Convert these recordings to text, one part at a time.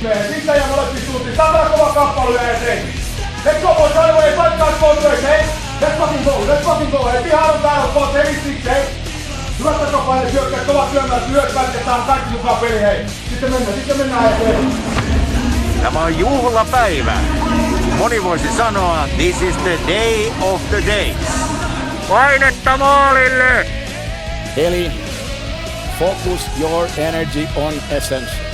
Sitten ja molempi suuntiin. Tämä kova kamppailu ja eteen. Let's go boys, right away, fight guys both ways, hey? Let's fucking go, let's fucking go, hey? Behind the battle, boys, hey, six, hey? Hyvät takapaine, syökkäät, kovat syömät, lyöt, vältetään, kaikki mukaan peli, hei. Sitten mennään, sitten mennään eteen. Tämä on juhlapäivä. Moni voisi sanoa, this is the day of the days. Painetta maalille! Eli focus your energy on essence.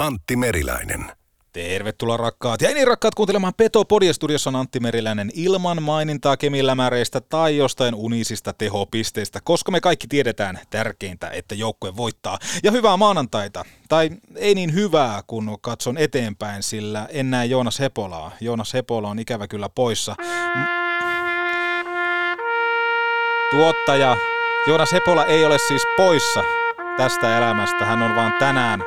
Antti Meriläinen. Tervetuloa rakkaat ja niin rakkaat kuuntelemaan Peto Studiossa on Antti Meriläinen ilman mainintaa kemilämäreistä tai jostain unisista tehopisteistä, koska me kaikki tiedetään tärkeintä, että joukkue voittaa. Ja hyvää maanantaita, tai ei niin hyvää, kun katson eteenpäin, sillä en näe Joonas Hepolaa. Joonas Hepola on ikävä kyllä poissa. Tuottaja Joonas Hepola ei ole siis poissa tästä elämästä, hän on vaan tänään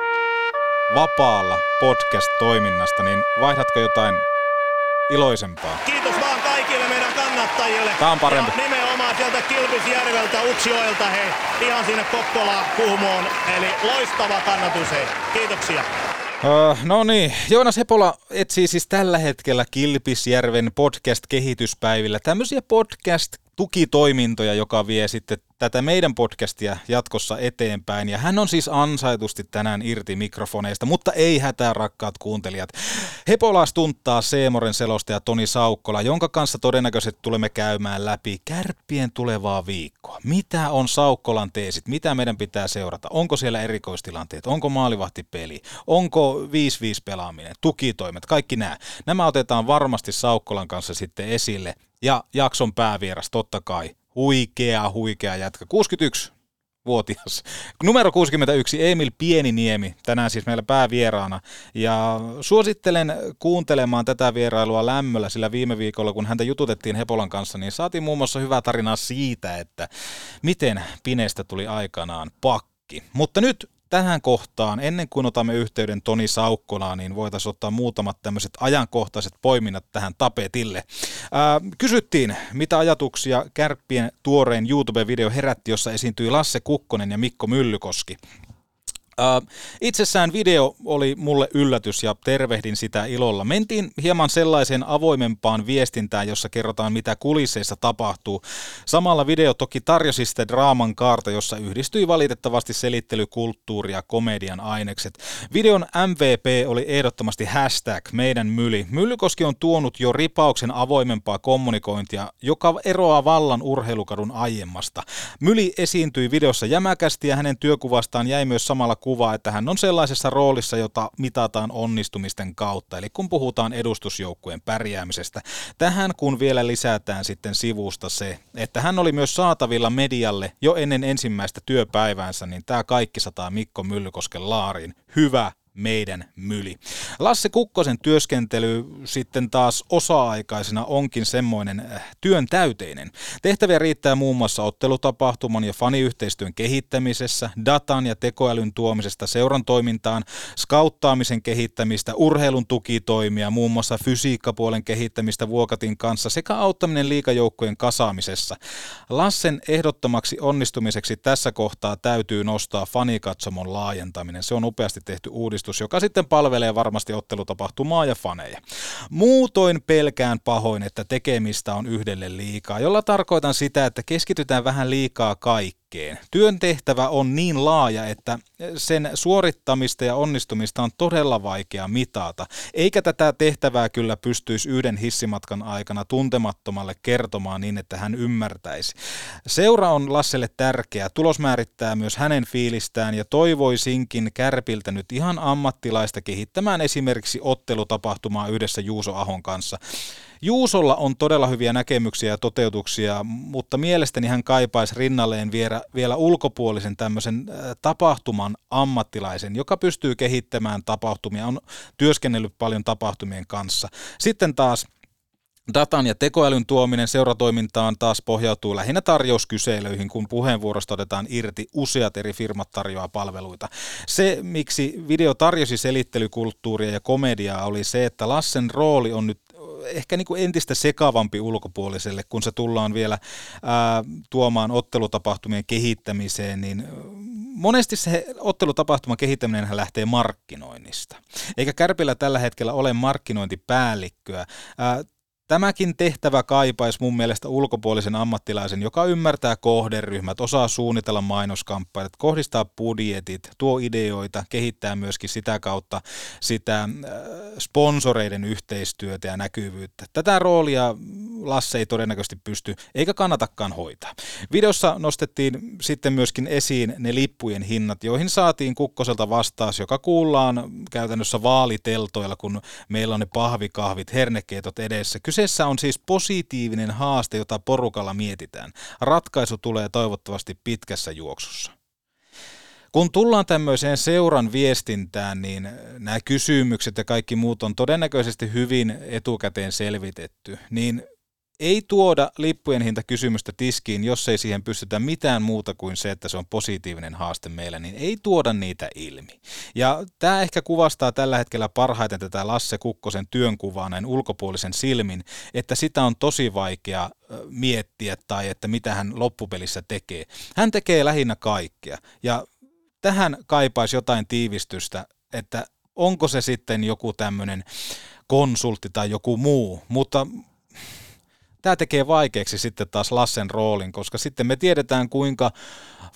vapaalla podcast-toiminnasta, niin vaihdatko jotain iloisempaa? Kiitos vaan kaikille meidän kannattajille. Tää on parempi. Ja nimenomaan sieltä Kilpisjärveltä, Utsjoelta, hei, ihan sinne Kokkolaan, Kuhmoon. Eli loistava kannatus, hei. Kiitoksia. Öö, no niin, Joonas Hepola etsii siis tällä hetkellä Kilpisjärven podcast-kehityspäivillä tämmöisiä podcast-tukitoimintoja, joka vie sitten tätä meidän podcastia jatkossa eteenpäin. Ja hän on siis ansaitusti tänään irti mikrofoneista, mutta ei hätää rakkaat kuuntelijat. Hepola stunttaa Seemoren selostaja Toni Saukkola, jonka kanssa todennäköisesti tulemme käymään läpi kärppien tulevaa viikkoa. Mitä on Saukkolan teesit? Mitä meidän pitää seurata? Onko siellä erikoistilanteet? Onko maalivahtipeli? Onko 5-5 pelaaminen? Tukitoimet? Kaikki nämä. Nämä otetaan varmasti Saukkolan kanssa sitten esille. Ja jakson päävieras totta kai Huikea, huikea jätkä. 61 vuotias. Numero 61, Emil Pieniniemi, tänään siis meillä päävieraana. Ja suosittelen kuuntelemaan tätä vierailua lämmöllä, sillä viime viikolla, kun häntä jututettiin Hepolan kanssa, niin saatiin muun muassa hyvää tarinaa siitä, että miten Pineestä tuli aikanaan pakki. Mutta nyt tähän kohtaan, ennen kuin otamme yhteyden Toni Saukkolaan, niin voitaisiin ottaa muutamat tämmöiset ajankohtaiset poiminnat tähän tapetille. Ää, kysyttiin, mitä ajatuksia Kärppien tuorein YouTube-video herätti, jossa esiintyi Lasse Kukkonen ja Mikko Myllykoski. Uh, itsessään video oli mulle yllätys ja tervehdin sitä ilolla. Mentiin hieman sellaiseen avoimempaan viestintään, jossa kerrotaan mitä kulisseissa tapahtuu. Samalla video toki tarjosi sitä draaman kaarta, jossa yhdistyi valitettavasti selittelykulttuuri ja komedian ainekset. Videon MVP oli ehdottomasti hashtag meidän myli. Myllykoski on tuonut jo ripauksen avoimempaa kommunikointia, joka eroaa vallan urheilukadun aiemmasta. Myli esiintyi videossa jämäkästi ja hänen työkuvastaan jäi myös samalla kuva, että hän on sellaisessa roolissa, jota mitataan onnistumisten kautta. Eli kun puhutaan edustusjoukkueen pärjäämisestä. Tähän kun vielä lisätään sitten sivusta se, että hän oli myös saatavilla medialle jo ennen ensimmäistä työpäiväänsä, niin tämä kaikki sataa Mikko Myllykosken laariin. Hyvä meidän myli. Lasse Kukkosen työskentely sitten taas osa-aikaisena onkin semmoinen äh, työn täyteinen. Tehtäviä riittää muun muassa ottelutapahtuman ja faniyhteistyön kehittämisessä, datan ja tekoälyn tuomisesta seuran toimintaan, skauttaamisen kehittämistä, urheilun tukitoimia, muun muassa fysiikkapuolen kehittämistä Vuokatin kanssa sekä auttaminen liikajoukkojen kasaamisessa. Lassen ehdottomaksi onnistumiseksi tässä kohtaa täytyy nostaa fanikatsomon laajentaminen. Se on upeasti tehty uudistus uudistus, joka sitten palvelee varmasti ottelutapahtumaa ja faneja. Muutoin pelkään pahoin, että tekemistä on yhdelle liikaa, jolla tarkoitan sitä, että keskitytään vähän liikaa kaikkeen kaikkeen. Työn tehtävä on niin laaja, että sen suorittamista ja onnistumista on todella vaikea mitata. Eikä tätä tehtävää kyllä pystyisi yhden hissimatkan aikana tuntemattomalle kertomaan niin, että hän ymmärtäisi. Seura on Lasselle tärkeä. Tulos määrittää myös hänen fiilistään ja toivoisinkin Kärpiltä nyt ihan ammattilaista kehittämään esimerkiksi ottelutapahtumaa yhdessä Juuso Ahon kanssa. Juusolla on todella hyviä näkemyksiä ja toteutuksia, mutta mielestäni hän kaipaisi rinnalleen vielä, vielä ulkopuolisen tämmöisen tapahtuman ammattilaisen, joka pystyy kehittämään tapahtumia, on työskennellyt paljon tapahtumien kanssa. Sitten taas Datan ja tekoälyn tuominen seuratoimintaan taas pohjautuu lähinnä tarjouskyselyihin, kun puheenvuorosta otetaan irti useat eri firmat tarjoaa palveluita. Se, miksi video tarjosi selittelykulttuuria ja komediaa, oli se, että Lassen rooli on nyt ehkä niin kuin entistä sekavampi ulkopuoliselle, kun se tullaan vielä ää, tuomaan ottelutapahtumien kehittämiseen, niin monesti se ottelutapahtuman kehittäminen lähtee markkinoinnista. Eikä Kärpillä tällä hetkellä ole markkinointipäällikköä. Ää, Tämäkin tehtävä kaipaisi mun mielestä ulkopuolisen ammattilaisen, joka ymmärtää kohderyhmät, osaa suunnitella mainoskampanjat, kohdistaa budjetit, tuo ideoita, kehittää myöskin sitä kautta sitä äh, sponsoreiden yhteistyötä ja näkyvyyttä. Tätä roolia Lasse ei todennäköisesti pysty eikä kannatakaan hoitaa. Videossa nostettiin sitten myöskin esiin ne lippujen hinnat, joihin saatiin Kukkoselta vastaus, joka kuullaan käytännössä vaaliteltoilla, kun meillä on ne pahvikahvit, hernekeitot edessä. Kyseessä on siis positiivinen haaste, jota porukalla mietitään. Ratkaisu tulee toivottavasti pitkässä juoksussa. Kun tullaan tämmöiseen seuran viestintään, niin nämä kysymykset ja kaikki muut on todennäköisesti hyvin etukäteen selvitetty. Niin ei tuoda lippujen hinta kysymystä tiskiin, jos ei siihen pystytä mitään muuta kuin se, että se on positiivinen haaste meillä, niin ei tuoda niitä ilmi. Ja tämä ehkä kuvastaa tällä hetkellä parhaiten tätä Lasse Kukkosen työnkuvaa näin ulkopuolisen silmin, että sitä on tosi vaikea miettiä tai että mitä hän loppupelissä tekee. Hän tekee lähinnä kaikkea ja tähän kaipaisi jotain tiivistystä, että onko se sitten joku tämmöinen konsultti tai joku muu, mutta tämä tekee vaikeaksi sitten taas Lassen roolin, koska sitten me tiedetään kuinka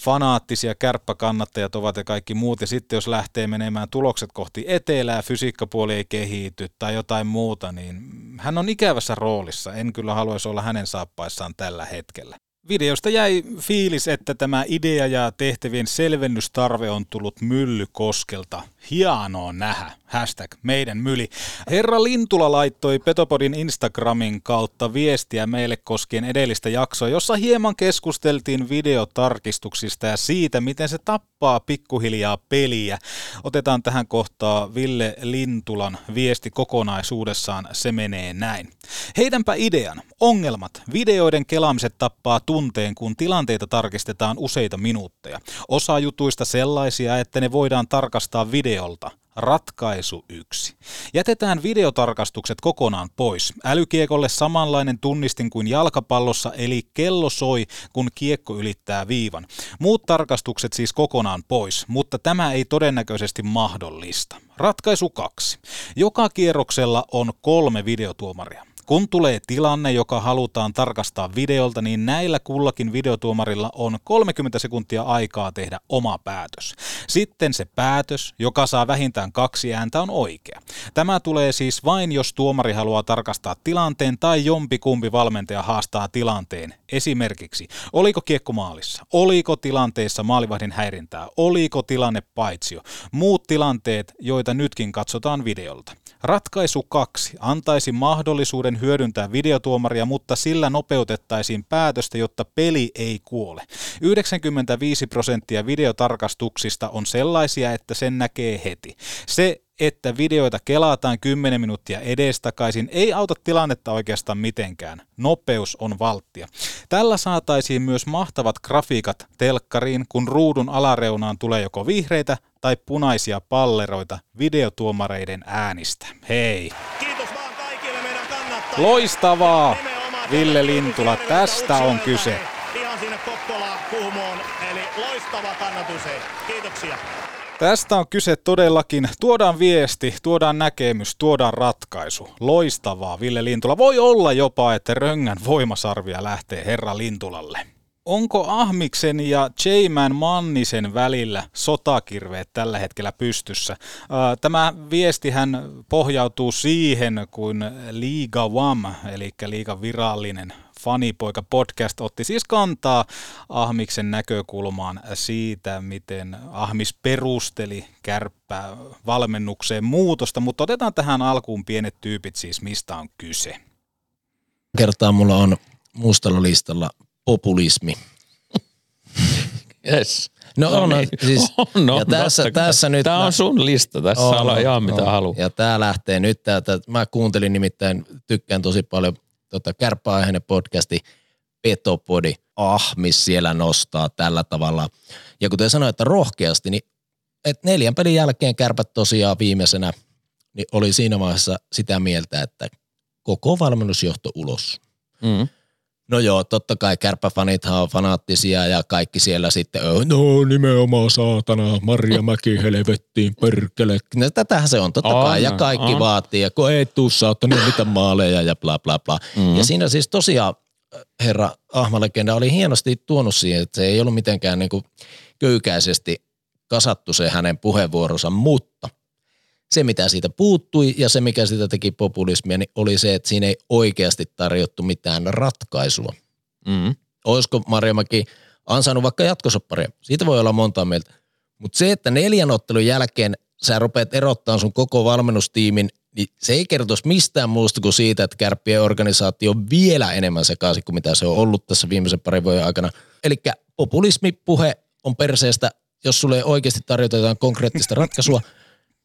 fanaattisia kärppäkannattajat ovat ja kaikki muut, ja sitten jos lähtee menemään tulokset kohti etelää, fysiikkapuoli ei kehity tai jotain muuta, niin hän on ikävässä roolissa. En kyllä haluaisi olla hänen saappaissaan tällä hetkellä. Videosta jäi fiilis, että tämä idea ja tehtävien selvennystarve on tullut Myllykoskelta. Hienoa nähdä. Hashtag meidän myli. Herra Lintula laittoi Petopodin Instagramin kautta viestiä meille koskien edellistä jaksoa, jossa hieman keskusteltiin videotarkistuksista ja siitä, miten se tappaa pikkuhiljaa peliä. Otetaan tähän kohtaan Ville Lintulan viesti kokonaisuudessaan. Se menee näin. Heidänpä idean. Ongelmat. Videoiden kelaamiset tappaa tunteen, kun tilanteita tarkistetaan useita minuutteja. Osa jutuista sellaisia, että ne voidaan tarkastaa videolta. Ratkaisu yksi. Jätetään videotarkastukset kokonaan pois. Älykiekolle samanlainen tunnistin kuin jalkapallossa, eli kello soi, kun kiekko ylittää viivan. Muut tarkastukset siis kokonaan pois, mutta tämä ei todennäköisesti mahdollista. Ratkaisu kaksi. Joka kierroksella on kolme videotuomaria. Kun tulee tilanne, joka halutaan tarkastaa videolta, niin näillä kullakin videotuomarilla on 30 sekuntia aikaa tehdä oma päätös. Sitten se päätös, joka saa vähintään kaksi ääntä, on oikea. Tämä tulee siis vain, jos tuomari haluaa tarkastaa tilanteen tai jompikumpi valmentaja haastaa tilanteen. Esimerkiksi, oliko kiekko maalissa? Oliko tilanteessa maalivahdin häirintää? Oliko tilanne paitsio? Muut tilanteet, joita nytkin katsotaan videolta. Ratkaisu kaksi antaisi mahdollisuuden hyödyntää videotuomaria, mutta sillä nopeutettaisiin päätöstä, jotta peli ei kuole. 95 prosenttia videotarkastuksista on sellaisia, että sen näkee heti. Se että videoita kelataan 10 minuuttia edestakaisin ei auta tilannetta oikeastaan mitenkään. Nopeus on valttia. Tällä saataisiin myös mahtavat grafiikat telkkariin, kun ruudun alareunaan tulee joko vihreitä tai punaisia palleroita videotuomareiden äänistä. Hei! Kiitos vaan kaikille meidän kannattajille. Loistavaa! Ville Lintula, tästä on kyse. Ihan sinne Kuhmoon, eli loistava kannatus. Kiitoksia. Tästä on kyse todellakin. Tuodaan viesti, tuodaan näkemys, tuodaan ratkaisu. Loistavaa, Ville Lintula. Voi olla jopa, että Röngän voimasarvia lähtee herra Lintulalle. Onko Ahmiksen ja J-Man Mannisen välillä sotakirveet tällä hetkellä pystyssä? Tämä viestihän pohjautuu siihen, kun Liga WAM, eli Liigan virallinen Fanipoika podcast otti siis kantaa Ahmiksen näkökulmaan siitä, miten Ahmis perusteli kärppää valmennukseen muutosta, mutta otetaan tähän alkuun pienet tyypit siis, mistä on kyse. Kertaa mulla on mustalla listalla populismi. Yes. No, no on, niin. siis, on, on, ja tässä, tässä nyt... Tämä on sun lista, tässä on, saa ihan mitä haluaa. Ja tämä lähtee nyt täältä, mä kuuntelin nimittäin, tykkään tosi paljon tota, kärppäaiheinen podcasti Petopodi, Ahmis siellä nostaa tällä tavalla. Ja kuten sanoin, että rohkeasti, niin että neljän pelin jälkeen kärpät tosiaan viimeisenä niin oli siinä vaiheessa sitä mieltä, että koko valmennusjohto ulos. Mm. No joo, totta kai kärppäfanithan on fanaattisia ja kaikki siellä sitten, no nimenomaan saatana, Maria Mäki helvettiin, perkele. No, tätähän se on, totta on, kai, ja kaikki on. vaatii, ja kun ei tuu saatana mitä maaleja ja bla bla bla. Mm. Ja siinä siis tosiaan herra Ahmalegenda oli hienosti tuonut siihen, että se ei ollut mitenkään niin kuin köykäisesti kasattu se hänen puheenvuoronsa, mutta se, mitä siitä puuttui ja se, mikä siitä teki populismia, niin oli se, että siinä ei oikeasti tarjottu mitään ratkaisua. Mm. Olisiko Marjamäki ansainnut vaikka jatkosopparia? Siitä voi olla monta mieltä. Mutta se, että neljän ottelun jälkeen sä rupeat erottaa sun koko valmennustiimin, niin se ei kertoisi mistään muusta kuin siitä, että kärppien organisaatio on vielä enemmän sekaisin kuin mitä se on ollut tässä viimeisen parin vuoden aikana. Eli populismipuhe on perseestä, jos sulle ei oikeasti tarjota jotain konkreettista ratkaisua –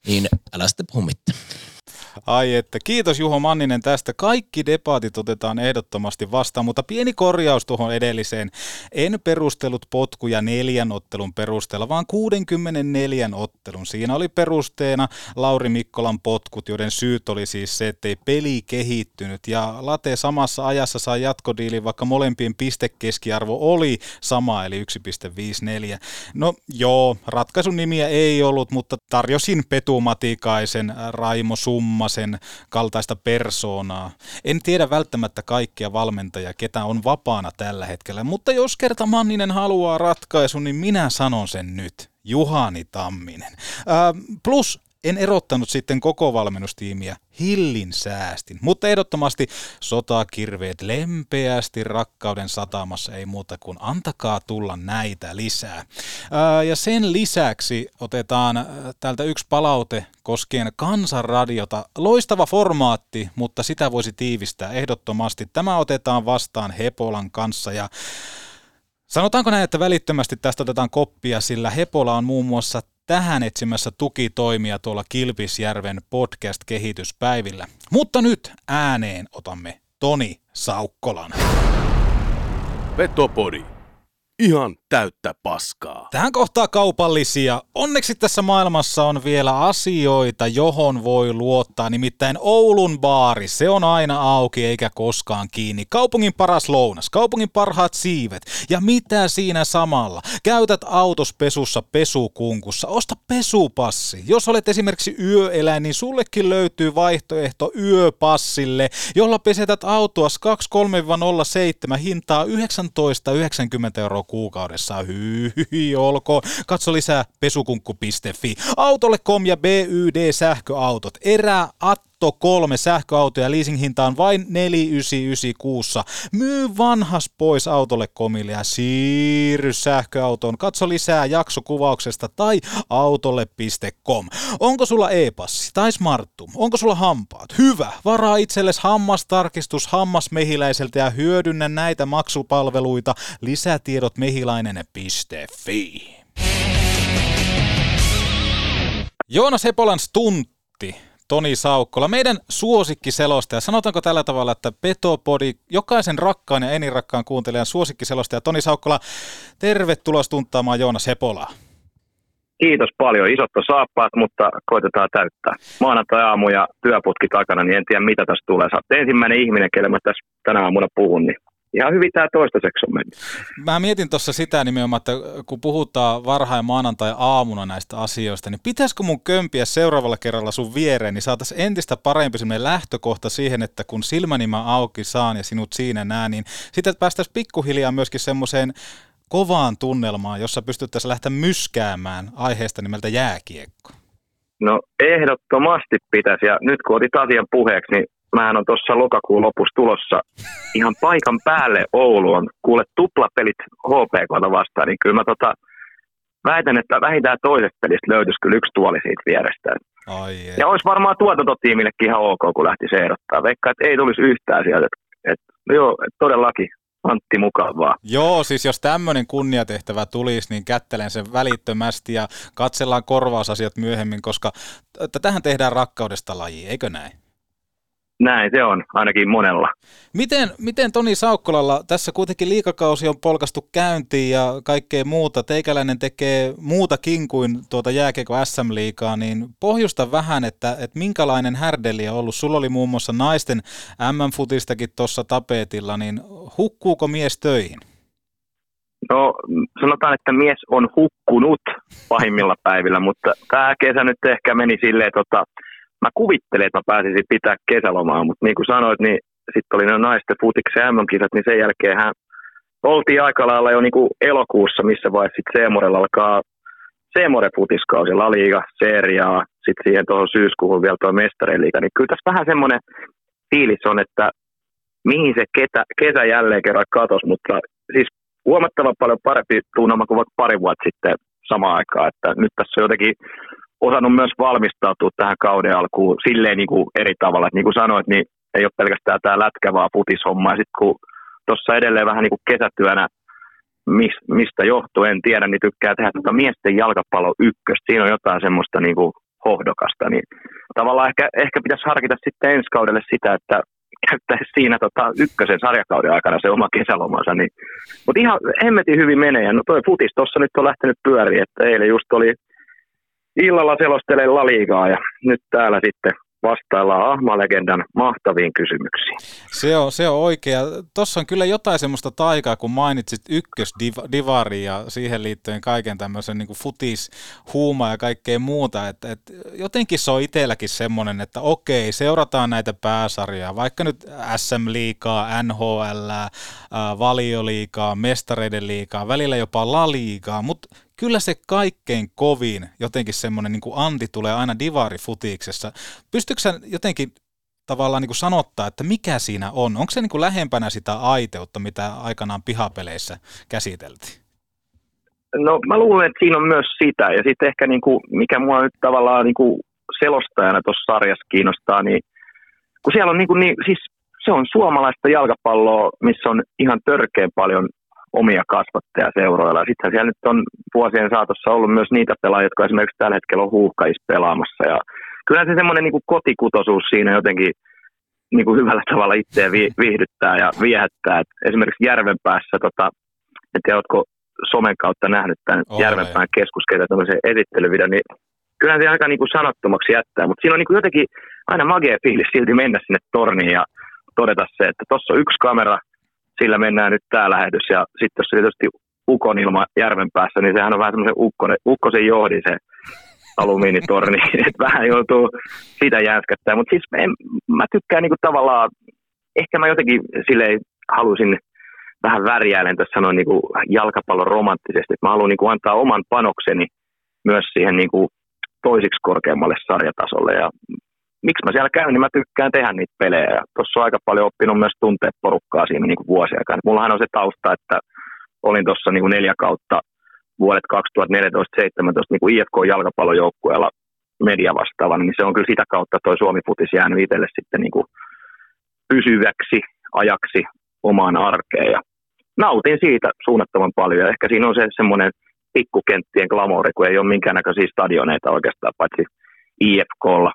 niin älä sitten puhu mitään. Ai että, kiitos Juho Manninen tästä. Kaikki debaatit otetaan ehdottomasti vastaan, mutta pieni korjaus tuohon edelliseen. En perustellut potkuja neljän ottelun perusteella, vaan 64 ottelun. Siinä oli perusteena Lauri Mikkolan potkut, joiden syyt oli siis se, ettei peli kehittynyt. Ja Late samassa ajassa sai jatkodiili, vaikka molempien pistekeskiarvo oli sama, eli 1,54. No joo, ratkaisun nimiä ei ollut, mutta tarjosin Petu Matikaisen, Raimo Summa, Summasen kaltaista persoonaa. En tiedä välttämättä kaikkia valmentajia, ketä on vapaana tällä hetkellä, mutta jos kerta Manninen haluaa ratkaisun, niin minä sanon sen nyt. Juhani Tamminen. Ää, plus en erottanut sitten koko valmennustiimiä, hillin säästin, mutta ehdottomasti sotakirveet lempeästi rakkauden satamassa ei muuta kuin antakaa tulla näitä lisää. Ää, ja sen lisäksi otetaan täältä yksi palaute koskien kansanradiota. Loistava formaatti, mutta sitä voisi tiivistää ehdottomasti. Tämä otetaan vastaan Hepolan kanssa ja Sanotaanko näin, että välittömästi tästä otetaan koppia, sillä Hepola on muun muassa tähän etsimässä tukitoimia tuolla Kilpisjärven podcast-kehityspäivillä. Mutta nyt ääneen otamme Toni Saukkolan. Petopodi ihan täyttä paskaa. Tähän kohtaa kaupallisia. Onneksi tässä maailmassa on vielä asioita, johon voi luottaa. Nimittäin Oulun baari, se on aina auki eikä koskaan kiinni. Kaupungin paras lounas, kaupungin parhaat siivet. Ja mitä siinä samalla? Käytät autospesussa pesukunkussa. Osta pesupassi. Jos olet esimerkiksi yöeläin, niin sullekin löytyy vaihtoehto yöpassille, jolla pesetät autoa 23-07 hintaa 19,90 euroa kuukaudessa. Hyi olkoon. Katso lisää pesukunkku.fi. Autolle.com ja BYD sähköautot. Erää Atto 3 sähköautoja leasinghinta on vain 4996. Myy vanhas pois autolle komille ja siirry sähköautoon. Katso lisää jaksokuvauksesta tai autolle.com. Onko sulla e-passi tai smarttu? Onko sulla hampaat? Hyvä! Varaa itsellesi hammastarkistus hammasmehiläiseltä ja hyödynnä näitä maksupalveluita. Lisätiedot mehilainen.fi. Joonas Hepolan stuntti Toni Saukkola, meidän suosikkiselostaja. Sanotaanko tällä tavalla, että Petopodi, jokaisen rakkaan ja enirakkaan kuuntelijan suosikkiselostaja Toni Saukkola, tervetuloa stunttaamaan Joonas Hepolaa. Kiitos paljon. Isot saappaat, mutta koitetaan täyttää. Maanantai-aamu ja työputki takana, niin en tiedä mitä tästä tulee. Sä ensimmäinen ihminen, kelle mä tässä tänä aamuna puhun, niin ihan hyvin tämä toistaiseksi on mennyt. Mä mietin tuossa sitä nimenomaan, että kun puhutaan varhain maanantai aamuna näistä asioista, niin pitäisikö mun kömpiä seuraavalla kerralla sun viereen, niin saataisiin entistä parempi semmoinen lähtökohta siihen, että kun silmäni mä auki saan ja sinut siinä näen, niin sitten päästäisiin pikkuhiljaa myöskin semmoiseen kovaan tunnelmaan, jossa pystyttäisiin lähteä myskäämään aiheesta nimeltä jääkiekko. No ehdottomasti pitäisi, ja nyt kun otit asian puheeksi, niin mähän on tuossa lokakuun lopussa tulossa ihan paikan päälle Ouluun. Kuule tuplapelit HPKta vastaan, niin kyllä mä tota, väitän, että vähintään toisesta pelistä löytyisi kyllä yksi tuoli siitä vierestä. Ai ja olisi varmaan tuotantotiimillekin ihan ok, kun lähtisi ehdottaa. Veikka, että ei tulisi yhtään sieltä. Et, et, no joo, et todellakin. Antti mukaan vaan. Joo, siis jos tämmöinen kunniatehtävä tulisi, niin kättelen sen välittömästi ja katsellaan korvausasiat myöhemmin, koska tähän tehdään rakkaudesta laji, eikö näin? Näin se on, ainakin monella. Miten, miten Toni Saukkolalla, tässä kuitenkin liikakausi on polkastu käyntiin ja kaikkea muuta, teikäläinen tekee muutakin kuin tuota jääkeiko SM-liikaa, niin pohjusta vähän, että, että minkälainen härdeli on ollut. Sulla oli muun muassa naisten MM-futistakin tuossa tapetilla, niin hukkuuko mies töihin? No sanotaan, että mies on hukkunut pahimmilla päivillä, mutta tämä kesä nyt ehkä meni silleen, tota, mä kuvittelen, että mä pääsisin pitää kesälomaa, mutta niin kuin sanoit, niin sitten oli ne naisten futiksen MM-kisat, niin sen jälkeen hän oltiin aika lailla jo niin kuin elokuussa, missä vaiheessa sitten Seemorella alkaa Seemoren futiskausi, La Liga, Seriaa, sitten siihen tuohon syyskuuhun vielä tuo Mestareliiga, niin kyllä tässä vähän semmoinen fiilis on, että mihin se ketä, kesä jälleen kerran katosi, mutta siis huomattavan paljon parempi tunnelma kuin vaikka pari vuotta sitten samaan aikaan, että nyt tässä on jotenkin osannut myös valmistautua tähän kauden alkuun silleen niin kuin eri tavalla. Et niin kuin sanoit, niin ei ole pelkästään tämä lätkä, vaan futishomma. Ja sitten kun tuossa edelleen vähän niin kuin kesätyönä, mis, mistä johtuu, en tiedä, niin tykkää tehdä tuota miesten jalkapallo ykköstä. Siinä on jotain semmoista niin kuin hohdokasta. Niin tavallaan ehkä, ehkä pitäisi harkita sitten ensi kaudelle sitä, että käyttäisi siinä tota ykkösen sarjakauden aikana se oma kesälomansa. Niin. Mutta ihan hemmetin hyvin menee. No toi futis tuossa nyt on lähtenyt pyöriin, että eilen just oli illalla selostelen La Ligaa ja nyt täällä sitten vastaillaan Ahma-legendan mahtaviin kysymyksiin. Se on, se on oikea. Tuossa on kyllä jotain semmoista taikaa, kun mainitsit ykkösdivari ja siihen liittyen kaiken tämmöisen niin futis, huuma ja kaikkea muuta. Et, et jotenkin se on itselläkin semmoinen, että okei, seurataan näitä pääsarjaa, vaikka nyt SM-liikaa, NHL, valioliikaa, mestareiden liikaa, välillä jopa La Liigaa, mutta kyllä se kaikkein kovin jotenkin semmoinen niin anti tulee aina divarifutiiksessa. Pystytkö sä jotenkin tavallaan niin kuin sanottaa, että mikä siinä on? Onko se niin kuin lähempänä sitä aiteutta, mitä aikanaan pihapeleissä käsiteltiin? No mä luulen, että siinä on myös sitä. Ja sitten ehkä niin kuin, mikä mua nyt tavallaan niin kuin selostajana tuossa sarjassa kiinnostaa, niin kun siellä on niin, kuin, niin siis se on suomalaista jalkapalloa, missä on ihan törkeän paljon omia kasvattajaseuroilla. Sitten siellä nyt on vuosien saatossa ollut myös niitä pelaajia, jotka esimerkiksi tällä hetkellä on huuhkajissa pelaamassa. Ja kyllä se semmoinen niin kotikutosuus siinä jotenkin niin kuin hyvällä tavalla itseä viihdyttää ja viehättää. Et esimerkiksi Järvenpäässä, tota, en tiedä, oletko somen kautta nähnyt tämän oh, Järvenpään keskuskeita tämmöisen esittelyvideon, niin kyllähän se aika niin kuin sanottomaksi jättää, mutta siinä on niin kuin jotenkin aina magea fiilis silti mennä sinne torniin ja todeta se, että tuossa on yksi kamera, sillä mennään nyt tämä lähetys. Ja sitten jos tietysti Ukon ilma järven päässä, niin sehän on vähän semmoisen ukkonen, ukkosen johdi se alumiinitorni, että vähän joutuu sitä jänskättää. Mutta siis en, mä tykkään niinku tavallaan, ehkä mä jotenkin silleen halusin vähän värjäilen tässä sanoa niinku jalkapallon romanttisesti. Mä haluan niinku antaa oman panokseni myös siihen niinku toisiksi korkeammalle sarjatasolle. Ja miksi mä siellä käyn, niin mä tykkään tehdä niitä pelejä. Tuossa on aika paljon oppinut myös tuntea porukkaa siinä niin kuin. Mullahan on se tausta, että olin tuossa niin kuin neljä kautta vuodet 2014-2017 niin kuin IFK-jalkapallojoukkueella media vastaavana, niin se on kyllä sitä kautta toi Suomi-futis jäänyt itselle sitten niin kuin pysyväksi ajaksi omaan arkeen. Ja nautin siitä suunnattoman paljon. Ja ehkä siinä on se semmoinen pikkukenttien glamouri, kun ei ole minkäännäköisiä stadioneita oikeastaan, paitsi IFKlla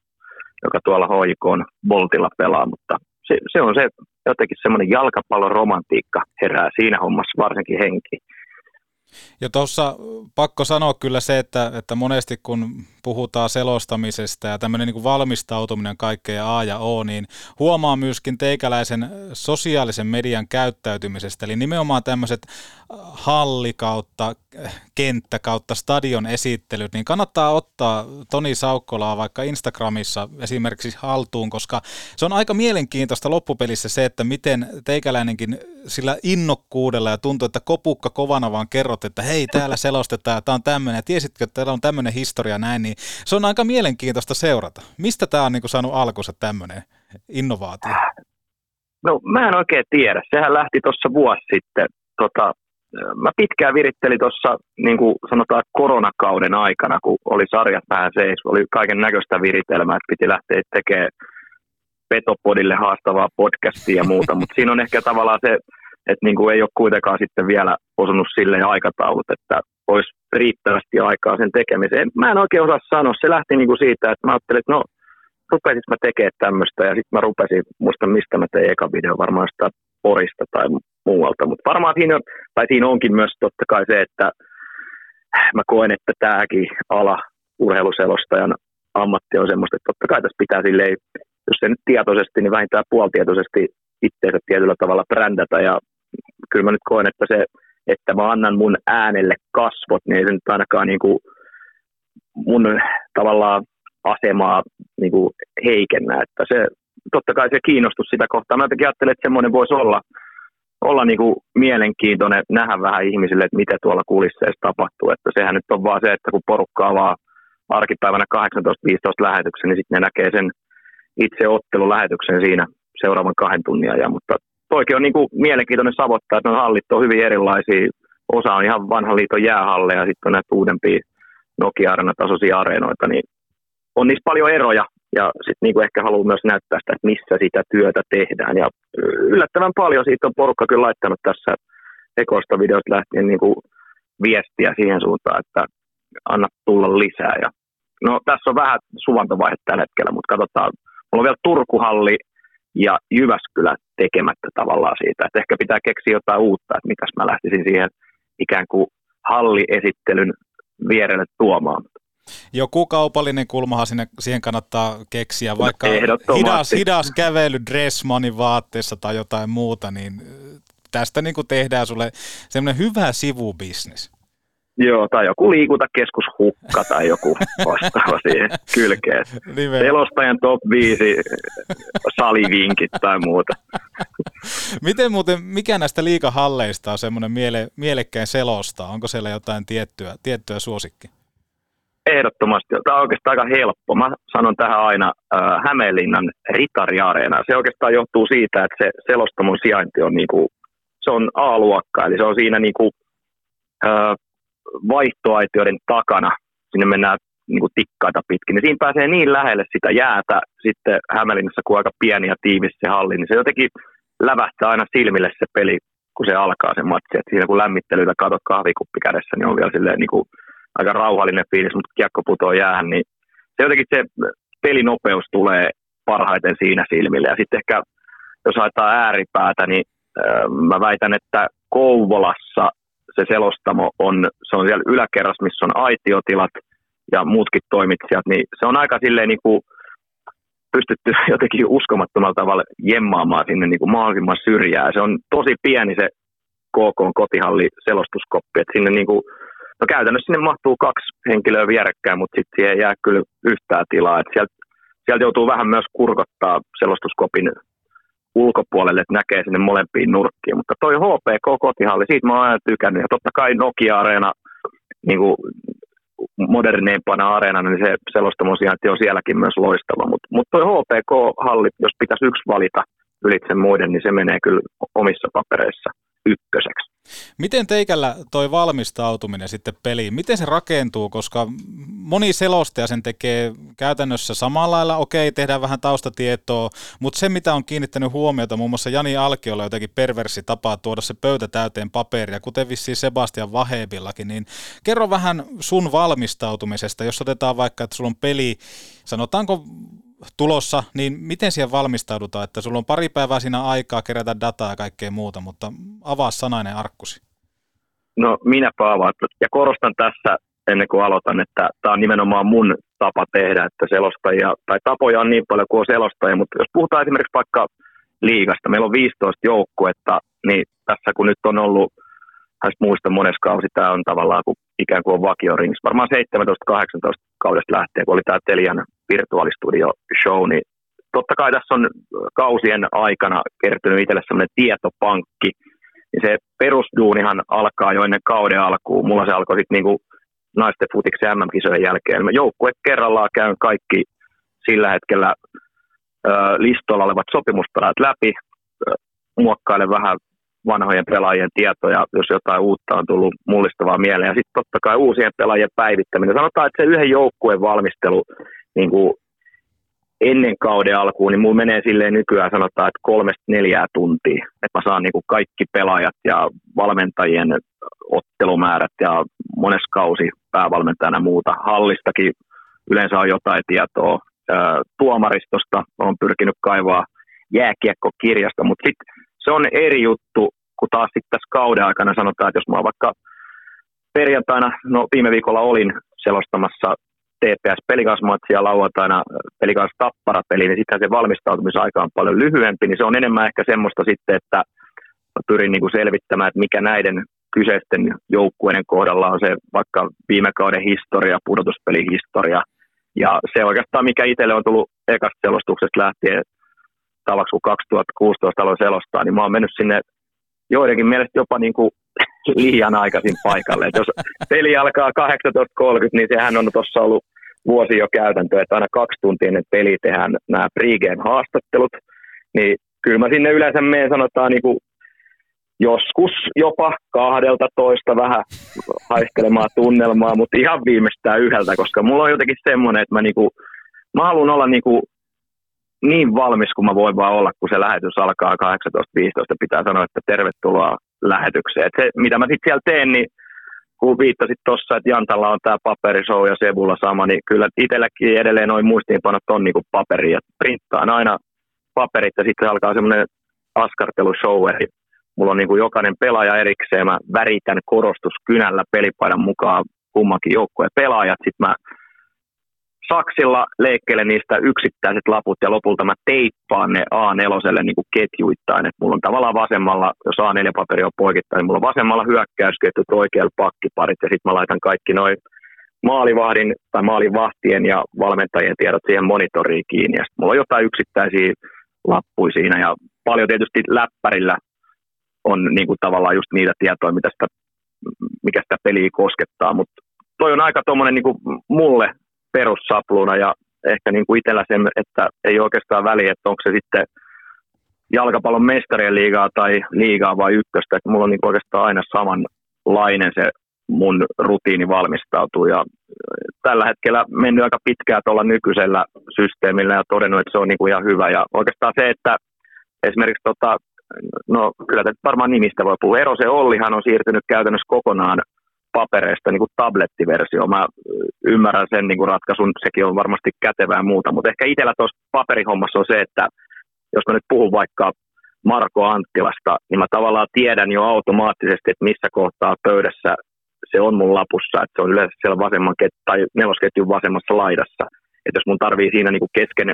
joka tuolla hoikoon Boltilla pelaa, mutta se, se on se jotenkin semmoinen jalkapallon romantiikka herää siinä hommassa varsinkin henki. Ja tuossa pakko sanoa kyllä se, että, että monesti kun puhutaan selostamisesta ja tämmöinen niin valmistautuminen kaikkeen A ja O, niin huomaa myöskin teikäläisen sosiaalisen median käyttäytymisestä. Eli nimenomaan tämmöiset halli kautta, kenttä kautta stadion esittelyt, niin kannattaa ottaa Toni Saukkolaa vaikka Instagramissa esimerkiksi haltuun, koska se on aika mielenkiintoista loppupelissä se, että miten teikäläinenkin sillä innokkuudella ja tuntuu, että kopukka kovana vaan kerrot, että hei täällä selostetaan, tämä on tämmöinen, ja tiesitkö, että täällä on tämmöinen historia näin, niin se on aika mielenkiintoista seurata. Mistä tämä on niin kuin saanut alkunsa tämmöinen innovaatio? No mä en oikein tiedä. Sehän lähti tuossa vuosi sitten. Tota, mä pitkään virittelin tuossa niin kuin sanotaan koronakauden aikana, kun oli sarjat vähän seis, oli kaiken näköistä viritelmää, että piti lähteä tekemään Petopodille haastavaa podcastia ja muuta, mutta siinä on ehkä tavallaan se, että niin kuin ei ole kuitenkaan sitten vielä osunut sille aikataulut, että olisi riittävästi aikaa sen tekemiseen. Mä en oikein osaa sanoa, se lähti niin kuin siitä, että mä ajattelin, että no rupesin mä tekemään tämmöistä ja sitten mä rupesin, muista mistä mä tein eka video, varmaan sitä Porista tai muualta, mutta varmaan siinä, on, tai siinä onkin myös totta kai se, että mä koen, että tämäkin ala urheiluselostajan ammatti on semmoista, että totta kai tässä pitää silleen, jos se nyt tietoisesti, niin vähintään puoltietoisesti itseensä tietyllä tavalla brändätä. Ja kyllä mä nyt koen, että se, että mä annan mun äänelle kasvot, niin ei se nyt ainakaan niin kuin mun tavallaan asemaa niin kuin heikennä, että se totta kai se kiinnostus sitä kohtaa. Mä jotenkin ajattelen, että semmoinen voisi olla, olla niin kuin mielenkiintoinen nähdä vähän ihmisille, että mitä tuolla kulisseissa tapahtuu. Että sehän nyt on vaan se, että kun porukka avaa arkipäivänä 18-15 lähetyksen, niin sitten ne näkee sen itse ottelulähetyksen siinä seuraavan kahden tunnin ajan. Mutta toikin on niin kuin mielenkiintoinen savottaa, että ne hallit on hyvin erilaisia. Osa on ihan vanhan liiton jäähalleja, sitten on näitä uudempia Nokia-arena-tasoisia areenoita, niin on niissä paljon eroja, ja sitten niinku ehkä haluan myös näyttää sitä, että missä sitä työtä tehdään. Ja yllättävän paljon siitä on porukka kyllä laittanut tässä ekoista videosta lähtien niinku viestiä siihen suuntaan, että anna tulla lisää. Ja, no tässä on vähän suvantovaihe tällä hetkellä, mutta katsotaan. Mulla on vielä Turkuhalli ja Jyväskylä tekemättä tavallaan siitä. Että ehkä pitää keksiä jotain uutta, että mitäs mä lähtisin siihen ikään kuin halliesittelyn vierelle tuomaan joku kaupallinen kulmahan sinne, siihen kannattaa keksiä, vaikka hidas, hidas kävely Dressmanin vaatteessa tai jotain muuta, niin tästä niin kuin tehdään sulle semmoinen hyvä sivubisnes. Joo, tai joku liikuntakeskushukka tai joku vastaava siihen kylkeen. Selostajan top 5 salivinkit tai muuta. Miten muuten, mikä näistä liikahalleista on semmoinen miele, mielekkäin selosta? Onko siellä jotain tiettyä, tiettyä suosikki? Ehdottomasti. Tämä on oikeastaan aika helppo. Mä sanon tähän aina äh, Hämeenlinnan Ritari-areena. Se oikeastaan johtuu siitä, että se selostamon sijainti on, niinku, se on A-luokka, eli se on siinä niinku, äh, vaihtoaitioiden takana. Sinne mennään niinku tikkaita pitkin. Niin siinä pääsee niin lähelle sitä jäätä sitten Hämeenlinnassa, kun aika pieni ja tiivis se halli, niin se jotenkin lävähtää aina silmille se peli, kun se alkaa se matsi. Et siinä kun lämmittelyitä katot kahvikuppi kädessä, niin on vielä silleen niin kuin aika rauhallinen fiilis, mutta kiekko putoo jäähän, niin se jotenkin se pelinopeus tulee parhaiten siinä silmille. Ja sitten ehkä, jos haetaan ääripäätä, niin äh, mä väitän, että Kouvolassa se selostamo on, se on siellä yläkerrassa, missä on aitiotilat ja muutkin toimitsijat, niin se on aika silleen niin kuin pystytty jotenkin uskomattomalla tavalla jemmaamaan sinne niin kuin mahdollisimman syrjää. Se on tosi pieni se KK kotihalli selostuskoppi, että sinne niin kuin No käytännössä sinne mahtuu kaksi henkilöä vierekkäin, mutta sitten siihen jää kyllä yhtään tilaa. Et sieltä, sieltä joutuu vähän myös kurkottaa selostuskopin ulkopuolelle, että näkee sinne molempiin nurkkiin. Mutta toi HPK kotihalli, siitä mä oon aina tykännyt. Ja totta kai Nokia-areena niin kuin moderneimpana areenana, niin se selostamon sijainti on sielläkin myös loistava. Mutta mut toi HPK-halli, jos pitäisi yksi valita ylitse muiden, niin se menee kyllä omissa papereissa ykköseksi. Miten teikällä toi valmistautuminen sitten peliin, miten se rakentuu, koska moni selostaja sen tekee käytännössä samalla lailla, okei, tehdään vähän taustatietoa, mutta se mitä on kiinnittänyt huomiota, muun muassa Jani Alkiolla jotenkin perversi tapaa tuoda se pöytä täyteen paperia, kuten vissiin Sebastian Vahebillakin, niin kerro vähän sun valmistautumisesta, jos otetaan vaikka, että sulla on peli, sanotaanko tulossa, niin miten siihen valmistaudutaan, että sulla on pari päivää siinä aikaa kerätä dataa ja kaikkea muuta, mutta avaa sanainen arkkusi. No minä avaan. Ja korostan tässä ennen kuin aloitan, että tämä on nimenomaan mun tapa tehdä, että selostajia, tai tapoja on niin paljon kuin on selostajia, mutta jos puhutaan esimerkiksi vaikka liigasta, meillä on 15 joukkuetta, niin tässä kun nyt on ollut, muista monessa kausi, tämä on tavallaan kuin, ikään kuin on vakioringissa, varmaan 17-18 kaudesta lähtien, kun oli tämä Telian virtuaalistudio show, niin totta kai tässä on kausien aikana kertynyt itselle sellainen tietopankki, niin se perusduunihan alkaa jo ennen kauden alkuun. Mulla se alkoi sitten niinku naisten futiksen MM-kisojen jälkeen. Mä joukkue kerrallaan käyn kaikki sillä hetkellä ö, listolla olevat sopimuspelaat läpi, ö, muokkailen vähän vanhojen pelaajien tietoja, jos jotain uutta on tullut mullistavaa mieleen. Ja sitten totta kai uusien pelaajien päivittäminen. Sanotaan, että se yhden joukkueen valmistelu niin kuin ennen kauden alkuun, niin mulla menee silleen nykyään sanotaan, että kolmesta neljää tuntia, että mä saan niin kuin kaikki pelaajat ja valmentajien ottelumäärät ja mones kausi päävalmentajana muuta. Hallistakin yleensä on jotain tietoa. Tuomaristosta on pyrkinyt kaivaa jääkiekkokirjasta, mutta sitten se on eri juttu, kun taas sitten tässä kauden aikana sanotaan, että jos mä vaikka perjantaina, no viime viikolla olin selostamassa TPS Pelikas-matsi ja lauantaina Pelikas Tappara-peli, niin sitten se valmistautumisaika on paljon lyhyempi, niin se on enemmän ehkä semmoista sitten, että pyrin niin kuin selvittämään, että mikä näiden kyseisten joukkueiden kohdalla on se vaikka viime kauden historia, pudotuspelihistoria. Ja se oikeastaan, mikä itselle on tullut ekasta selostuksesta lähtien tavaksi, kun 2016 aloin selostaa, niin mä oon mennyt sinne joidenkin mielestä jopa niin kuin liian aikaisin paikalle. Et jos peli alkaa 18.30, niin sehän on tuossa ollut vuosi jo käytäntö, että aina kaksi tuntia ennen peli tehdään nämä pregame-haastattelut, niin kyllä mä sinne yleensä menen sanotaan niin kuin joskus jopa kahdelta toista vähän haistelemaan tunnelmaa, mutta ihan viimeistään yhdeltä, koska mulla on jotenkin semmoinen, että mä, niinku, mä haluan olla niinku niin valmis kuin mä voin vaan olla, kun se lähetys alkaa 18.15, pitää sanoa, että tervetuloa lähetykseen. Et se, mitä mä sitten siellä teen, niin kun viittasit tuossa, että Jantalla on tämä paperishow ja Sebulla sama, niin kyllä itselläkin edelleen noin muistiinpanot on niinku paperi, että printtaan aina paperit ja sitten alkaa semmoinen askartelushow, eli mulla on niinku jokainen pelaaja erikseen, mä väritän korostuskynällä pelipaidan mukaan kummankin joukkueen pelaajat, sitten mä saksilla leikkelen niistä yksittäiset laput ja lopulta mä teippaan ne A4 niin kuin ketjuittain. Et mulla on tavallaan vasemmalla, jos A4-paperi on poikittain, niin mulla on vasemmalla hyökkäysketjut, oikealla pakkiparit ja sitten mä laitan kaikki noin maalivahdin tai maalivahtien ja valmentajien tiedot siihen monitoriin kiinni. Ja mulla on jotain yksittäisiä lappuja siinä ja paljon tietysti läppärillä on niin kuin tavallaan just niitä tietoja, mitä sitä, mikä sitä peliä koskettaa, mutta toi on aika tuommoinen niin mulle perussapluna ja ehkä niin kuin itsellä sen, että ei oikeastaan väliä, että onko se sitten jalkapallon mestarien liigaa tai liigaa vai ykköstä, että mulla on niin oikeastaan aina samanlainen se mun rutiini valmistautuu. Ja tällä hetkellä mennyt aika pitkään tuolla nykyisellä systeemillä ja todennut, että se on niin kuin ihan hyvä. Ja oikeastaan se, että esimerkiksi tota, no kyllä varmaan nimistä voi puhua. Ero se Ollihan on siirtynyt käytännössä kokonaan papereista niin kuin tablettiversio. Mä ymmärrän sen niin kuin ratkaisun, sekin on varmasti kätevää muuta, mutta ehkä itsellä tuossa paperihommassa on se, että jos mä nyt puhun vaikka Marko Anttilasta, niin mä tavallaan tiedän jo automaattisesti, että missä kohtaa pöydässä se on mun lapussa, että se on yleensä siellä vasemman ket- tai nelosketjun vasemmassa laidassa. Että jos mun tarvii siinä niin kuin kesken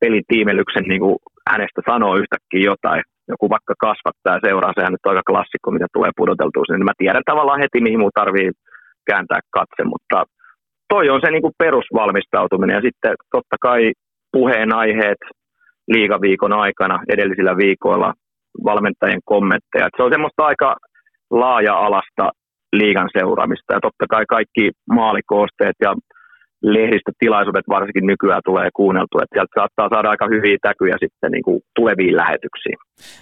pelin tiimelyksen niin kuin hänestä sanoa yhtäkkiä jotain, joku vaikka kasvattaa seuraa, sehän nyt on aika klassikko, mitä tulee pudoteltua niin mä tiedän tavallaan heti, mihin mun tarvii kääntää katse, mutta toi on se niin kuin perusvalmistautuminen ja sitten totta kai puheenaiheet liigaviikon aikana edellisillä viikoilla valmentajien kommentteja. Et se on semmoista aika laaja-alasta liigan seuraamista ja totta kai kaikki maalikoosteet ja lehdistötilaisuudet varsinkin nykyään tulee kuunneltua, että sieltä saattaa saada aika hyviä täkyjä sitten niin kuin tuleviin lähetyksiin.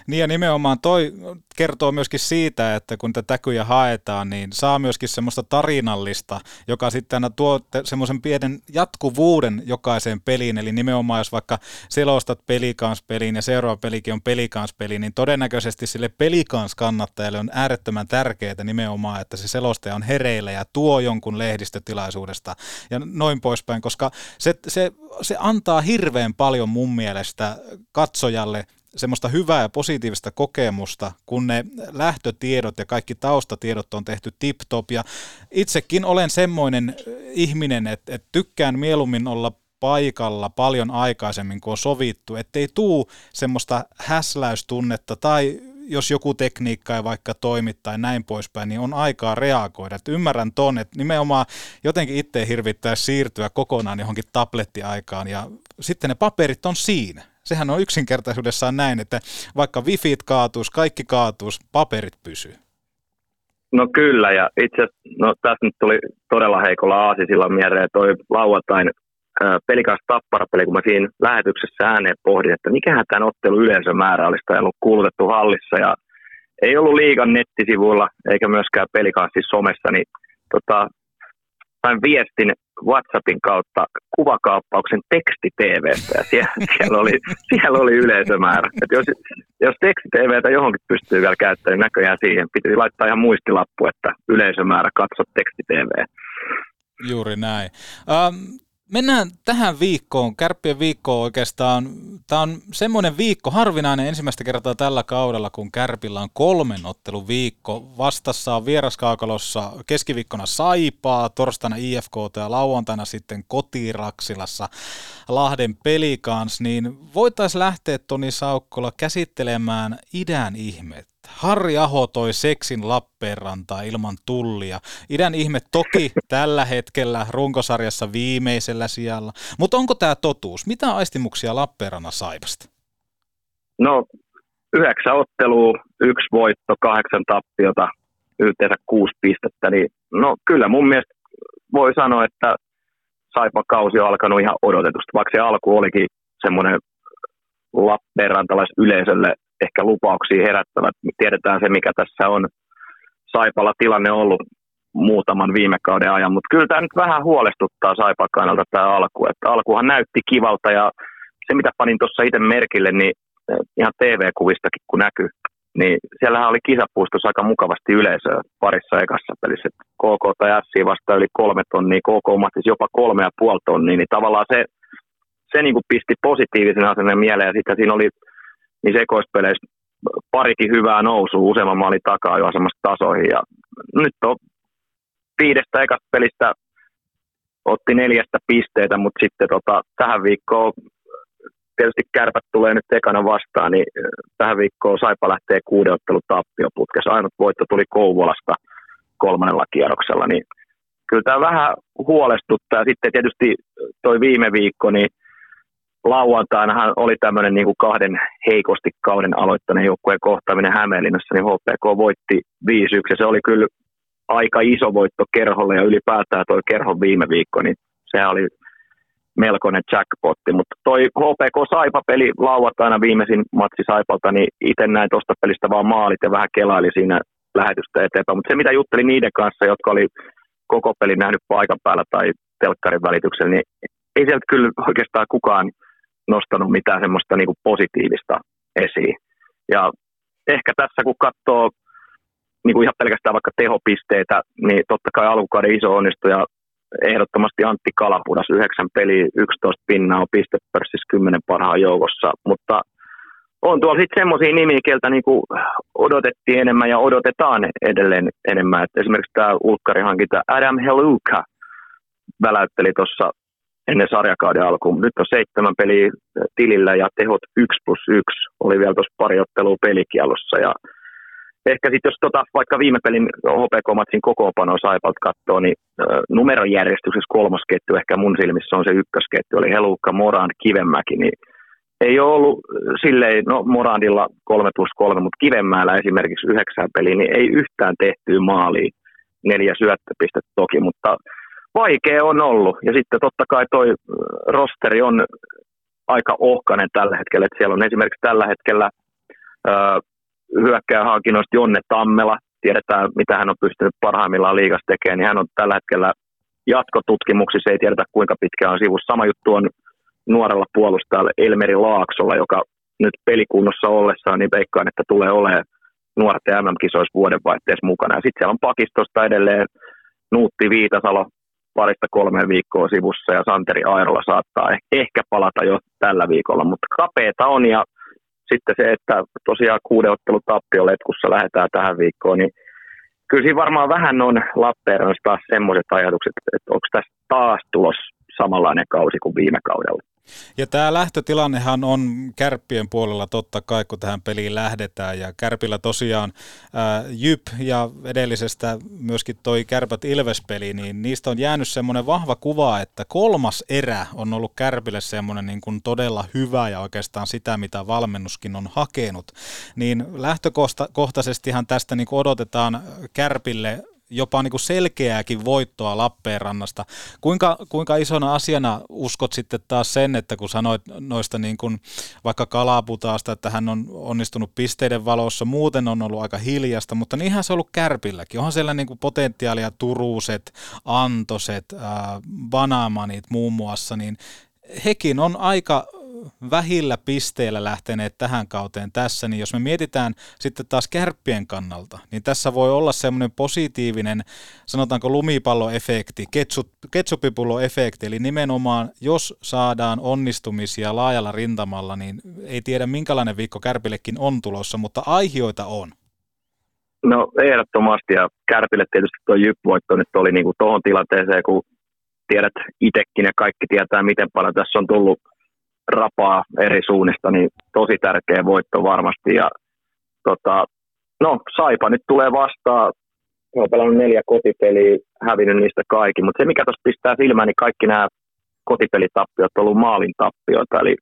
Niin ja nimenomaan toi kertoo myöskin siitä, että kun tätä täkyjä haetaan, niin saa myöskin semmoista tarinallista, joka sitten aina tuo semmoisen pienen jatkuvuuden jokaiseen peliin, eli nimenomaan jos vaikka selostat pelikanspeliin ja seuraava pelikin on pelikanspeli, niin todennäköisesti sille pelikanskannattajalle on äärettömän tärkeää nimenomaan, että se selostaja on hereillä ja tuo jonkun lehdistötilaisuudesta ja noin poispäin, koska se, se, se antaa hirveän paljon mun mielestä katsojalle semmoista hyvää ja positiivista kokemusta, kun ne lähtötiedot ja kaikki taustatiedot on tehty tip-top. Ja itsekin olen semmoinen ihminen, että, että tykkään mieluummin olla paikalla paljon aikaisemmin kuin on sovittu, ettei tuu semmoista häsläystunnetta tai jos joku tekniikka ei vaikka toimi tai näin poispäin, niin on aikaa reagoida. Et ymmärrän ton, että nimenomaan jotenkin itse hirvittää siirtyä kokonaan johonkin tablettiaikaan ja sitten ne paperit on siinä. Sehän on yksinkertaisuudessaan näin, että vaikka wifit kaatuus, kaikki kaatuus, paperit pysyy. No kyllä, ja itse no tässä nyt tuli todella heikolla aasisilla mieleen toi lauantain pelikas tapparapeli, kun mä siinä lähetyksessä ääneen pohdin, että mikähän tämän ottelu yleisömäärä olisi tai ollut kuulutettu hallissa ja ei ollut liigan nettisivuilla eikä myöskään pelikanssin somessa, niin tota, sain viestin WhatsAppin kautta kuvakaappauksen teksti TVstä ja siellä, siellä, oli, siellä oli yleisömäärä. Et jos, jos teksti TVtä johonkin pystyy vielä käyttämään, niin näköjään siihen piti laittaa ihan muistilappu, että yleisömäärä katso teksti TV. Juuri näin. Um, Mennään tähän viikkoon, kärppien viikkoon oikeastaan. Tämä on semmoinen viikko, harvinainen ensimmäistä kertaa tällä kaudella, kun Kärpillä on kolmen ottelun viikko. Vastassa on vieraskaakalossa keskiviikkona Saipaa, torstaina IFK ja lauantaina sitten kotiraksilassa Lahden pelikans. Niin voitaisiin lähteä Toni Saukkola käsittelemään idän ihmet Harri Aho toi seksin Lappeenrantaa ilman tullia. Idän ihme toki tällä hetkellä runkosarjassa viimeisellä sijalla. Mutta onko tämä totuus? Mitä aistimuksia Lappeenrannan saivasta? No, yhdeksän ottelua, yksi voitto, kahdeksan tappiota, yhteensä kuusi pistettä. Niin, no kyllä mun mielestä voi sanoa, että Saipa kausi on alkanut ihan odotetusti, vaikka se alku olikin semmoinen Lappeenrantalaisyleisölle ehkä lupauksia herättävät. Tiedetään se, mikä tässä on Saipalla tilanne ollut muutaman viime kauden ajan, mutta kyllä tämä nyt vähän huolestuttaa Saipan kannalta tämä alku. Että alkuhan näytti kivalta ja se, mitä panin tuossa itse merkille, niin eh, ihan TV-kuvistakin kun näkyy, niin siellähän oli kisapuistossa aika mukavasti yleisöä parissa ekassa pelissä. KK tai S vasta yli kolme tonnia, KK mahtisi jopa kolme ja puoli tonnia, niin tavallaan se, se niin kuin pisti positiivisen asenne mieleen ja sitten siinä oli niin sekoispeleissä parikin hyvää nousua useamman maalin takaa jo asemasta tasoihin. Ja nyt on viidestä ekasta pelistä otti neljästä pisteitä, mutta sitten tota, tähän viikkoon tietysti kärpät tulee nyt ekana vastaan, niin tähän viikkoon Saipa lähtee kuuden ottelun tappioputkessa. Ainut voitto tuli Kouvolasta kolmannella kierroksella, niin kyllä tämä vähän huolestuttaa. Sitten tietysti toi viime viikko, niin lauantainahan oli tämmöinen niin kuin kahden heikosti kauden aloittaneen joukkueen kohtaaminen Hämeenlinnassa, niin HPK voitti 5-1 ja se oli kyllä aika iso voitto kerholle ja ylipäätään toi kerhon viime viikko, niin sehän oli melkoinen jackpotti, mutta toi HPK Saipa-peli lauantaina viimeisin matsi Saipalta, niin itse näin tuosta pelistä vaan maalit ja vähän kelaili siinä lähetystä eteenpäin, mutta se mitä juttelin niiden kanssa, jotka oli koko pelin nähnyt paikan päällä tai telkkarin välityksellä, niin ei sieltä kyllä oikeastaan kukaan nostanut mitään semmoista niin kuin positiivista esiin. Ja ehkä tässä kun katsoo niin kuin ihan pelkästään vaikka tehopisteitä, niin totta kai alkukauden iso onnistuja ehdottomasti Antti Kalapudas, 9 peli, 11 pinnaa on pistepörssissä 10 parhaan joukossa, mutta on tuolla sitten semmoisia nimiä, keltä niinku odotettiin enemmän ja odotetaan edelleen enemmän. Et esimerkiksi tämä ulkkarihankinta Adam Heluka väläytteli tuossa ennen sarjakauden alkuun. Nyt on seitsemän peliä tilillä ja tehot 1 plus 1. Oli vielä tuossa pari ottelua pelikielossa. Ja ehkä sitten jos tota, vaikka viime pelin HPK-matsin kokoonpanoa Saipalta katsoo, niin äh, numerojärjestyksessä kolmosketju ehkä mun silmissä on se ykkösketju. Oli Helukka, Morand, Kivemäki, niin ei ole ollut silleen, no Morandilla 3 plus 3, mutta Kivenmäellä esimerkiksi yhdeksän peliä, niin ei yhtään tehtyä maaliin. Neljä syöttöpistettä toki, mutta vaikea on ollut. Ja sitten totta kai toi äh, rosteri on aika ohkainen tällä hetkellä. Että siellä on esimerkiksi tällä hetkellä äh, hyökkääjähankinnoista Jonne Tammela. Tiedetään, mitä hän on pystynyt parhaimmillaan liigassa tekemään. Niin hän on tällä hetkellä jatkotutkimuksissa, ei tiedetä kuinka pitkä on sivussa. Sama juttu on nuorella puolustajalla Elmeri Laaksolla, joka nyt pelikunnossa ollessaan, niin veikkaan, että tulee olemaan nuorten MM-kisoissa vuodenvaihteessa mukana. Sitten siellä on pakistosta edelleen Nuutti Viitasalo, parista kolmeen viikkoa sivussa ja Santeri Airola saattaa ehkä palata jo tällä viikolla, mutta kapeeta on ja sitten se, että tosiaan kuuden ottelun tappioletkussa lähdetään tähän viikkoon, niin kyllä siinä varmaan vähän on Lappeenrannassa taas semmoiset ajatukset, että onko tässä taas tulos samanlainen kausi kuin viime kaudella. Ja tämä lähtötilannehan on kärppien puolella totta kai, kun tähän peliin lähdetään. Ja kärpillä tosiaan ää, Jyp ja edellisestä myöskin toi Kärpät Ilves-peli, niin niistä on jäänyt semmoinen vahva kuva, että kolmas erä on ollut kärpille semmoinen niin kuin todella hyvä ja oikeastaan sitä, mitä valmennuskin on hakenut. Niin lähtökohtaisestihan tästä niin odotetaan kärpille jopa niin kuin selkeääkin voittoa Lappeenrannasta. Kuinka, kuinka isona asiana uskot sitten taas sen, että kun sanoit noista niin kuin vaikka Kalaputaasta, että hän on onnistunut pisteiden valossa, muuten on ollut aika hiljasta, mutta niinhän se on ollut Kärpilläkin. Onhan siellä niin kuin potentiaalia Turuset, Antoset, äh, Banamanit muun muassa, niin hekin on aika vähillä pisteillä lähteneet tähän kauteen tässä, niin jos me mietitään sitten taas kärppien kannalta, niin tässä voi olla semmoinen positiivinen, sanotaanko lumipalloefekti, ketsup, ketsupipulloefekti, eli nimenomaan jos saadaan onnistumisia laajalla rintamalla, niin ei tiedä minkälainen viikko kärpillekin on tulossa, mutta aihioita on. No ehdottomasti ja Kärpille tietysti tuo jyppuvoitto nyt oli niin tuohon tilanteeseen, kun tiedät itsekin ja kaikki tietää, miten paljon tässä on tullut rapaa eri suunnista, niin tosi tärkeä voitto varmasti. Ja, tota, no, Saipa nyt tulee vastaan. Mä oon pelannut neljä kotipeliä, hävinnyt niistä kaikki, mutta se mikä tuossa pistää silmään, niin kaikki nämä kotipelitappiot on ollut maalin tappioita, eli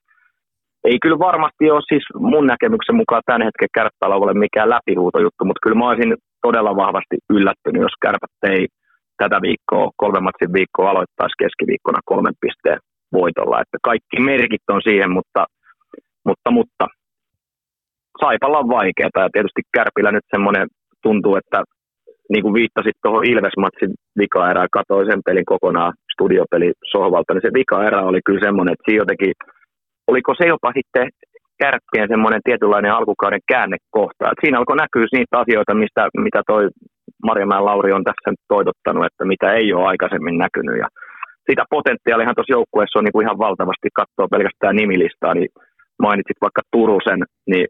ei kyllä varmasti ole siis mun näkemyksen mukaan tämän hetken kärppällä ole mikään läpihuutojuttu, mutta kyllä mä olisin todella vahvasti yllättynyt, jos kärpät ei tätä viikkoa, kolmen matsin viikkoa aloittaisi keskiviikkona kolmen pisteen voitolla. Että kaikki merkit on siihen, mutta, mutta, mutta Saipalla on vaikeaa ja tietysti Kärpillä nyt semmoinen tuntuu, että niin kuin viittasit tuohon Ilves-matsin vika-erään, katsoin sen pelin kokonaan studiopeli sohvalta, niin se vika-erä oli kyllä semmoinen, että siinä jotenkin, oliko se jopa sitten kärppien semmoinen tietynlainen alkukauden käännekohta. Et siinä alkoi näkyä niitä asioita, mistä, mitä toi Marjamäen Lauri on tässä nyt että mitä ei ole aikaisemmin näkynyt. Ja sitä potentiaalihan tuossa joukkueessa on niin kuin ihan valtavasti, katsoo pelkästään nimilistaa, niin mainitsit vaikka Turusen, niin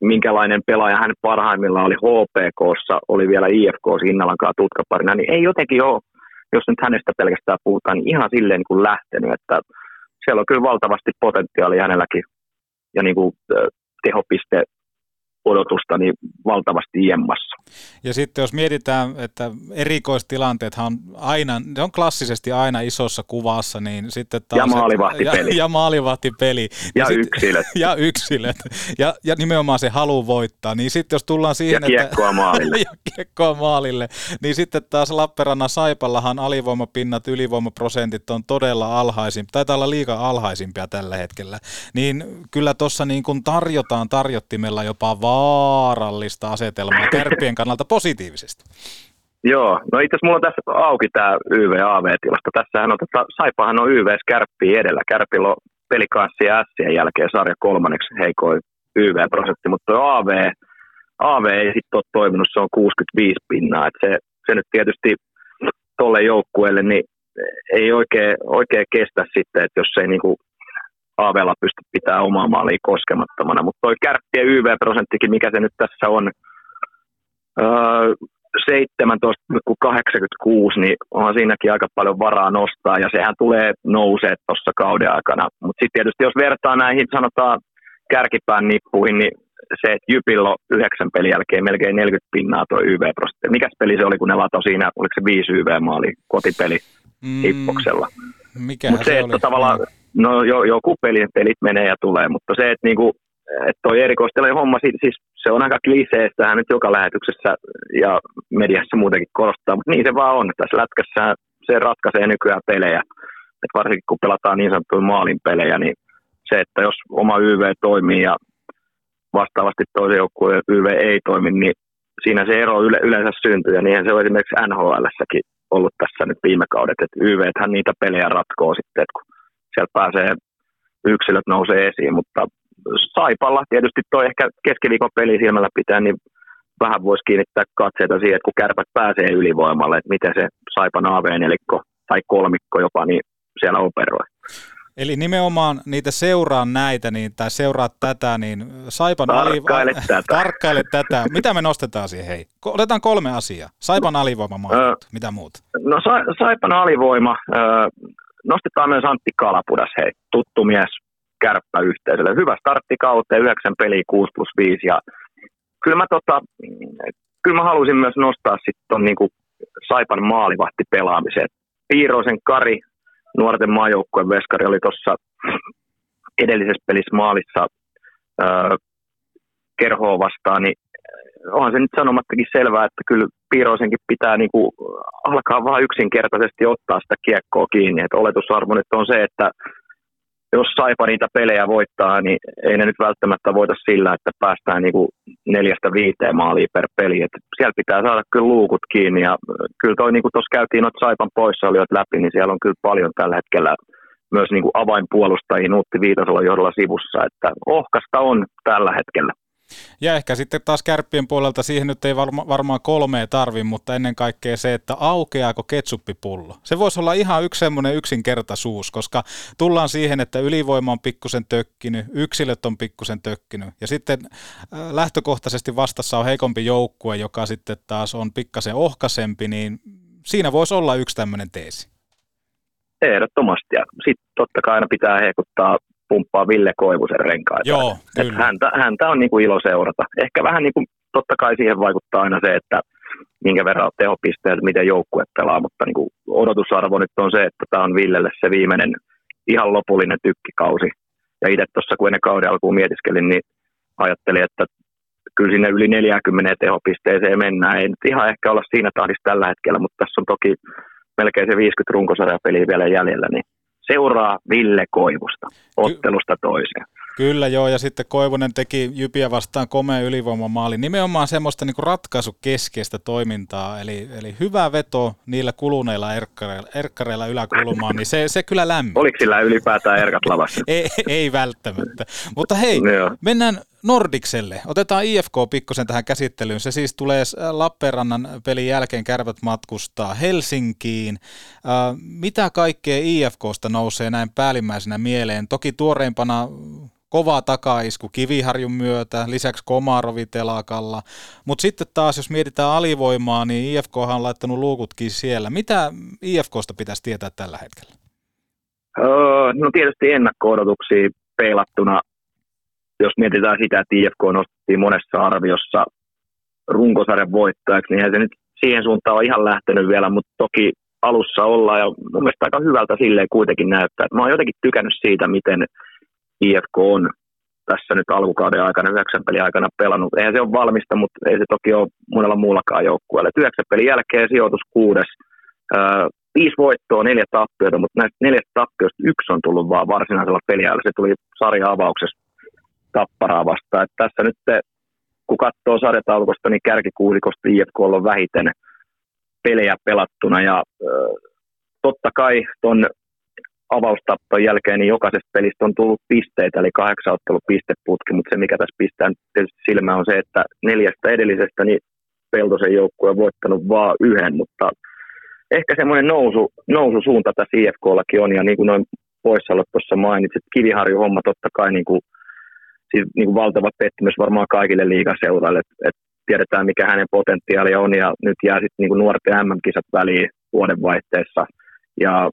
minkälainen pelaaja hän parhaimmillaan oli HPKssa, oli vielä IFK Innalankaa tutkaparina, niin ei jotenkin ole, jos nyt hänestä pelkästään puhutaan, niin ihan silleen niin kuin lähtenyt, että siellä on kyllä valtavasti potentiaalia hänelläkin. Ja niin kuin tehopiste odotusta niin valtavasti jemmassa. Ja sitten jos mietitään, että erikoistilanteethan on aina, ne on klassisesti aina isossa kuvassa, niin sitten taas... Ja maalivahtipeli. Ja, ja maalivahtipeli. Ja niin yksilöt. Sit, ja yksilöt. Ja, ja nimenomaan se halu voittaa. Niin sitten jos tullaan siihen, ja kiekkoa että... maalille. ja kiekkoa maalille. Niin sitten taas Lappeenrannan Saipallahan alivoimapinnat, ylivoimaprosentit on todella alhaisimpia. Taitaa olla liikaa alhaisimpia tällä hetkellä. Niin kyllä tuossa niin kun tarjotaan tarjottimella jopa vaarallista asetelmaa kärppien kannalta positiivisesti. Joo, no itse asiassa mulla on tässä auki tämä YV-AV-tilasta. Tässähän on, tota, Saipahan on YV kärppiä edellä. Kärpillä on pelikanssi ja Sien jälkeen sarja kolmanneksi heikoin YV-prosentti, mutta tuo AV, AV ei sitten ole toiminut, se on 65 pinnaa. Et se, se nyt tietysti tolle joukkueelle niin ei oikein, oikein kestä sitten, että jos ei niinku Aavella pysty pitää omaa maalia koskemattomana, mutta toi kärppien YV-prosenttikin, mikä se nyt tässä on, öö, 17,86, niin onhan siinäkin aika paljon varaa nostaa, ja sehän tulee nousee tuossa kauden aikana. Mutta sitten tietysti jos vertaa näihin, sanotaan kärkipään nippuihin, niin se, että Jypillä on yhdeksän pelin jälkeen melkein 40 pinnaa tuo YV-prosentti. Mikäs peli se oli, kun ne latoi siinä, oliko se 5 YV-maali kotipeli mm, Hippoksella? Mutta se, se, että oli? tavallaan, no jo, joku peli, pelit menee ja tulee, mutta se, että niinku, että toi erikoistelu homma, siis se on aika kliseistä nyt joka lähetyksessä ja mediassa muutenkin korostaa, mutta niin se vaan on. Tässä lätkässä se ratkaisee nykyään pelejä. Et varsinkin kun pelataan niin sanottuja maalin pelejä, niin se, että jos oma YV toimii ja vastaavasti toisen joukkueen YV ei toimi, niin siinä se ero yle, yleensä syntyy. Ja niinhän se on esimerkiksi NHLssäkin ollut tässä nyt viime kaudet, että YVthän niitä pelejä ratkoo sitten, että kun sieltä pääsee yksilöt nousee esiin, mutta Saipalla tietysti tuo ehkä keskiviikon peli silmällä pitää, niin vähän voisi kiinnittää katseita siihen, että kun kärpät pääsee ylivoimalle, että miten se Saipan AV-nelikko tai kolmikko jopa, niin siellä operoi. Eli nimenomaan niitä seuraa näitä, niin, tai seuraa tätä, niin Saipan Tarkkaile alivoima... tätä. Tarkkaile tätä. Mitä me nostetaan siihen, hei? Otetaan kolme asiaa. Saipan alivoima. Mitä muuta? No Sa- Saipan alivoima, öö, nostetaan myös Antti Kalapudas, hei, tuttu mies kärppäyhteisölle. Hyvä startti kauteen, 9 peliä 6 plus 5 ja kyllä mä, tota, kyllä mä halusin myös nostaa sitten niinku Saipan maalivahti pelaamiseen. Piiroisen Kari, nuorten maajoukkueen veskari, oli tuossa edellisessä pelissä maalissa öö, kerhoa vastaan, niin onhan se nyt sanomattakin selvää, että kyllä Piiroisenkin pitää niin kuin alkaa vaan yksinkertaisesti ottaa sitä kiekkoa kiinni. Et oletusarvo nyt on se, että jos Saipa niitä pelejä voittaa, niin ei ne nyt välttämättä voita sillä, että päästään niin kuin neljästä viiteen maaliin per peli. Et siellä pitää saada kyllä luukut kiinni ja kyllä toi, niin kuin tuossa käytiin noita Saipan poissaolijoita läpi, niin siellä on kyllä paljon tällä hetkellä myös niin kuin avainpuolustajia Nuutti Viitasella johdolla sivussa, että ohkasta on tällä hetkellä. Ja ehkä sitten taas kärppien puolelta siihen nyt ei varma, varmaan kolmea tarvi, mutta ennen kaikkea se, että aukeaako ketsuppipullo. Se voisi olla ihan yksi semmoinen yksinkertaisuus, koska tullaan siihen, että ylivoima on pikkusen tökkinyt, yksilöt on pikkusen tökkinyt ja sitten äh, lähtökohtaisesti vastassa on heikompi joukkue, joka sitten taas on pikkasen ohkaisempi, niin siinä voisi olla yksi tämmöinen teesi. Ehdottomasti. Ja sitten totta kai aina pitää heikuttaa pumppaa Ville Koivusen renkaita. Joo, Et häntä, häntä on niin kuin ilo seurata. Ehkä vähän niin kuin, totta kai siihen vaikuttaa aina se, että minkä verran tehopisteet, miten joukkue pelaa, mutta niin kuin odotusarvo nyt on se, että tämä on Villelle se viimeinen ihan lopullinen tykkikausi. Ja itse tuossa, kun ennen kauden alkuun mietiskelin, niin ajattelin, että kyllä sinne yli 40 tehopisteeseen mennään. Ei nyt ihan ehkä olla siinä tahdissa tällä hetkellä, mutta tässä on toki melkein se 50 runkosarjapeliä vielä jäljellä, niin seuraa Ville Koivusta ottelusta toiseen. Kyllä joo, ja sitten Koivunen teki Jypiä vastaan komea ylivoimamaali. Nimenomaan semmoista niin ratkaisukeskeistä toimintaa, eli, eli hyvä veto niillä kuluneilla erkkareilla, erkkareilla yläkulmaan, niin se, se kyllä lämmin. Oliko sillä ylipäätään erkat lavassa? ei, ei välttämättä. Mutta hei, Joo. mennään Nordikselle. Otetaan IFK pikkusen tähän käsittelyyn. Se siis tulee Lappeenrannan pelin jälkeen kärvät matkustaa Helsinkiin. Äh, mitä kaikkea IFKsta nousee näin päällimmäisenä mieleen? Toki tuoreimpana kova takaisku Kiviharjun myötä, lisäksi Komarovi telakalla. Mutta sitten taas, jos mietitään alivoimaa, niin IFK on laittanut luukutkin siellä. Mitä IFKsta pitäisi tietää tällä hetkellä? Öö, no tietysti ennakko-odotuksia peilattuna, jos mietitään sitä, että IFK nostettiin monessa arviossa runkosarjan voittajaksi, niin se nyt siihen suuntaan ole ihan lähtenyt vielä, mutta toki alussa ollaan ja mun mielestä aika hyvältä silleen kuitenkin näyttää. Mä oon jotenkin tykännyt siitä, miten IFK on tässä nyt alkukauden aikana, yhdeksän pelin aikana pelannut. Eihän se ole valmista, mutta ei se toki ole monella muullakaan joukkueella. Yhdeksän pelin jälkeen sijoitus kuudes, öö, viisi voittoa, neljä tappiota, mutta näistä neljästä tappiosta yksi on tullut vaan varsinaisella peliajalla. Se tuli sarja-avauksessa tapparaa vastaan. Et tässä nyt, te, kun katsoo sarjataulukosta, niin kärkikuulikosta IFK on vähiten pelejä pelattuna ja totta kai ton avaustappon jälkeen niin jokaisesta pelistä on tullut pisteitä, eli kahdeksan ottelu pisteputki, mutta se mikä tässä pistää tietysti silmään on se, että neljästä edellisestä niin Peltosen joukkue on voittanut vain yhden, mutta ehkä semmoinen nousu, noususuunta tässä IFKllakin on, ja niin kuin noin poissaolot tuossa mainitsit, Kiviharju homma totta kai niin kuin, siis niin kuin valtava pettymys varmaan kaikille liigaseuraille, että et tiedetään mikä hänen potentiaali on, ja nyt jää sitten niin nuorten MM-kisat väliin vuodenvaihteessa, ja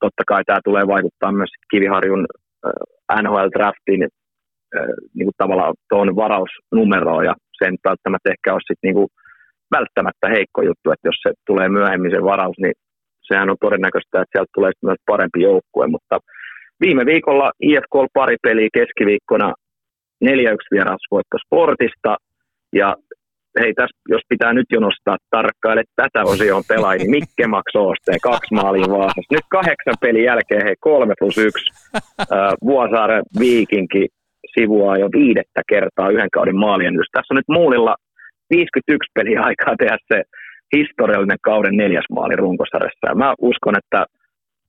totta kai tämä tulee vaikuttaa myös Kiviharjun äh, NHL-draftiin äh, niin kuin tavallaan tuon varausnumeroon ja sen välttämättä ehkä olisi sit niin välttämättä heikko juttu, että jos se tulee myöhemmin se varaus, niin sehän on todennäköistä, että sieltä tulee myös parempi joukkue, mutta viime viikolla IFK pari peliä keskiviikkona 4-1 vierasvoitto Sportista ja hei, tässä, jos pitää nyt jo nostaa tarkkaille tätä osioon pelaajia, niin Mikke Max kaksi maalia Vaasassa. Nyt kahdeksan pelin jälkeen, hei, kolme plus yksi. Äh, Vuosaaren viikinki sivuaa jo viidettä kertaa yhden kauden maalien. Jos tässä on nyt muulilla 51 peliä aikaa tehdä se historiallinen kauden neljäs maali runkosarjassa. Ja mä uskon, että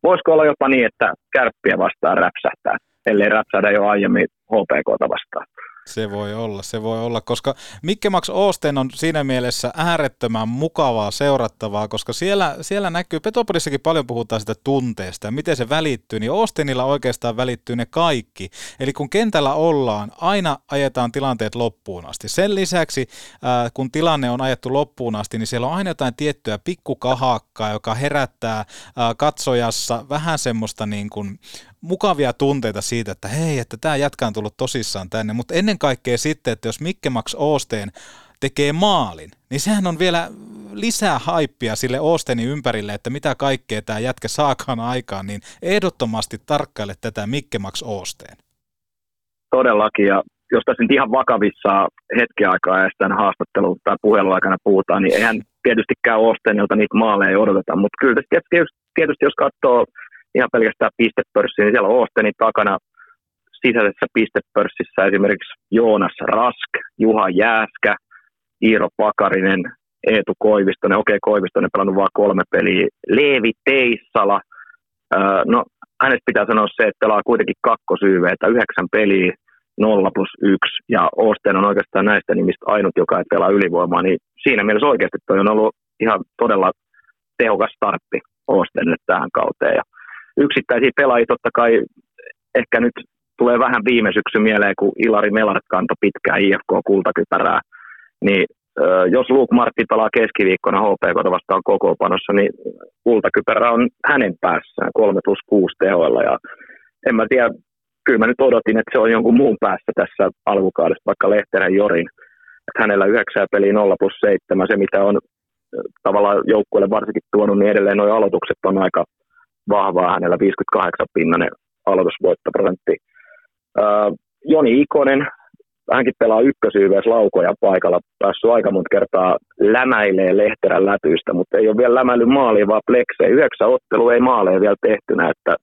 voisiko olla jopa niin, että kärppiä vastaan räpsähtää, ellei räpsähdä jo aiemmin HPKta vastaan. Se voi olla, se voi olla, koska Mikke Max Oosten on siinä mielessä äärettömän mukavaa seurattavaa, koska siellä, siellä näkyy, Petopodissakin paljon puhutaan sitä tunteesta ja miten se välittyy, niin Oostenilla oikeastaan välittyy ne kaikki. Eli kun kentällä ollaan, aina ajetaan tilanteet loppuun asti. Sen lisäksi, äh, kun tilanne on ajettu loppuun asti, niin siellä on aina jotain tiettyä pikkukahakkaa, joka herättää äh, katsojassa vähän semmoista niin kuin mukavia tunteita siitä, että hei, että tämä jätkä on tullut tosissaan tänne, mutta ennen kaikkea sitten, että jos Mikke Max Oosteen tekee maalin, niin sehän on vielä lisää haippia sille Oostenin ympärille, että mitä kaikkea tämä jätkä saakaan aikaan, niin ehdottomasti tarkkaile tätä Mikke Max Oosteen. Todellakin, ja jos tässä nyt ihan vakavissa hetki aikaa ja tämän haastattelun tai puhelun aikana puhutaan, niin eihän tietystikään Oostenilta niitä maaleja odoteta, mutta kyllä tietysti, tietysti jos katsoo ihan pelkästään pistepörssiä, niin siellä on Oostenin takana sisäisessä pistepörssissä esimerkiksi Joonas Rask, Juha Jääskä, Iiro Pakarinen, Eetu Koivistonen, okei okay, Koivistonen pelannut vain kolme peliä, Leevi Teissala, no hänestä pitää sanoa se, että pelaa kuitenkin kakkosyyveitä, yhdeksän peliä, nolla plus yksi, ja Oosten on oikeastaan näistä nimistä ainut, joka ei pelaa ylivoimaa, niin siinä mielessä oikeasti toi on ollut ihan todella tehokas startti Oostenille tähän kauteen, ja yksittäisiä pelaajia totta kai ehkä nyt tulee vähän viime syksy mieleen, kun Ilari Melart kantoi pitkää IFK-kultakypärää, niin jos Luke Martti pelaa keskiviikkona HPK vastaan kokoopanossa, niin kultakypärä on hänen päässään 3 plus 6 tehoilla. Ja en mä tiedä, kyllä mä nyt odotin, että se on jonkun muun päässä tässä alkukaudessa, vaikka Lehterän Jorin. Että hänellä 9 peliä 0 plus 7, se mitä on tavallaan joukkueelle varsinkin tuonut, niin edelleen nuo aloitukset on aika vahvaa, hänellä 58 pinnanen aloitusvoittoprosentti. Joni Ikonen, hänkin pelaa ykkösyyveessä laukoja paikalla, päässyt aika monta kertaa lämäilee Lehterän lätyistä, mutta ei ole vielä lämäily maaliin, vaan pleksejä. Yhdeksän ottelu ei maaleja vielä tehtynä, että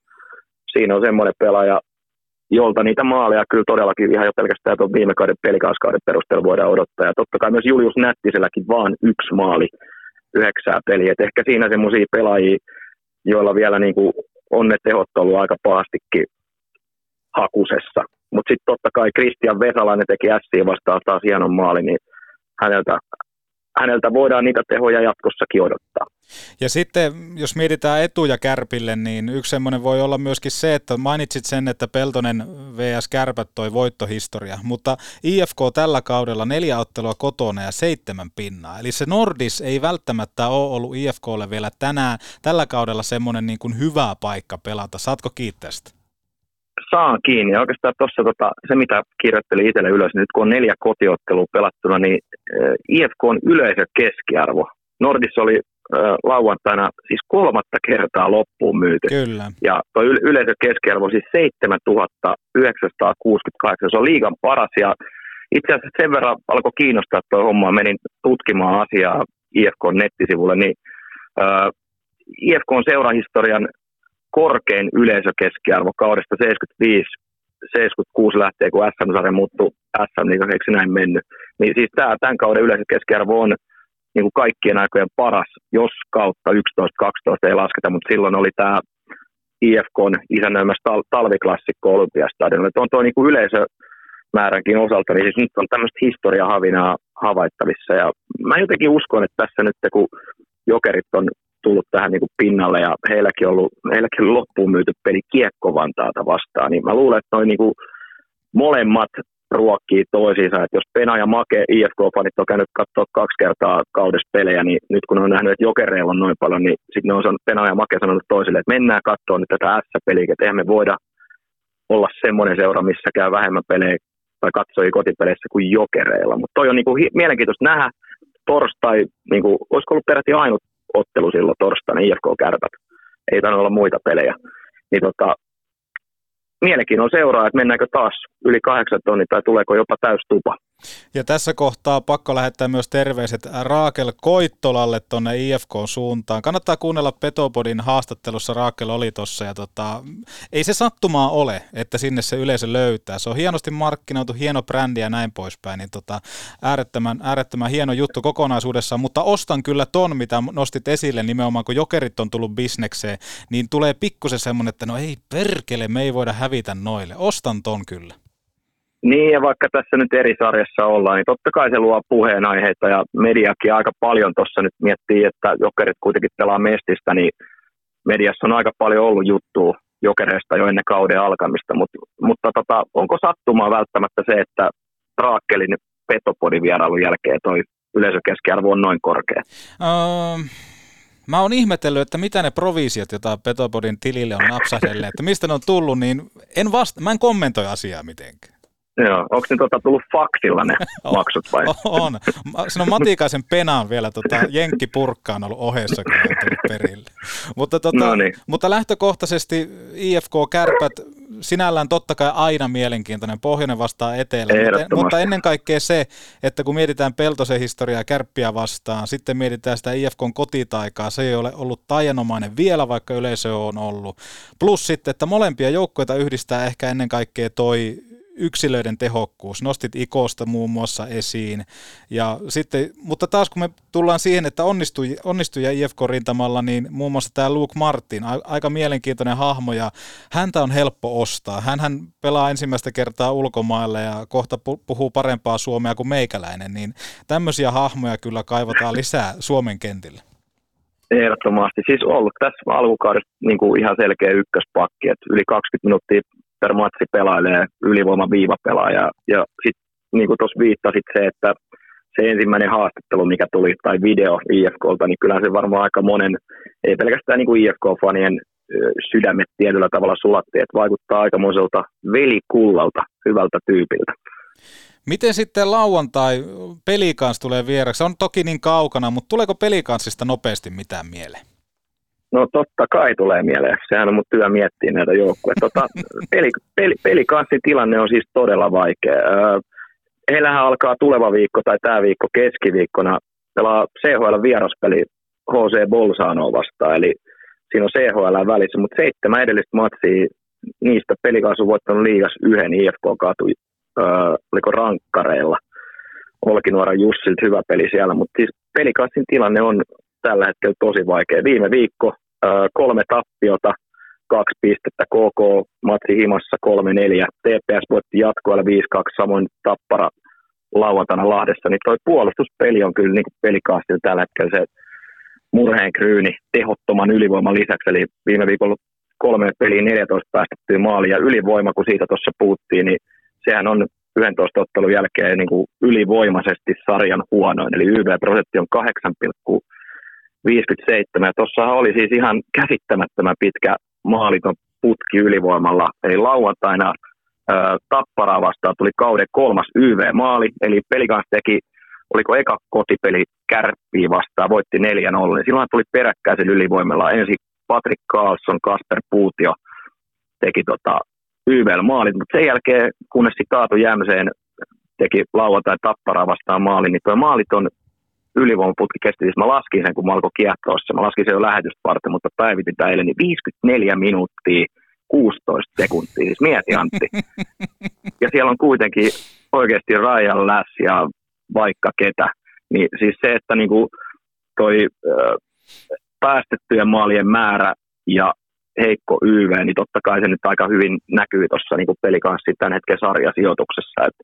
siinä on semmoinen pelaaja, jolta niitä maaleja kyllä todellakin ihan jo pelkästään tuon viime kauden pelikauskauden perusteella voidaan odottaa. Ja totta kai myös Julius Nättiselläkin vaan yksi maali yhdeksää peliä. Et ehkä siinä semmoisia pelaajia, joilla vielä niin kuin on ne tehot ollut aika pahastikin hakusessa. Mutta sitten totta kai Kristian Vesalainen teki ässiä vastaan taas hienon maali, niin häneltä, häneltä voidaan niitä tehoja jatkossakin odottaa. Ja sitten, jos mietitään etuja Kärpille, niin yksi semmoinen voi olla myöskin se, että mainitsit sen, että Peltonen vs. Kärpät toi voittohistoria, mutta IFK tällä kaudella neljä ottelua kotona ja seitsemän pinnaa. Eli se Nordis ei välttämättä ole ollut IFKlle vielä tänään, tällä kaudella semmoinen niin kuin hyvä paikka pelata. Saatko kiittää sitä? Saan kiinni. Ja oikeastaan tuossa tota, se, mitä kirjoittelin itselle ylös, niin nyt kun on neljä kotiottelua pelattuna, niin eh, IFK on yleisökeskiarvo. Nordis oli lauantaina siis kolmatta kertaa loppuun myyty. Kyllä. Ja tuo yleisökeskiarvo siis 7968, se on liigan paras ja itse asiassa sen verran alkoi kiinnostaa tuo homma, menin tutkimaan asiaa IFK nettisivulle, niin äh, IFK on seurahistorian korkein yleisökeskiarvo kaudesta 75 76 lähtee, kun SM-sarja muuttui SM, niin näin mennyt. Niin siis tämä, tämän kauden yleisökeskiarvo on niin kuin kaikkien aikojen paras, jos kautta 11-12 ei lasketa, mutta silloin oli tämä IFKn isännöimässä tal- talviklassikko Olympiastadionilla. On tuo niin yleisömääränkin osalta, niin siis nyt on tämmöistä historiahavinaa havaittavissa. Ja mä jotenkin uskon, että tässä nyt kun jokerit on tullut tähän niin kuin pinnalle ja heilläkin ollut, heilläkin loppuun myyty peli Kiekko Vantaata vastaan, niin mä luulen, että noin niin kuin molemmat ruokkii toisiinsa. Että jos Pena ja Make IFK-fanit on käynyt katsoa kaksi kertaa kaudessa pelejä, niin nyt kun on nähnyt, että jokereilla on noin paljon, niin sitten on sanonut, Pena ja Make sanonut toisille, että mennään katsoa nyt tätä S-peliä, että eihän me voida olla semmoinen seura, missä käy vähemmän pelejä tai katsoi kotipeleissä kuin jokereilla. Mutta toi on niinku hi- mielenkiintoista nähdä torstai, niinku, olisiko ollut peräti ainut ottelu silloin torstaina IFK-kärpät. Ei tainnut olla muita pelejä. Niin tota, mielenkiinnon seuraa, että mennäänkö taas yli kahdeksan tonni tai tuleeko jopa täystupa. Ja tässä kohtaa pakko lähettää myös terveiset Raakel Koittolalle tuonne IFK-suuntaan. Kannattaa kuunnella Petopodin haastattelussa, Raakel oli tuossa ja tota, ei se sattumaa ole, että sinne se yleisö löytää. Se on hienosti markkinoitu, hieno brändi ja näin poispäin, niin tota, äärettömän, äärettömän hieno juttu kokonaisuudessaan, mutta ostan kyllä ton, mitä nostit esille nimenomaan, kun jokerit on tullut bisnekseen, niin tulee pikkusen semmoinen, että no ei perkele, me ei voida hävitä noille. Ostan ton kyllä. Niin, ja vaikka tässä nyt eri sarjassa ollaan, niin totta kai se luo puheenaiheita ja mediakin aika paljon tuossa nyt miettii, että jokerit kuitenkin pelaa mestistä, niin mediassa on aika paljon ollut juttua jokereista jo ennen kauden alkamista, mutta, mutta tota, onko sattumaa välttämättä se, että Raakkelin Petopodin vierailun jälkeen toi yleisökeskiarvo on noin korkea? Uh, mä oon ihmetellyt, että mitä ne provisiot, joita Petopodin tilille on napsahdelleet, että mistä ne on tullut, niin en vasta, mä en kommentoi asiaa mitenkään. Joo, onko ne tota tullut faksilla ne maksut vai? On. Siinä on Matikaisen penaan vielä tota, Jenkkipurkka on ollut ohessa, kun on tullut perille. Mutta, tota, no niin. mutta lähtökohtaisesti IFK Kärpät sinällään totta kai aina mielenkiintoinen, pohjoinen vastaa etelä, mutta, mutta ennen kaikkea se, että kun mietitään Peltosen historiaa kärppiä vastaan, sitten mietitään sitä IFKn kotitaikaa, se ei ole ollut tajanomainen vielä, vaikka yleisö on ollut. Plus sitten, että molempia joukkoita yhdistää ehkä ennen kaikkea toi yksilöiden tehokkuus. Nostit Ikosta muun muassa esiin. Ja sitten, mutta taas kun me tullaan siihen, että onnistuja, onnistuja IFK-rintamalla, niin muun muassa tämä Luke Martin, aika mielenkiintoinen hahmo ja häntä on helppo ostaa. hän pelaa ensimmäistä kertaa ulkomaille ja kohta puhuu parempaa suomea kuin meikäläinen, niin tämmöisiä hahmoja kyllä kaivataan lisää Suomen kentille. Ehdottomasti. Siis ollut tässä alkukaudessa niin kuin ihan selkeä ykköspakki, että yli 20 minuuttia per matsi pelailee ylivoima viivapelaaja. Ja sitten niin kuin tuossa viittasit se, että se ensimmäinen haastattelu, mikä tuli, tai video IFKlta, niin kyllä se varmaan aika monen, ei pelkästään niin kuin IFK-fanien sydämet tietyllä tavalla sulatti, että vaikuttaa aikamoiselta velikullalta, hyvältä tyypiltä. Miten sitten lauantai pelikans tulee vieraksi? On toki niin kaukana, mutta tuleeko pelikanssista nopeasti mitään mieleen? No totta kai tulee mieleen. Sehän on mun työ miettiä näitä joukkueita. Tota, peli, peli, pelikanssin tilanne on siis todella vaikea. Heillähän alkaa tuleva viikko tai tämä viikko keskiviikkona pelaa CHL vieraspeli HC Bolsano vastaan, eli siinä on CHL välissä, mutta seitsemän edellistä matsia, niistä pelikaasu voittanut liigas yhden IFK katu, oliko rankkareilla. Olkinuoran Jussilta hyvä peli siellä, mutta siis pelikassin tilanne on tällä hetkellä tosi vaikea. Viime viikko kolme tappiota, kaksi pistettä, KK matsi himassa 3-4, TPS voitti jatkoilla 5-2, samoin Tappara lauantaina Lahdessa, niin toi puolustuspeli on kyllä niin pelikaastilla tällä hetkellä se murheen kryyni tehottoman ylivoiman lisäksi, eli viime viikolla kolme peliä 14 päästettyä maalia ja ylivoima, kun siitä tuossa puhuttiin, niin sehän on 11 ottelun jälkeen niin kuin ylivoimaisesti sarjan huonoin, eli YV-prosentti on 8,5 57. Ja tuossahan oli siis ihan käsittämättömän pitkä maaliton putki ylivoimalla. Eli lauantaina ää, Tapparaa vastaan tuli kauden kolmas YV-maali, eli pelikans teki, oliko eka kotipeli kärppiä vastaan, voitti 4-0. Silloin tuli peräkkäisen ylivoimalla ensin Patrick Carlson, Kasper Puutio teki tota YV-maalit, mutta sen jälkeen, kunnes sitten Taatu Jämseen teki lauantai Tapparaa vastaan maali, niin tuo maalit on ylivoimaputki kesti, siis mä laskin sen, kun mä alkoi kiehtoa mä laskin sen jo lähetystä varten, mutta päivitin tämä eilen, niin 54 minuuttia 16 sekuntia, siis mieti Antti. Ja siellä on kuitenkin oikeasti Ryan Lass ja vaikka ketä, niin siis se, että niinku toi ö, päästettyjen maalien määrä ja heikko YV, niin totta kai se nyt aika hyvin näkyy tuossa niin pelikanssi tämän hetken sarjasijoituksessa. Et,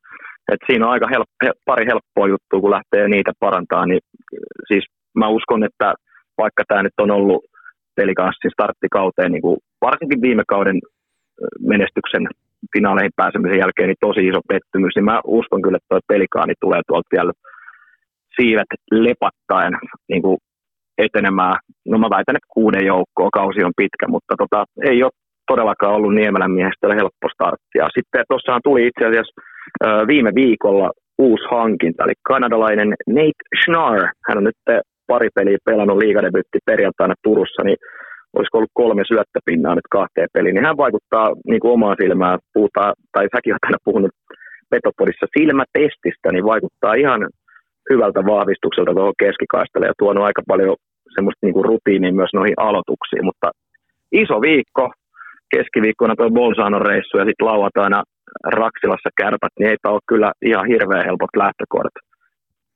et siinä on aika help, pari helppoa juttua, kun lähtee niitä parantaa, niin siis mä uskon, että vaikka tämä nyt on ollut pelikanssin starttikauteen, niin kuin varsinkin viime kauden menestyksen finaaleihin pääsemisen jälkeen niin tosi iso pettymys, niin mä uskon kyllä, että tuo pelikaani tulee tuolta vielä siivet lepattaen niin kuin etenemään. No mä väitän, että kuuden joukkoa, kausi on pitkä, mutta tota, ei ole todellakaan ollut Niemelän miehistöllä helppo startti. Ja sitten tuossahan tuli itse asiassa viime viikolla uusi hankinta, eli kanadalainen Nate Schnarr. Hän on nyt pari peliä pelannut liigadebytti perjantaina Turussa, niin olisiko ollut kolme syöttöpinnaa nyt kahteen peliin, niin hän vaikuttaa niin kuin omaan silmään, puhutaan, tai säkin olet aina puhunut Petopodissa silmätestistä, niin vaikuttaa ihan hyvältä vahvistukselta tuohon keskikaistalle ja tuonut aika paljon semmoista niin kuin rutiinia myös noihin aloituksiin, mutta iso viikko, keskiviikkona tuo Bolsanon reissu ja sitten lauantaina Raksilassa kärpät, niin eipä ole kyllä ihan hirveän helpot lähtökohdat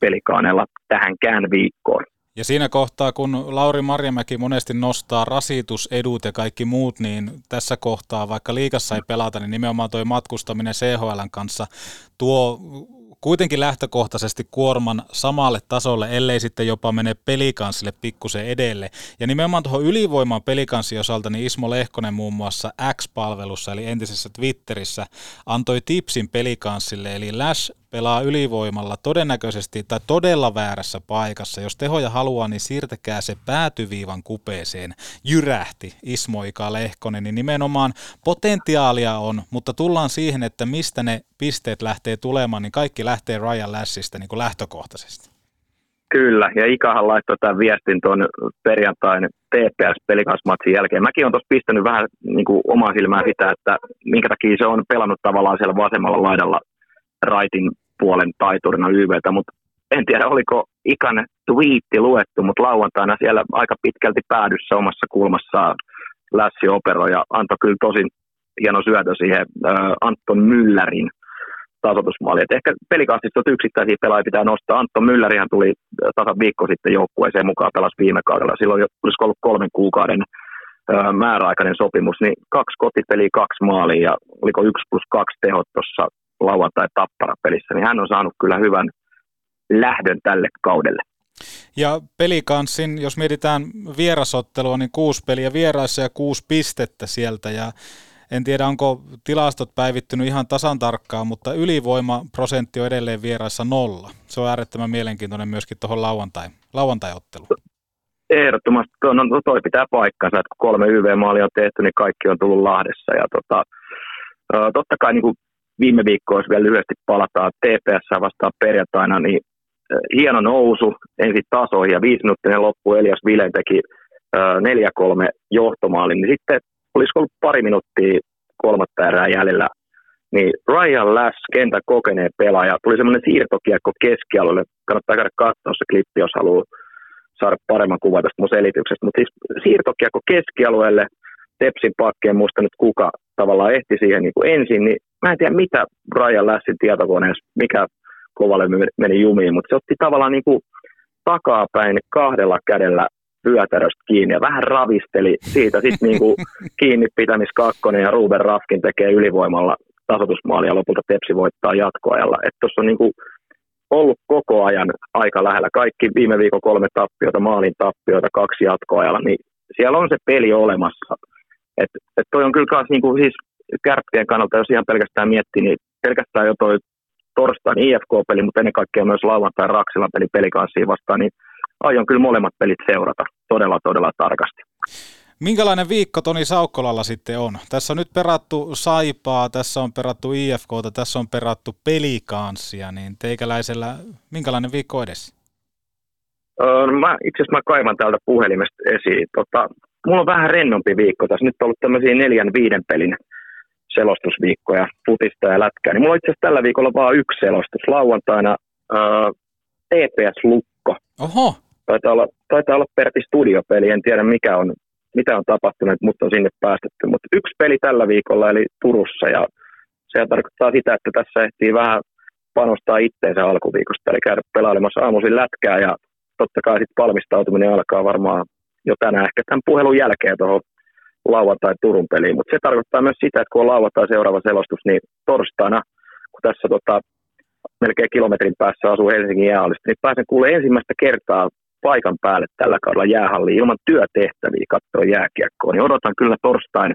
pelikaaneella tähänkään viikkoon. Ja siinä kohtaa, kun Lauri Marjamäki monesti nostaa rasitusedut ja kaikki muut, niin tässä kohtaa, vaikka liikassa ei pelata, niin nimenomaan tuo matkustaminen CHLn kanssa tuo kuitenkin lähtökohtaisesti kuorman samalle tasolle, ellei sitten jopa mene pelikanssille pikkusen edelle. Ja nimenomaan tuohon ylivoiman pelikanssin osalta, niin Ismo Lehkonen muun muassa X-palvelussa, eli entisessä Twitterissä, antoi tipsin pelikanssille, eli Lash pelaa ylivoimalla todennäköisesti tai todella väärässä paikassa. Jos tehoja haluaa, niin siirtäkää se päätyviivan kupeeseen. Jyrähti Ismo Ika Lehkonen, niin nimenomaan potentiaalia on, mutta tullaan siihen, että mistä ne pisteet lähtee tulemaan, niin kaikki lähtee Ryan Lashista niin kuin lähtökohtaisesti. Kyllä, ja Ikahan laittoi tämän viestin tuon perjantain TPS-pelikansmatsin jälkeen. Mäkin olen tuossa pistänyt vähän niin kuin omaa silmää sitä, että minkä takia se on pelannut tavallaan siellä vasemmalla laidalla raitin puolen taiturina YVtä, mutta en tiedä oliko ikan twiitti luettu, mutta lauantaina siellä aika pitkälti päädyssä omassa kulmassaan Lässi operoi ja antoi kyllä tosi hieno syötö siihen äh, Anton Müllerin tasoitusmaali. Et ehkä pelikassista yksittäisiä pelaajia pitää nostaa. Anton Müllärihän tuli tasan viikko sitten joukkueeseen mukaan, pelasi viime kaudella. Silloin olisiko ollut kolmen kuukauden määräaikainen sopimus, niin kaksi kotipeliä, kaksi maalia ja oliko yksi plus kaksi tehot tuossa lauantai tappara pelissä, niin hän on saanut kyllä hyvän lähdön tälle kaudelle. Ja pelikanssin, jos mietitään vierasottelua, niin kuusi peliä vieraissa ja kuusi pistettä sieltä. Ja en tiedä, onko tilastot päivittynyt ihan tasan tarkkaan, mutta ylivoimaprosentti on edelleen vieraissa nolla. Se on äärettömän mielenkiintoinen myöskin tuohon lauantai, lauantai-otteluun. Ehdottomasti, no, no toi pitää paikkansa, että kun kolme YV-maalia on tehty, niin kaikki on tullut Lahdessa. Ja tota, totta kai niin kuin viime viikkoa, jos vielä lyhyesti palataan TPS vastaan perjantaina, niin hieno nousu ensin tasoihin ja viisi minuuttinen loppu. Elias Vilen teki 4-3 johtomaalin, niin sitten olisiko ollut pari minuuttia kolmatta erää jäljellä, niin Ryan Lass, kentän kokeneen pelaaja, tuli semmoinen siirtokiekko keskialueelle, kannattaa käydä katsoa se klippi, jos haluaa saada paremman kuvan tästä mun selityksestä, mutta siis siirtokiekko keskialueelle, Tepsin pakki, en muista nyt kuka tavallaan ehti siihen niin kuin ensin, niin mä en tiedä mitä Brian Lassin tietokoneessa, mikä kovalle meni jumiin, mutta se otti tavallaan niin kuin takapäin kahdella kädellä vyötäröstä kiinni ja vähän ravisteli siitä sitten niin kuin kiinni pitämis kakkonen ja Ruben Rafkin tekee ylivoimalla tasoitusmaalia ja lopulta Tepsi voittaa jatkoajalla. Että tuossa on niin kuin ollut koko ajan aika lähellä. Kaikki viime viikon kolme tappiota, maalin tappiota, kaksi jatkoajalla, niin siellä on se peli olemassa. Et, et toi on kyllä myös niinku, siis kärppien kannalta, jos ihan pelkästään miettii, niin pelkästään jo toi torstain IFK-peli, mutta ennen kaikkea myös lauantai Raksilan peli pelikanssiin vastaan, niin aion kyllä molemmat pelit seurata todella, todella tarkasti. Minkälainen viikko Toni Saukkolalla sitten on? Tässä on nyt perattu Saipaa, tässä on perattu IFKta, tässä on perattu pelikanssia, niin teikäläisellä minkälainen viikko edessä? Öö, mä, itse asiassa mä kaivan täältä puhelimesta esiin. Tota, mulla on vähän rennompi viikko tässä. Nyt on ollut tämmöisiä neljän viiden pelin selostusviikkoja putista ja lätkää. Niin mulla on itse asiassa tällä viikolla vain yksi selostus. Lauantaina ää, TPS Lukko. Oho. Taitaa olla, taitaa olla Pertti studiopeli, en tiedä mikä on, mitä on tapahtunut, mutta on sinne päästetty. Mutta yksi peli tällä viikolla, eli Turussa, ja se tarkoittaa sitä, että tässä ehtii vähän panostaa itteensä alkuviikosta, eli käydä pelailemassa aamuisin lätkää, ja totta kai sitten valmistautuminen alkaa varmaan jo tänään ehkä tämän puhelun jälkeen tuohon lauantai Turun peliin. Mutta se tarkoittaa myös sitä, että kun on lauantai seuraava selostus, niin torstaina, kun tässä tota, melkein kilometrin päässä asuu Helsingin jäähallista, niin pääsen kuulemaan ensimmäistä kertaa paikan päälle tällä kaudella jäähalliin ilman työtehtäviä katsoa jääkiekkoa, niin odotan kyllä torstain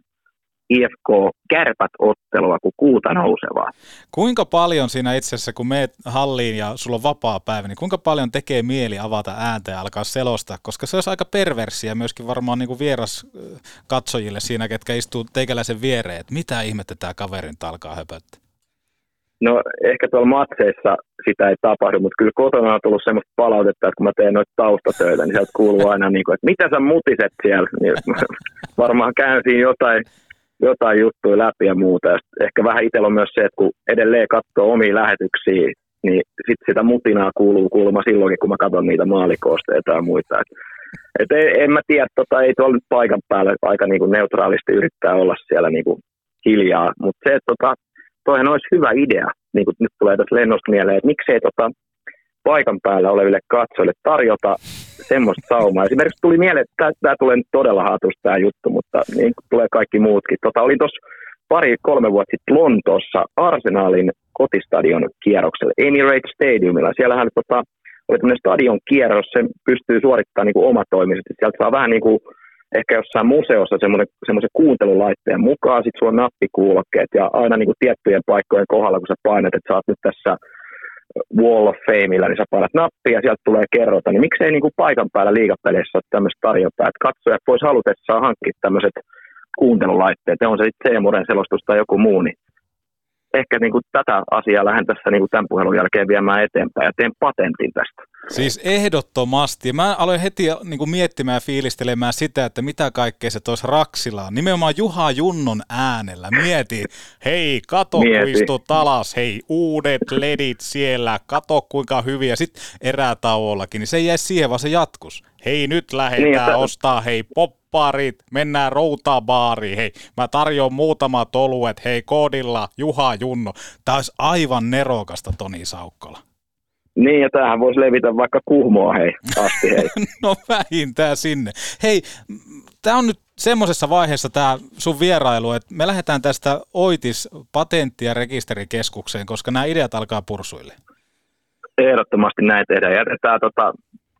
IFK kärpät ottelua kuin kuuta nousevaa. Kuinka paljon siinä itse asiassa, kun meet halliin ja sulla on vapaa päivä, niin kuinka paljon tekee mieli avata ääntä ja alkaa selostaa, koska se olisi aika perversiä myöskin varmaan niin kuin vieras katsojille siinä, ketkä istuu teikäläisen viereen, että mitä ihmettä tämä kaveri nyt alkaa höpöttää. No ehkä tuolla matseissa sitä ei tapahdu, mutta kyllä kotona on tullut semmoista palautetta, että kun mä teen noita taustatöitä, niin sieltä kuuluu aina, niin kuin, että mitä sä mutiset siellä, niin varmaan käyn siinä jotain jotain juttuja läpi ja muuta. Ja ehkä vähän itsellä on myös se, että kun edelleen katsoo omia lähetyksiä, niin sit sitä mutinaa kuuluu kuuluma silloinkin, kun mä katson niitä maalikoosteita ja muita. Et, et en mä tiedä, tota, ei tuolla nyt paikan päällä aika niinku neutraalisti yrittää olla siellä niinku hiljaa, mutta se, että tota, toihan olisi hyvä idea, niin kuin nyt tulee tässä lennosta mieleen, että miksei tota, paikan päällä oleville katsojille tarjota semmoista saumaa. Esimerkiksi tuli mieleen, että tämä tulee nyt todella hatusta tämä juttu, mutta niin tulee kaikki muutkin. Tota, olin tuossa pari-kolme vuotta sitten Lontoossa Arsenalin kotistadion kierroksella, Emirates Stadiumilla. Siellähän tota, oli tämmöinen stadion kierros, se pystyy suorittamaan niin kuin omatoimisesti. Sieltä saa vähän niin kuin ehkä jossain museossa semmoisen kuuntelulaitteen mukaan, sitten sulla on nappikuulokkeet ja aina niin kuin tiettyjen paikkojen kohdalla, kun sä painat, että sä oot nyt tässä Wall of Fameillä, niin sä painat nappia ja sieltä tulee kerrota, niin miksei niin kuin paikan päällä liigapeleissä ole tämmöistä tarjontaa, että katsojat vois halutessaan hankkia tämmöiset kuuntelulaitteet, ja on se sitten Seemuren selostus tai joku muu, niin ehkä niin kuin tätä asiaa lähden tässä niin kuin tämän puhelun jälkeen viemään eteenpäin ja teen patentin tästä. Siis ehdottomasti. Mä aloin heti niin kuin miettimään ja fiilistelemään sitä, että mitä kaikkea se toisi Raksillaan. Nimenomaan Juha Junnon äänellä. Mieti, hei, kato kuistut alas, hei, uudet ledit siellä, kato kuinka hyviä. Sitten erätauollakin, niin se ei jäi siihen, vaan se jatkus. Hei, nyt lähdetään niin, ostaa, hei, pop popparit, mennään routabaariin, hei, mä tarjoan muutamat oluet, hei, koodilla Juha Junno. Tämä olisi aivan nerokasta, Toni Saukkola. Niin, ja tämähän voisi levitä vaikka kuhmoa, hei, asti, hei. no vähintään sinne. Hei, tämä on nyt semmoisessa vaiheessa tämä sun vierailu, että me lähdetään tästä Oitis patentti- ja rekisterikeskukseen, koska nämä ideat alkaa pursuille. Ehdottomasti näin tehdään. Tämä tota,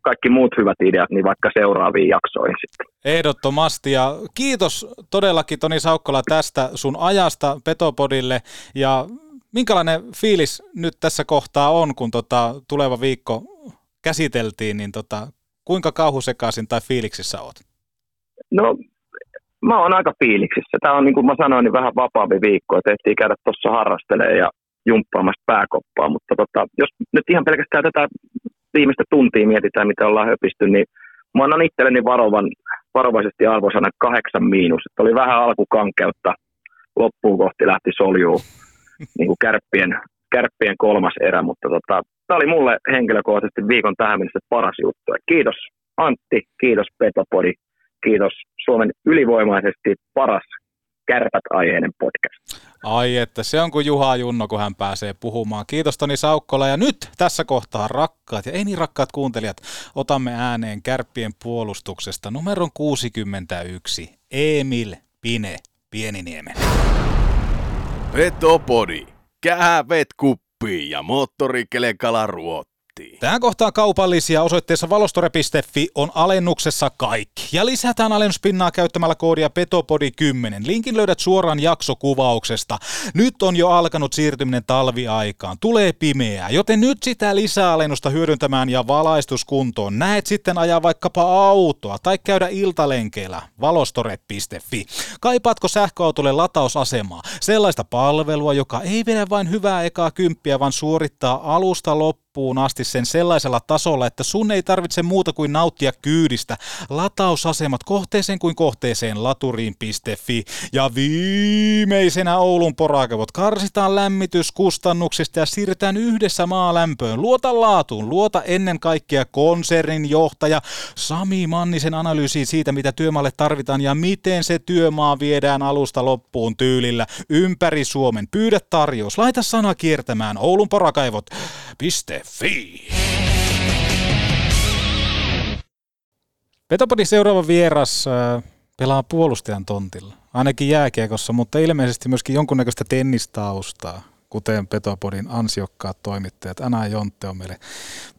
kaikki muut hyvät ideat niin vaikka seuraaviin jaksoihin sitten. Ehdottomasti ja kiitos todellakin Toni Saukkola tästä sun ajasta Petopodille ja minkälainen fiilis nyt tässä kohtaa on, kun tota tuleva viikko käsiteltiin, niin tota, kuinka kauhusekaisin tai fiiliksissä oot? No mä oon aika fiiliksissä. Tämä on niin kuin mä sanoin, niin vähän vapaampi viikko, että ehtii käydä tuossa harrastelemaan ja jumppaamassa pääkoppaa, mutta tota, jos nyt ihan pelkästään tätä viimeistä tuntia mietitään, mitä ollaan höpisty, niin mä annan itselleni varovan, varovaisesti arvosana kahdeksan miinus. Että oli vähän alkukankeutta, loppuun kohti lähti soljuu niin kuin kärppien, kärppien kolmas erä, mutta tota, tämä oli mulle henkilökohtaisesti viikon tähän mennessä paras juttu. Et kiitos Antti, kiitos Petopodi, kiitos Suomen ylivoimaisesti paras kärpät-aiheinen podcast. Ai että se on kuin Juha Junno, kun hän pääsee puhumaan. Kiitos Toni Saukkola ja nyt tässä kohtaa rakkaat ja ei niin rakkaat kuuntelijat, otamme ääneen kärppien puolustuksesta numeron 61, Emil Pine Pieniniemen. Petopodi, kähävet kuppiin ja moottorikelekala ruot pakettiin. Tähän kohtaan kaupallisia osoitteessa valostore.fi on alennuksessa kaikki. Ja lisätään alennuspinnaa käyttämällä koodia Petopodi10. Linkin löydät suoraan jaksokuvauksesta. Nyt on jo alkanut siirtyminen talviaikaan. Tulee pimeää, joten nyt sitä lisäalennusta hyödyntämään ja valaistuskuntoon. Näet sitten ajaa vaikkapa autoa tai käydä iltalenkeillä. Valostore.fi. Kaipaatko sähköautolle latausasemaa? Sellaista palvelua, joka ei vedä vain hyvää ekaa kymppiä, vaan suorittaa alusta loppuun loppuun asti sen sellaisella tasolla, että sun ei tarvitse muuta kuin nauttia kyydistä. Latausasemat kohteeseen kuin kohteeseen laturiin.fi. Ja viimeisenä Oulun porakevot karsitaan lämmityskustannuksista ja siirretään yhdessä maalämpöön. Luota laatuun, luota ennen kaikkea konsernin johtaja Sami Mannisen analyysiin siitä, mitä työmaalle tarvitaan ja miten se työmaa viedään alusta loppuun tyylillä ympäri Suomen. Pyydä tarjous, laita sana kiertämään Oulun porakaivot. Piste Fi. Petopodin seuraava vieras äh, pelaa puolustajan tontilla, ainakin jääkiekossa, mutta ilmeisesti myöskin jonkunnäköistä tennistaustaa, kuten Petopodin ansiokkaat toimittajat Ana ja Jontte on meille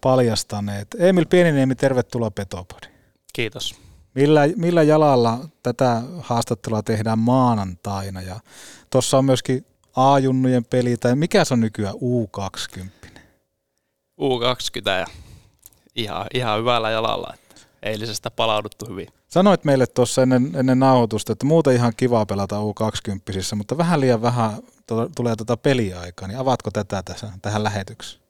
paljastaneet. Emil Pieniniemi, tervetuloa Petopodi. Kiitos. Millä, millä jalalla tätä haastattelua tehdään maanantaina ja tuossa on myöskin A-junnujen peli, tai mikä se on nykyään U20? U20 ja ihan, ihan hyvällä jalalla. Että eilisestä palauduttu hyvin. Sanoit meille tuossa ennen, ennen nauhoitusta, että muuten ihan kiva pelata U20, mutta vähän liian vähän to, tulee tuota peliaikaa, niin avaatko tätä tässä, tähän lähetykseen?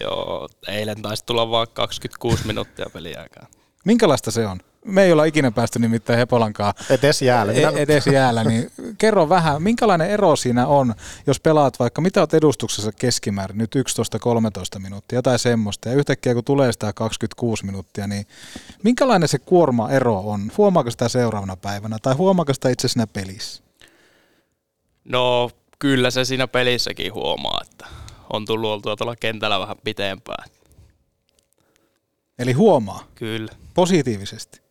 Joo, eilen taisi tulla vain 26 minuuttia peliaikaa. Minkälaista se on? Me ei olla ikinä päästy nimittäin Hepolankaan edes jäällä. E- edes jäällä, niin kerro vähän, minkälainen ero siinä on, jos pelaat vaikka, mitä olet edustuksessa keskimäärin, nyt 11-13 minuuttia, jotain semmoista, ja yhtäkkiä kun tulee sitä 26 minuuttia, niin minkälainen se kuorma-ero on? Huomaako sitä seuraavana päivänä, tai huomaako sitä itse siinä pelissä? No, kyllä se siinä pelissäkin huomaa, että on tullut oltua tuolla kentällä vähän pitempään. Eli huomaa Kyllä, positiivisesti.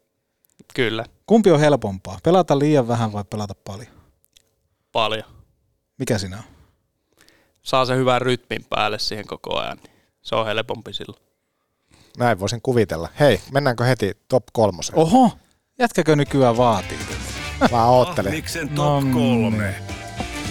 Kyllä, Kumpi on helpompaa? Pelata liian vähän vai pelata paljon? paljon. Mikä sinä on? Saa sen hyvän rytmin päälle siihen koko ajan, niin se on helpompi silloin. Näin voisin kuvitella. Hei, mennäänkö heti top kolmoseen? Oho, jätkäkö nykyään vaatii tätä? Mä oottelin. Ahmiksen top No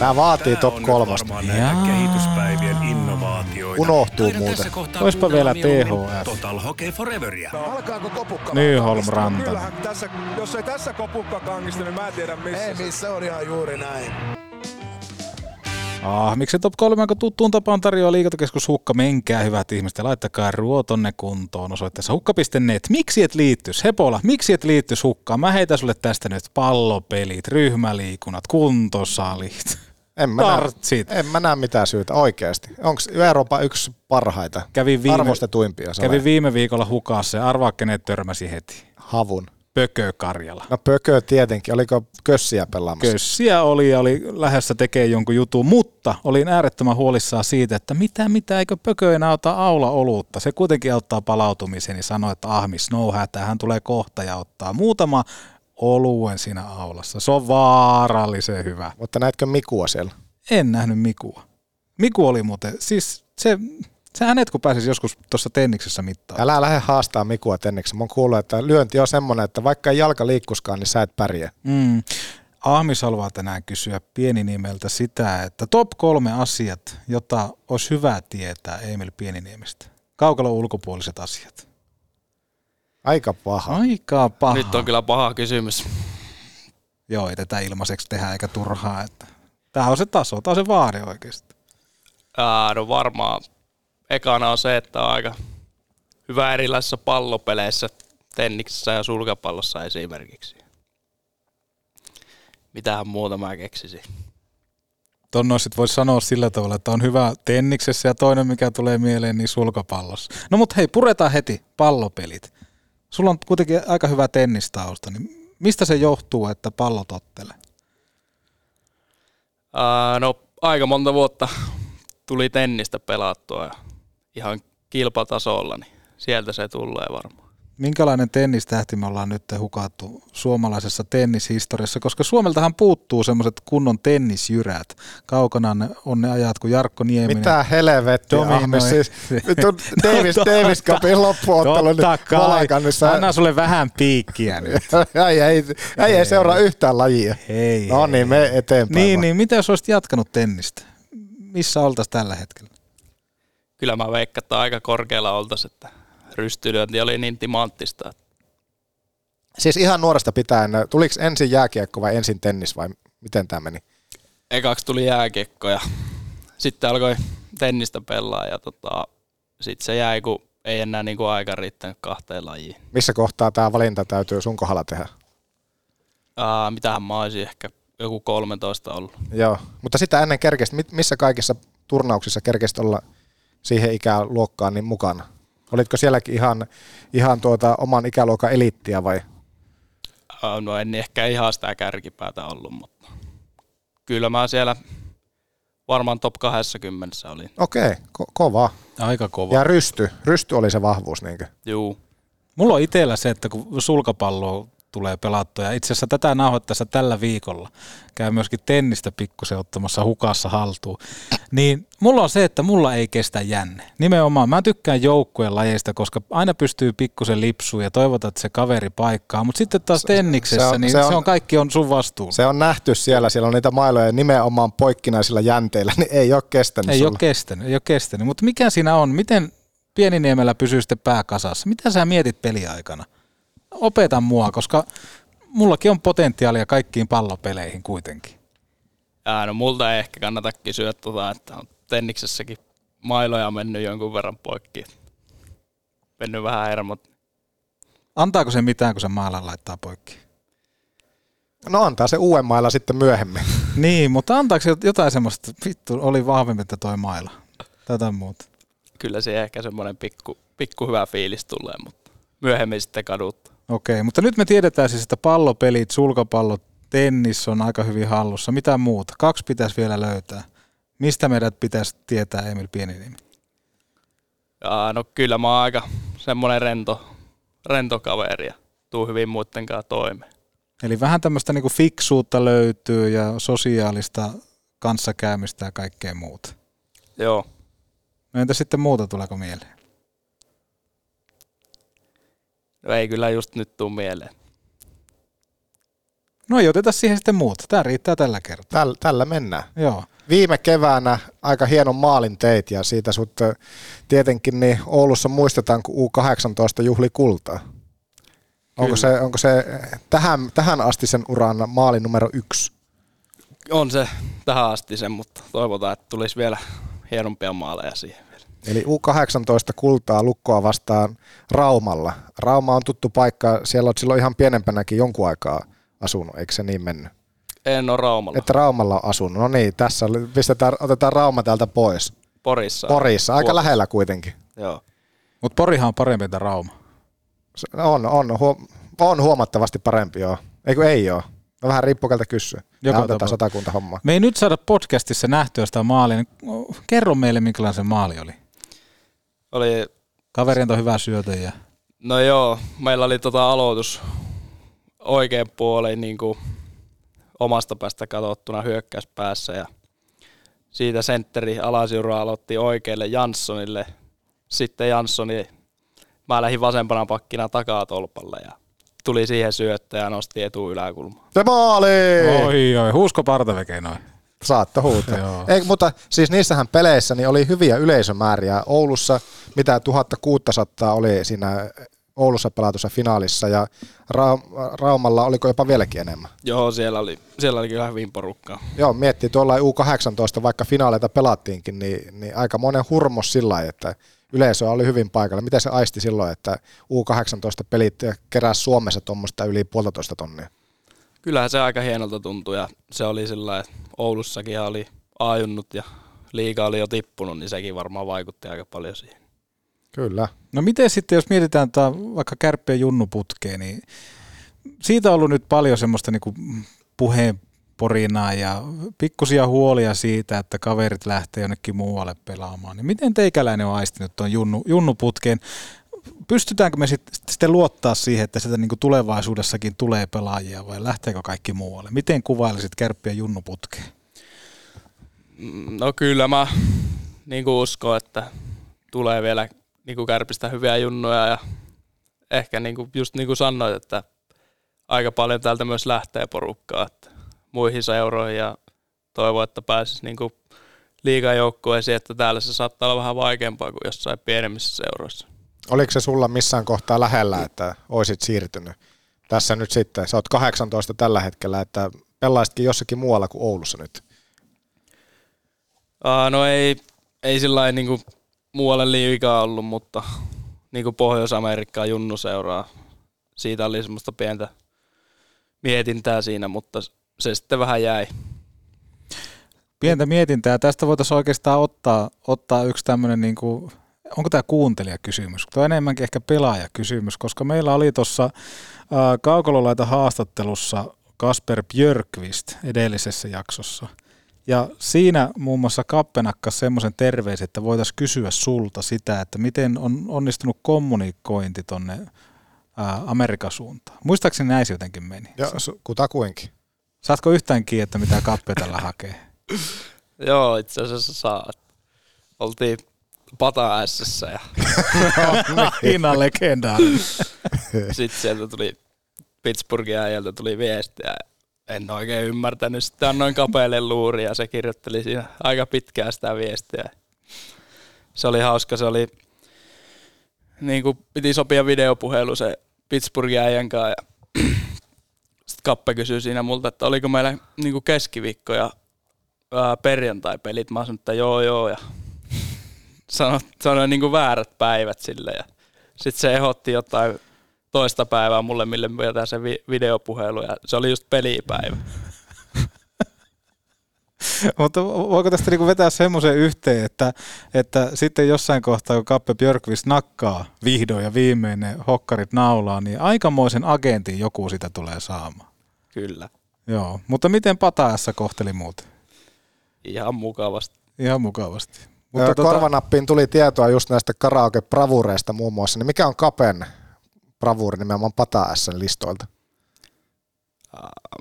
Tää vaatii Tää top kolmosta. Jaa. kehityspäivien innovaatioita. Unohtuu muuten. Oispa vielä THF. Total Hockey Foreveria. Alkaako kopukka? Nyholm Rantanen. Kyllähän tässä, jos ei tässä kopukka kangista, niin mä en tiedä missä. Ei missä, on ihan juuri näin. Ah, miksi top 3, kun tuttuun tapaan tarjoaa liikuntakeskus Hukka. Menkää hyvät ihmiset ja laittakaa ruotonne kuntoon osoitteessa hukka.net. Miksi et liittys? Hepola, miksi et liittys Hukkaan? Mä heitän sulle tästä nyt pallopelit, ryhmäliikunnat, kuntosalit, En mä, näe, tartsit. en mä näe mitään syytä oikeasti. Onko Euroopan yksi parhaita, Kävin viime, arvostetuimpia? On viime viikolla hukassa ja arvaa kenet törmäsi heti. havun. Pökö Karjala. No pökö tietenkin. Oliko kössiä pelaamassa? Kössiä oli ja oli lähdössä tekee jonkun jutun, mutta olin äärettömän huolissaan siitä, että mitä, mitä, eikö Pökö enää ota aula olutta. Se kuitenkin auttaa palautumiseen ja sanoi, että ahmis, no hätä, hän tulee kohta ja ottaa muutama oluen siinä aulassa. Se on vaarallisen hyvä. Mutta näetkö Mikua siellä? En nähnyt Mikua. Miku oli muuten, siis se, se hänet kun pääsisi joskus tuossa tenniksessä mittaan. Älä lähde haastaa Mikua tenniksi. Mä oon kuullut, että lyönti on semmoinen, että vaikka ei jalka liikkuskaan, niin sä et pärjää. Mm. Ahmis haluaa tänään kysyä pieninimeltä sitä, että top kolme asiat, jota olisi hyvä tietää Emil Pieniniemestä. Kaukalon ulkopuoliset asiat. Aika paha. Aika paha. Nyt on kyllä paha kysymys. Joo, ei tätä ilmaiseksi tehdä eikä turhaa. Että... Tämä on se taso, tämä on se vaade oikeasti. Ää, no varmaan ekana on se, että on aika hyvä erilaisissa pallopeleissä, tenniksessä ja sulkapallossa esimerkiksi. Mitähän muuta mä keksisin. Tuon voisi sanoa sillä tavalla, että on hyvä tenniksessä ja toinen mikä tulee mieleen, niin sulkapallossa. No mutta hei, puretaan heti pallopelit. Sulla on kuitenkin aika hyvä tennistausta, niin mistä se johtuu, että pallot ottelee? Ää, no aika monta vuotta tuli tennistä pelattua ja ihan kilpatasolla, niin sieltä se tulee varmaan. Minkälainen tennistähti me ollaan nyt hukattu suomalaisessa tennishistoriassa, koska Suomeltahan puuttuu semmoiset kunnon tennisjyrät. Kaukana on ne ajat, kun Jarkko Nieminen... Mitä helvettiä, dominoi. Ahmes, siis Davis, Davis Cupin loppuottelu kai. Volkanissa. Anna sulle vähän piikkiä nyt. ei, ei, ei, ei seuraa yhtään lajia. Hei, No niin, me eteenpäin. Niin, vaan. niin, mitä jos olisit jatkanut tennistä? Missä oltaisiin tällä hetkellä? Kyllä mä veikkaan, että aika korkealla oltaisiin, että rystylyönti oli niin timanttista. Siis ihan nuoresta pitäen, tuliko ensin jääkiekko vai ensin tennis vai miten tämä meni? Ekaksi tuli jääkiekko ja sitten alkoi tennistä pelaa ja tota, sitten se jäi, kun ei enää niinku aika riittänyt kahteen lajiin. Missä kohtaa tämä valinta täytyy sun kohdalla tehdä? Ää, mitähän mä olisin ehkä joku 13 ollut. Joo, mutta sitä ennen kerkesit, mit- missä kaikissa turnauksissa kerkesit olla siihen ikäluokkaan niin mukana? Olitko sielläkin ihan, ihan tuota oman ikäluokan eliittiä vai? No en ehkä ihan sitä kärkipäätä ollut, mutta kyllä mä siellä varmaan top 20 olin. Okei, ko- kova. Aika kova. Ja rysty, rysty oli se vahvuus niinkö? Juu. Mulla on itsellä se, että kun sulkapalloa tulee pelattua, ja itse asiassa tätä nauhoittaessa tällä viikolla käy myöskin tennistä pikkusen ottamassa hukassa haltuun, niin mulla on se, että mulla ei kestä jänne. Nimenomaan, mä tykkään joukkueen lajeista, koska aina pystyy pikkusen lipsuun ja toivotaan, että se kaveri paikkaa, mutta sitten taas tenniksessä, se on- niin se se on- on, kaikki on sun vastuulla. Se on nähty siellä, siellä on niitä mailoja nimenomaan poikkinaisilla jänteillä, niin ei ole kestänyt Ei sulla. ole kestänyt, ei ole kestänyt. Mutta mikä siinä on? Miten Pieniniemellä pysyy sitten pää kasassa? Mitä sä mietit peliaikana? Opeta mua, koska mullakin on potentiaalia kaikkiin pallopeleihin kuitenkin. Ää, no multa ei ehkä kannata kysyä tota, että on tenniksessäkin mailoja mennyt jonkun verran poikki. Mennyt vähän hermot. Antaako se mitään, kun se maalan laittaa poikki? No antaa se uudemmailla sitten myöhemmin. Niin, mutta antaako se jotain semmoista, että vittu, oli vahvempi että toi maila? Tätä muuta. Kyllä se ehkä semmoinen pikku, pikku hyvä fiilis tulee, mutta myöhemmin sitten kaduttaa. Okei, mutta nyt me tiedetään siis, että pallopelit, sulkapallot, tennis on aika hyvin hallussa. Mitä muuta? Kaksi pitäisi vielä löytää. Mistä meidät pitäisi tietää Emil Pieniniemi? Ja no kyllä mä oon aika semmoinen rento, rento kaveri ja tuu hyvin muiden kanssa toimeen. Eli vähän tämmöistä niinku fiksuutta löytyy ja sosiaalista kanssakäymistä ja kaikkea muuta. Joo. No entä sitten muuta tuleeko mieleen? No ei kyllä just nyt tuu mieleen. No ei oteta siihen sitten muuta. Tämä riittää tällä kertaa. Tällä, tällä mennään. Joo. Viime keväänä aika hienon maalin teit ja siitä sut tietenkin niin Oulussa muistetaan, kun U18 juhli kultaa. Onko se, onko se tähän, tähän asti sen uran maali numero yksi? On se tähän asti sen, mutta toivotaan, että tulisi vielä hienompia maaleja siihen. Eli U18 kultaa lukkoa vastaan Raumalla. Rauma on tuttu paikka, siellä on silloin ihan pienempänäkin jonkun aikaa asunut, eikö se niin mennyt? En ole Raumalla. Että Raumalla on asunut. No niin, tässä oli- pistetään, otetaan Rauma täältä pois. Porissa. Porissa, aika Vuokassa. lähellä kuitenkin. Joo. Mutta Porihan on parempi kuin Rauma. Se- On, on, huom- on huomattavasti parempi joo. Eikö ei ole? No vähän riippuu keltä kysyä. Joka tapauksessa. satakunta hommaa. Me ei nyt saada podcastissa nähtyä sitä maalia, niin kerro meille, minkälainen se maali oli. Oli, Kaveri antoi hyvää syötä ja no joo, meillä oli tota aloitus oikein puoleen niin kuin omasta päästä katsottuna hyökkäyspäässä ja siitä sentteri Alasiura aloitti oikealle Janssonille. Sitten Janssoni, mä lähdin vasempana pakkina takatolpalle ja tuli siihen syöttö ja nosti etu yläkulmaan. Se maali! Oi, oi, huusko partaveke noin. Joo. Ei, mutta siis niissähän peleissä niin oli hyviä yleisömääriä. Oulussa mitä 1600 oli siinä Oulussa pelatussa finaalissa ja Ra- Raumalla oliko jopa vieläkin enemmän. Joo, siellä oli, siellä oli kyllä hyvin porukkaa. Joo, miettii tuolla U18, vaikka finaaleita pelattiinkin, niin, niin aika monen hurmos sillä lailla, että yleisö oli hyvin paikalla. Miten se aisti silloin, että U18 pelit keräs Suomessa tuommoista yli puolitoista tonnia? Kyllähän se aika hienolta tuntui ja se oli sillä että Oulussakin oli ajunnut ja liiga oli jo tippunut, niin sekin varmaan vaikutti aika paljon siihen. Kyllä. No miten sitten, jos mietitään tää vaikka kärppien junnuputkeen, niin siitä on ollut nyt paljon semmoista niinku puheenporinaa ja pikkusia huolia siitä, että kaverit lähtee jonnekin muualle pelaamaan. Niin miten teikäläinen on aistinut tuon junnu, junnuputkeen? Pystytäänkö me sit, sitten luottaa siihen, että sitä niinku tulevaisuudessakin tulee pelaajia vai lähteekö kaikki muualle? Miten kuvailisit kärppien junnuputkeen? No kyllä mä niin kuin uskon, että tulee vielä niin kuin kärpistä hyviä junnuja ja ehkä niin kuin, just niin kuin sanoit, että aika paljon täältä myös lähtee porukkaa että muihin seuroihin ja toivon, että pääsisi niin kuin että täällä se saattaa olla vähän vaikeampaa kuin jossain pienemmissä seuroissa. Oliko se sulla missään kohtaa lähellä, että oisit siirtynyt? Tässä nyt sitten, sä oot 18 tällä hetkellä, että pelaisitkin jossakin muualla kuin Oulussa nyt. Aa, no ei, ei sillä lailla niin muualle liikaa ollut, mutta niin kuin Pohjois-Amerikkaa Junnu seuraa. Siitä oli semmoista pientä mietintää siinä, mutta se sitten vähän jäi. Pientä mietintää. Tästä voitaisiin oikeastaan ottaa, ottaa yksi tämmöinen, niin kuin, onko tämä kuuntelijakysymys? Tuo on enemmänkin ehkä pelaajakysymys, koska meillä oli tuossa kaukololaita haastattelussa Kasper Björkvist edellisessä jaksossa. Ja siinä muun muassa Kappenakka semmoisen terveisen, että voitaisiin kysyä sulta sitä, että miten on onnistunut kommunikointi tonne ää, Amerikan suuntaan. Muistaakseni näin se jotenkin meni. Su- kutakuinkin. Saatko yhtään kiinni, että mitä Kappe tällä hakee? Joo, itse asiassa saa. Oltiin pata ässessä ja Aina legendaarinen. sitten sieltä tuli Pittsburghin äijältä tuli viestiä. En oikein ymmärtänyt. Sitten annoin kapeelle luuri ja se kirjoitteli siinä aika pitkään sitä viestiä. Se oli hauska. Se oli, niin kuin piti sopia videopuhelu se Pittsburghin äijän kanssa. Ja sitten Kappe kysyi siinä multa, että oliko meillä niin kuin keskiviikko ja ää, perjantai-pelit. Mä sanoin, että joo joo. Ja sanoin, sanoin niin kuin väärät päivät sille. Ja sitten se ehdotti jotain toista päivää mulle, mille me se vi- videopuhelu, ja se oli just pelipäivä. Mutta voiko tästä niinku vetää semmoisen yhteen, että, että sitten jossain kohtaa, kun Kappe Björkvist nakkaa vihdoin ja viimein ne hokkarit naulaa, niin aikamoisen agentin joku sitä tulee saamaan. Kyllä. Joo, mutta miten Pataassa kohteli muuten? Ihan mukavasti. Ihan mukavasti. Mutta tota... Korvanappiin tuli tietoa just näistä karaoke-bravureista muun muassa. Niin mikä on Kapen bravuuri nimenomaan Pata S listoilta?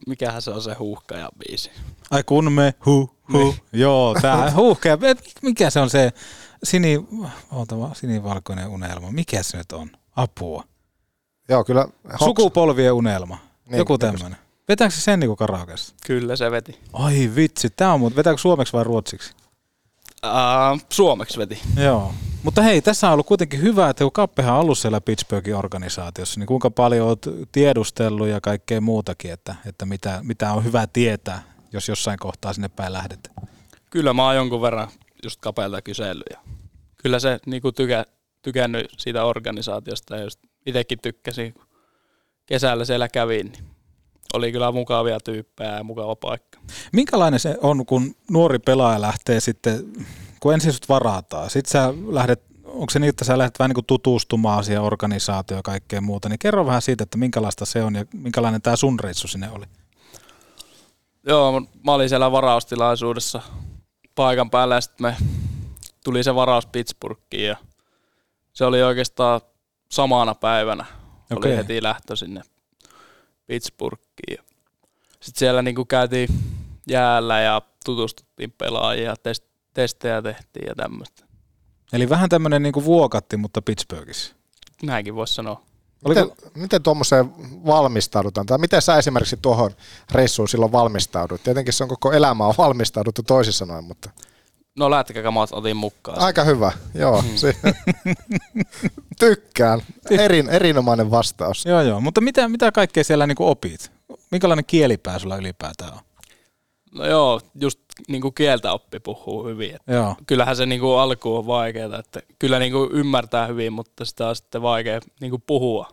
Mikähän se on se huuhkaja biisi? Ai kun me hu, hu. Niin. Joo, tää huuhkaja. Mikä se on se sini, oltava, sinivalkoinen unelma? Mikä se nyt on? Apua. Joo, kyllä. Hoks... Sukupolvien unelma. Niin, Joku tämmöinen. Vetääkö se sen niinku karaokeessa? Kyllä se veti. Ai vitsi, tää on muuten, vetääkö suomeksi vai ruotsiksi? Uh, suomeksi veti. Joo. Mutta hei, tässä on ollut kuitenkin hyvä, että kun Kappehan on ollut siellä Pittsburghin organisaatiossa, niin kuinka paljon olet tiedustellut ja kaikkea muutakin, että, että mitä, mitä on hyvä tietää, jos jossain kohtaa sinne päin lähdet? Kyllä mä oon jonkun verran just Kapelta kysellyt ja kyllä se niin kuin tykä, tykännyt siitä organisaatiosta ja just itsekin tykkäsin, kun kesällä siellä kävin, niin oli kyllä mukavia tyyppejä ja mukava paikka. Minkälainen se on, kun nuori pelaaja lähtee sitten, kun ensin sut varataan, sitten sä lähdet, onko se niin, että sä lähdet vähän niin kuin tutustumaan siihen organisaatioon ja kaikkeen muuta, niin kerro vähän siitä, että minkälaista se on ja minkälainen tämä sun reissu sinne oli. Joo, mä olin siellä varaustilaisuudessa paikan päällä ja sitten me tuli se varaus Pittsburghiin ja se oli oikeastaan samana päivänä. Okay. Oli heti lähtö sinne Pittsburghiin. Sitten siellä niin käytiin jäällä ja tutustuttiin pelaajia, test, testejä tehtiin ja tämmöistä. Eli vähän tämmöinen niin vuokatti, mutta Pittsburghissa. Näinkin voisi sanoa. Miten, miten tuommoiseen valmistaudutaan? Tai miten sä esimerkiksi tuohon reissuun silloin valmistaudut? Tietenkin se on koko elämä on valmistauduttu toisin sanoen, mutta... No lätkäkamat otin mukaan. Aika hyvä, joo. Hmm. Tykkään. Erin, erinomainen vastaus. Joo, joo. Mutta mitä, mitä kaikkea siellä niin opit? Minkälainen kielipää sulla ylipäätään on? No joo, just niin kuin kieltä oppi puhuu hyvin. Että joo. Kyllähän se niin kuin alku on vaikeaa, että kyllä niin kuin ymmärtää hyvin, mutta sitä on sitten vaikea niin kuin puhua.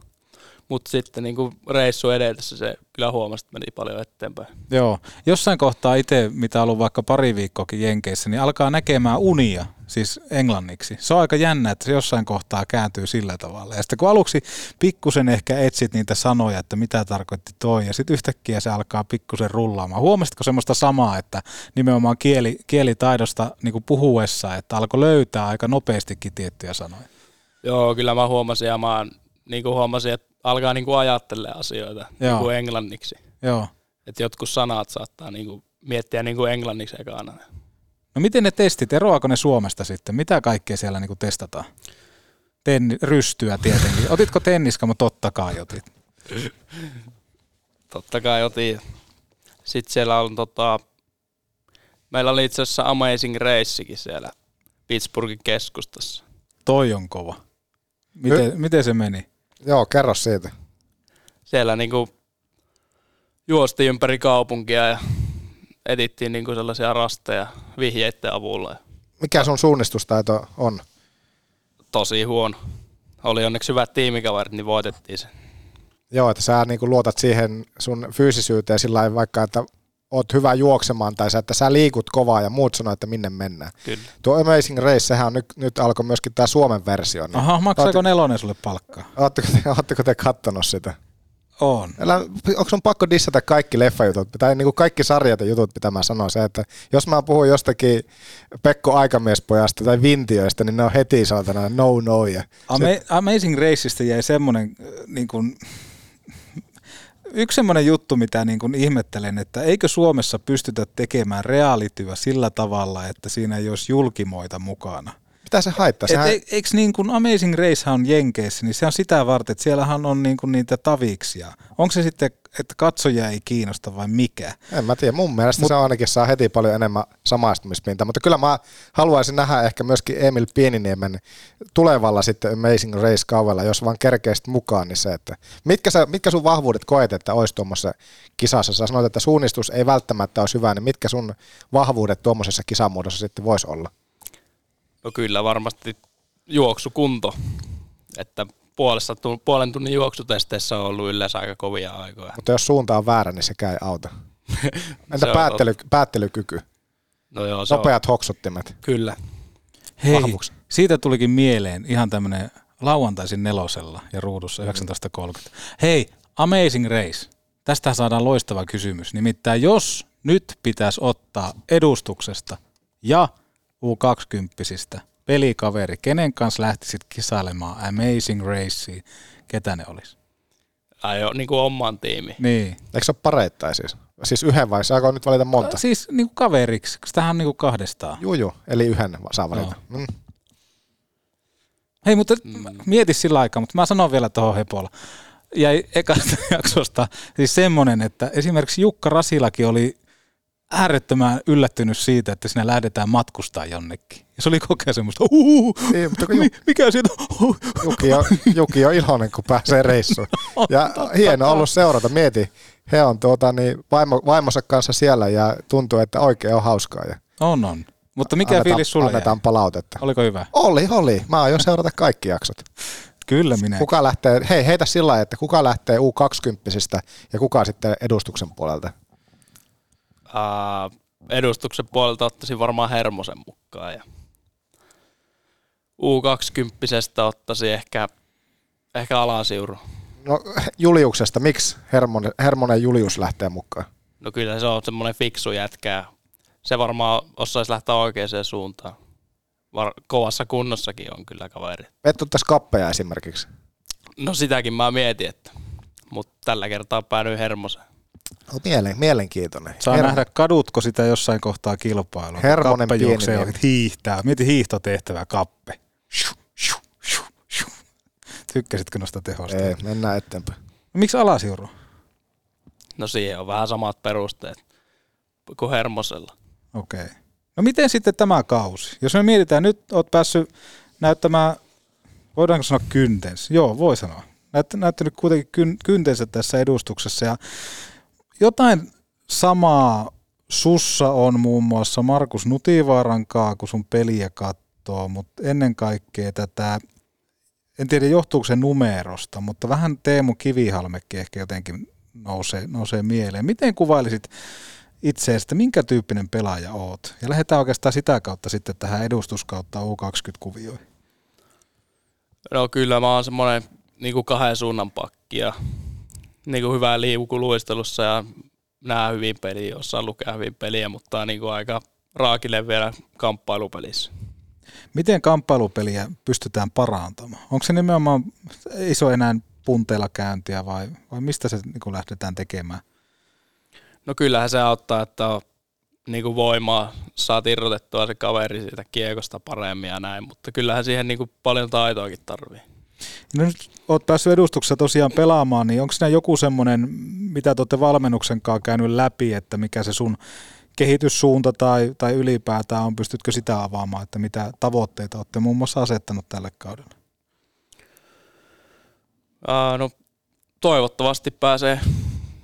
Mutta sitten niin kuin reissu edetessä se kyllä huomasi, että meni paljon eteenpäin. Joo. Jossain kohtaa itse, mitä ollut vaikka pari viikkoakin Jenkeissä, niin alkaa näkemään unia, siis englanniksi. Se on aika jännä, että se jossain kohtaa kääntyy sillä tavalla. Ja sitten kun aluksi pikkusen ehkä etsit niitä sanoja, että mitä tarkoitti toi, ja sitten yhtäkkiä se alkaa pikkusen rullaamaan. Huomasitko semmoista samaa, että nimenomaan kieli, kielitaidosta niin puhuessa, että alkoi löytää aika nopeastikin tiettyjä sanoja? Joo, kyllä mä huomasin ja mä niin kuin huomasin, että alkaa niinku ajattelee asioita niin kuin englanniksi. Joo. Että jotkut sanat saattaa niinku miettiä niinku englanniksi ekana. No miten ne testit, eroako ne Suomesta sitten? Mitä kaikkea siellä niinku testataan? Ten, rystyä tietenkin. Otitko tenniska, mutta totta kai otit. totta kai otin. Sitten siellä on tota, meillä oli itse asiassa Amazing Racekin siellä Pittsburghin keskustassa. Toi on kova. Miten, miten se meni? Joo, kerro siitä. Siellä niinku juosti ympäri kaupunkia ja etittiin niinku sellaisia rasteja vihjeiden avulla. Mikä sun suunnistustaito on? Tosi huono. Oli onneksi hyvät tiimikaverit, niin voitettiin se. Joo, että sä niinku luotat siihen sun fyysisyyteen sillä vaikka, että oot hyvä juoksemaan tai sä, että sä liikut kovaa ja muut sanoo, että minne mennään. Kyllä. Tuo Amazing Race, sehän on nyt, nyt alkoi myöskin tämä Suomen versio. Niin Aha, maksaako ootte, nelonen sulle palkkaa? Ootteko te, ootteko te kattonut sitä? On. Älä, onko sun pakko dissata kaikki leffajutut, tai niin kuin kaikki sarjat ja jutut, mitä mä sanoin, se, että jos mä puhun jostakin Pekko Aikamiespojasta tai Vintiöistä, niin ne on heti saatana no no. Ja Ama- Amazing Raceista jäi semmoinen äh, niin kuin, yksi semmoinen juttu, mitä niin kuin ihmettelen, että eikö Suomessa pystytä tekemään reaalityä sillä tavalla, että siinä ei olisi julkimoita mukana? Mitä se haittaa? Sehän... Et, eikö niin kuin Amazing Race on Jenkeissä, niin se on sitä varten, että siellähän on niin kuin niitä taviksia. Onko se sitten että katsoja ei kiinnosta vai mikä? En mä tiedä, mun mielestä Mut, se ainakin saa heti paljon enemmän samaistumispintaa, mutta kyllä mä haluaisin nähdä ehkä myöskin Emil Pieniniemen tulevalla sitten Amazing Race kaudella, jos vaan kerkeistä mukaan, niin se, että mitkä, sä, mitkä sun vahvuudet koet, että olisi tuommoisessa kisassa? Sä sanoit, että suunnistus ei välttämättä olisi hyvä, niin mitkä sun vahvuudet tuommoisessa kisamuodossa sitten voisi olla? No kyllä varmasti juoksukunto, että puolessa, puolen tunnin juoksutesteissä on ollut yleensä aika kovia aikoja. Mutta jos suunta on väärä, niin sekään ei auta. Entä päättely, päättelykyky? No joo, se Nopeat on. hoksuttimet. Kyllä. Hei, Vahvuksi. siitä tulikin mieleen ihan tämmöinen lauantaisin nelosella ja ruudussa 19.30. Hei, Amazing Race. Tästä saadaan loistava kysymys. Nimittäin jos nyt pitäisi ottaa edustuksesta ja U20 pelikaveri, kenen kanssa lähtisit kisailemaan Amazing Raceen, ketä ne olisi? Ai jo, niin kuin oman tiimi. Niin. Eikö se ole pareittain siis? Siis yhden vai saako nyt valita monta? Siis niin kuin kaveriksi, koska tämähän on niin kuin kahdestaan. Juu, juu. Eli yhden saa valita. No. Mm. Hei, mutta mm. mieti sillä aikaa, mutta mä sanon vielä tuohon Hepolla. Jäi ekasta jaksosta siis semmoinen, että esimerkiksi Jukka Rasilakin oli äärettömän yllättynyt siitä, että sinä lähdetään matkustaa jonnekin. Ja se oli koko ajan semmoista, uhuhu, Niin, mutta mi, mikä siitä on? Juki on, Juki on iloinen, kun pääsee reissuun. Ja hieno ollut seurata. Mieti, he on tuota, niin, vaimo, vaimonsa kanssa siellä ja tuntuu, että oikein on hauskaa. Ja On, on. Mutta mikä annetaan, fiilis sulle Annetaan jäi? palautetta. Oliko hyvä? Oli, oli. Mä aion seurata kaikki jaksot. Kyllä minä. Kuka lähtee, hei heitä sillä lailla, että kuka lähtee U20 ja kuka sitten edustuksen puolelta? Uh, edustuksen puolelta ottaisin varmaan Hermosen mukaan ja U20 ottaisin ehkä, ehkä Alasiuru. No Juliuksesta, miksi Hermonen, Hermonen Julius lähtee mukaan? No kyllä se on semmoinen fiksu jätkä. ja Se varmaan osaisi lähteä oikeaan suuntaan. Var- kovassa kunnossakin on kyllä kaveri. Vettuttaisi kappeja esimerkiksi. No sitäkin mä mietin, että mutta tällä kertaa päädyin Hermoseen. No, mielen, mielenkiintoinen. Saa Her- nähdä, kadutko sitä jossain kohtaa kilpailua. Hermonen Kappe pieni juoksee hiihtää. Mieti hiihtotehtävää, kappe. Shu, shu, shu, shu. Tykkäsitkö noista tehosta? Ei, mennään eteenpäin. No, miksi alasiuru? No siihen on vähän samat perusteet kuin Hermosella. Okei. Okay. No miten sitten tämä kausi? Jos me mietitään, nyt oot päässyt näyttämään, voidaanko sanoa kyntens? Joo, voi sanoa. Näyt, näyttänyt kuitenkin kyn, kyntensä tässä edustuksessa ja jotain samaa sussa on muun muassa Markus Nutivaaran kaa, kun sun peliä katsoo, mutta ennen kaikkea tätä, en tiedä johtuuko se numerosta, mutta vähän Teemu Kivihalmekin ehkä jotenkin nousee, nousee mieleen. Miten kuvailisit itseäsi, että minkä tyyppinen pelaaja oot? Ja lähdetään oikeastaan sitä kautta sitten tähän edustuskautta U20-kuvioihin. No kyllä mä oon semmoinen niin kahden suunnan pakki ja niin kuin hyvää liukuluistelussa ja nää hyvin peliä, osaa lukea hyvin peliä, mutta niin kuin aika raakille vielä kamppailupelissä. Miten kamppailupeliä pystytään parantamaan? Onko se nimenomaan iso enää punteilla käyntiä vai, vai mistä se niin lähdetään tekemään? No kyllähän se auttaa, että on niin kuin voimaa, saat irrotettua se kaveri siitä kiekosta paremmin ja näin, mutta kyllähän siihen niin kuin paljon taitoakin tarvii. No nyt oot päässyt edustuksessa tosiaan pelaamaan, niin onko siinä joku semmoinen, mitä te olette valmennuksen kanssa käynyt läpi, että mikä se sun kehityssuunta tai, tai ylipäätään on, pystytkö sitä avaamaan, että mitä tavoitteita olette muun muassa asettanut tälle kaudelle? Aa, no toivottavasti pääsee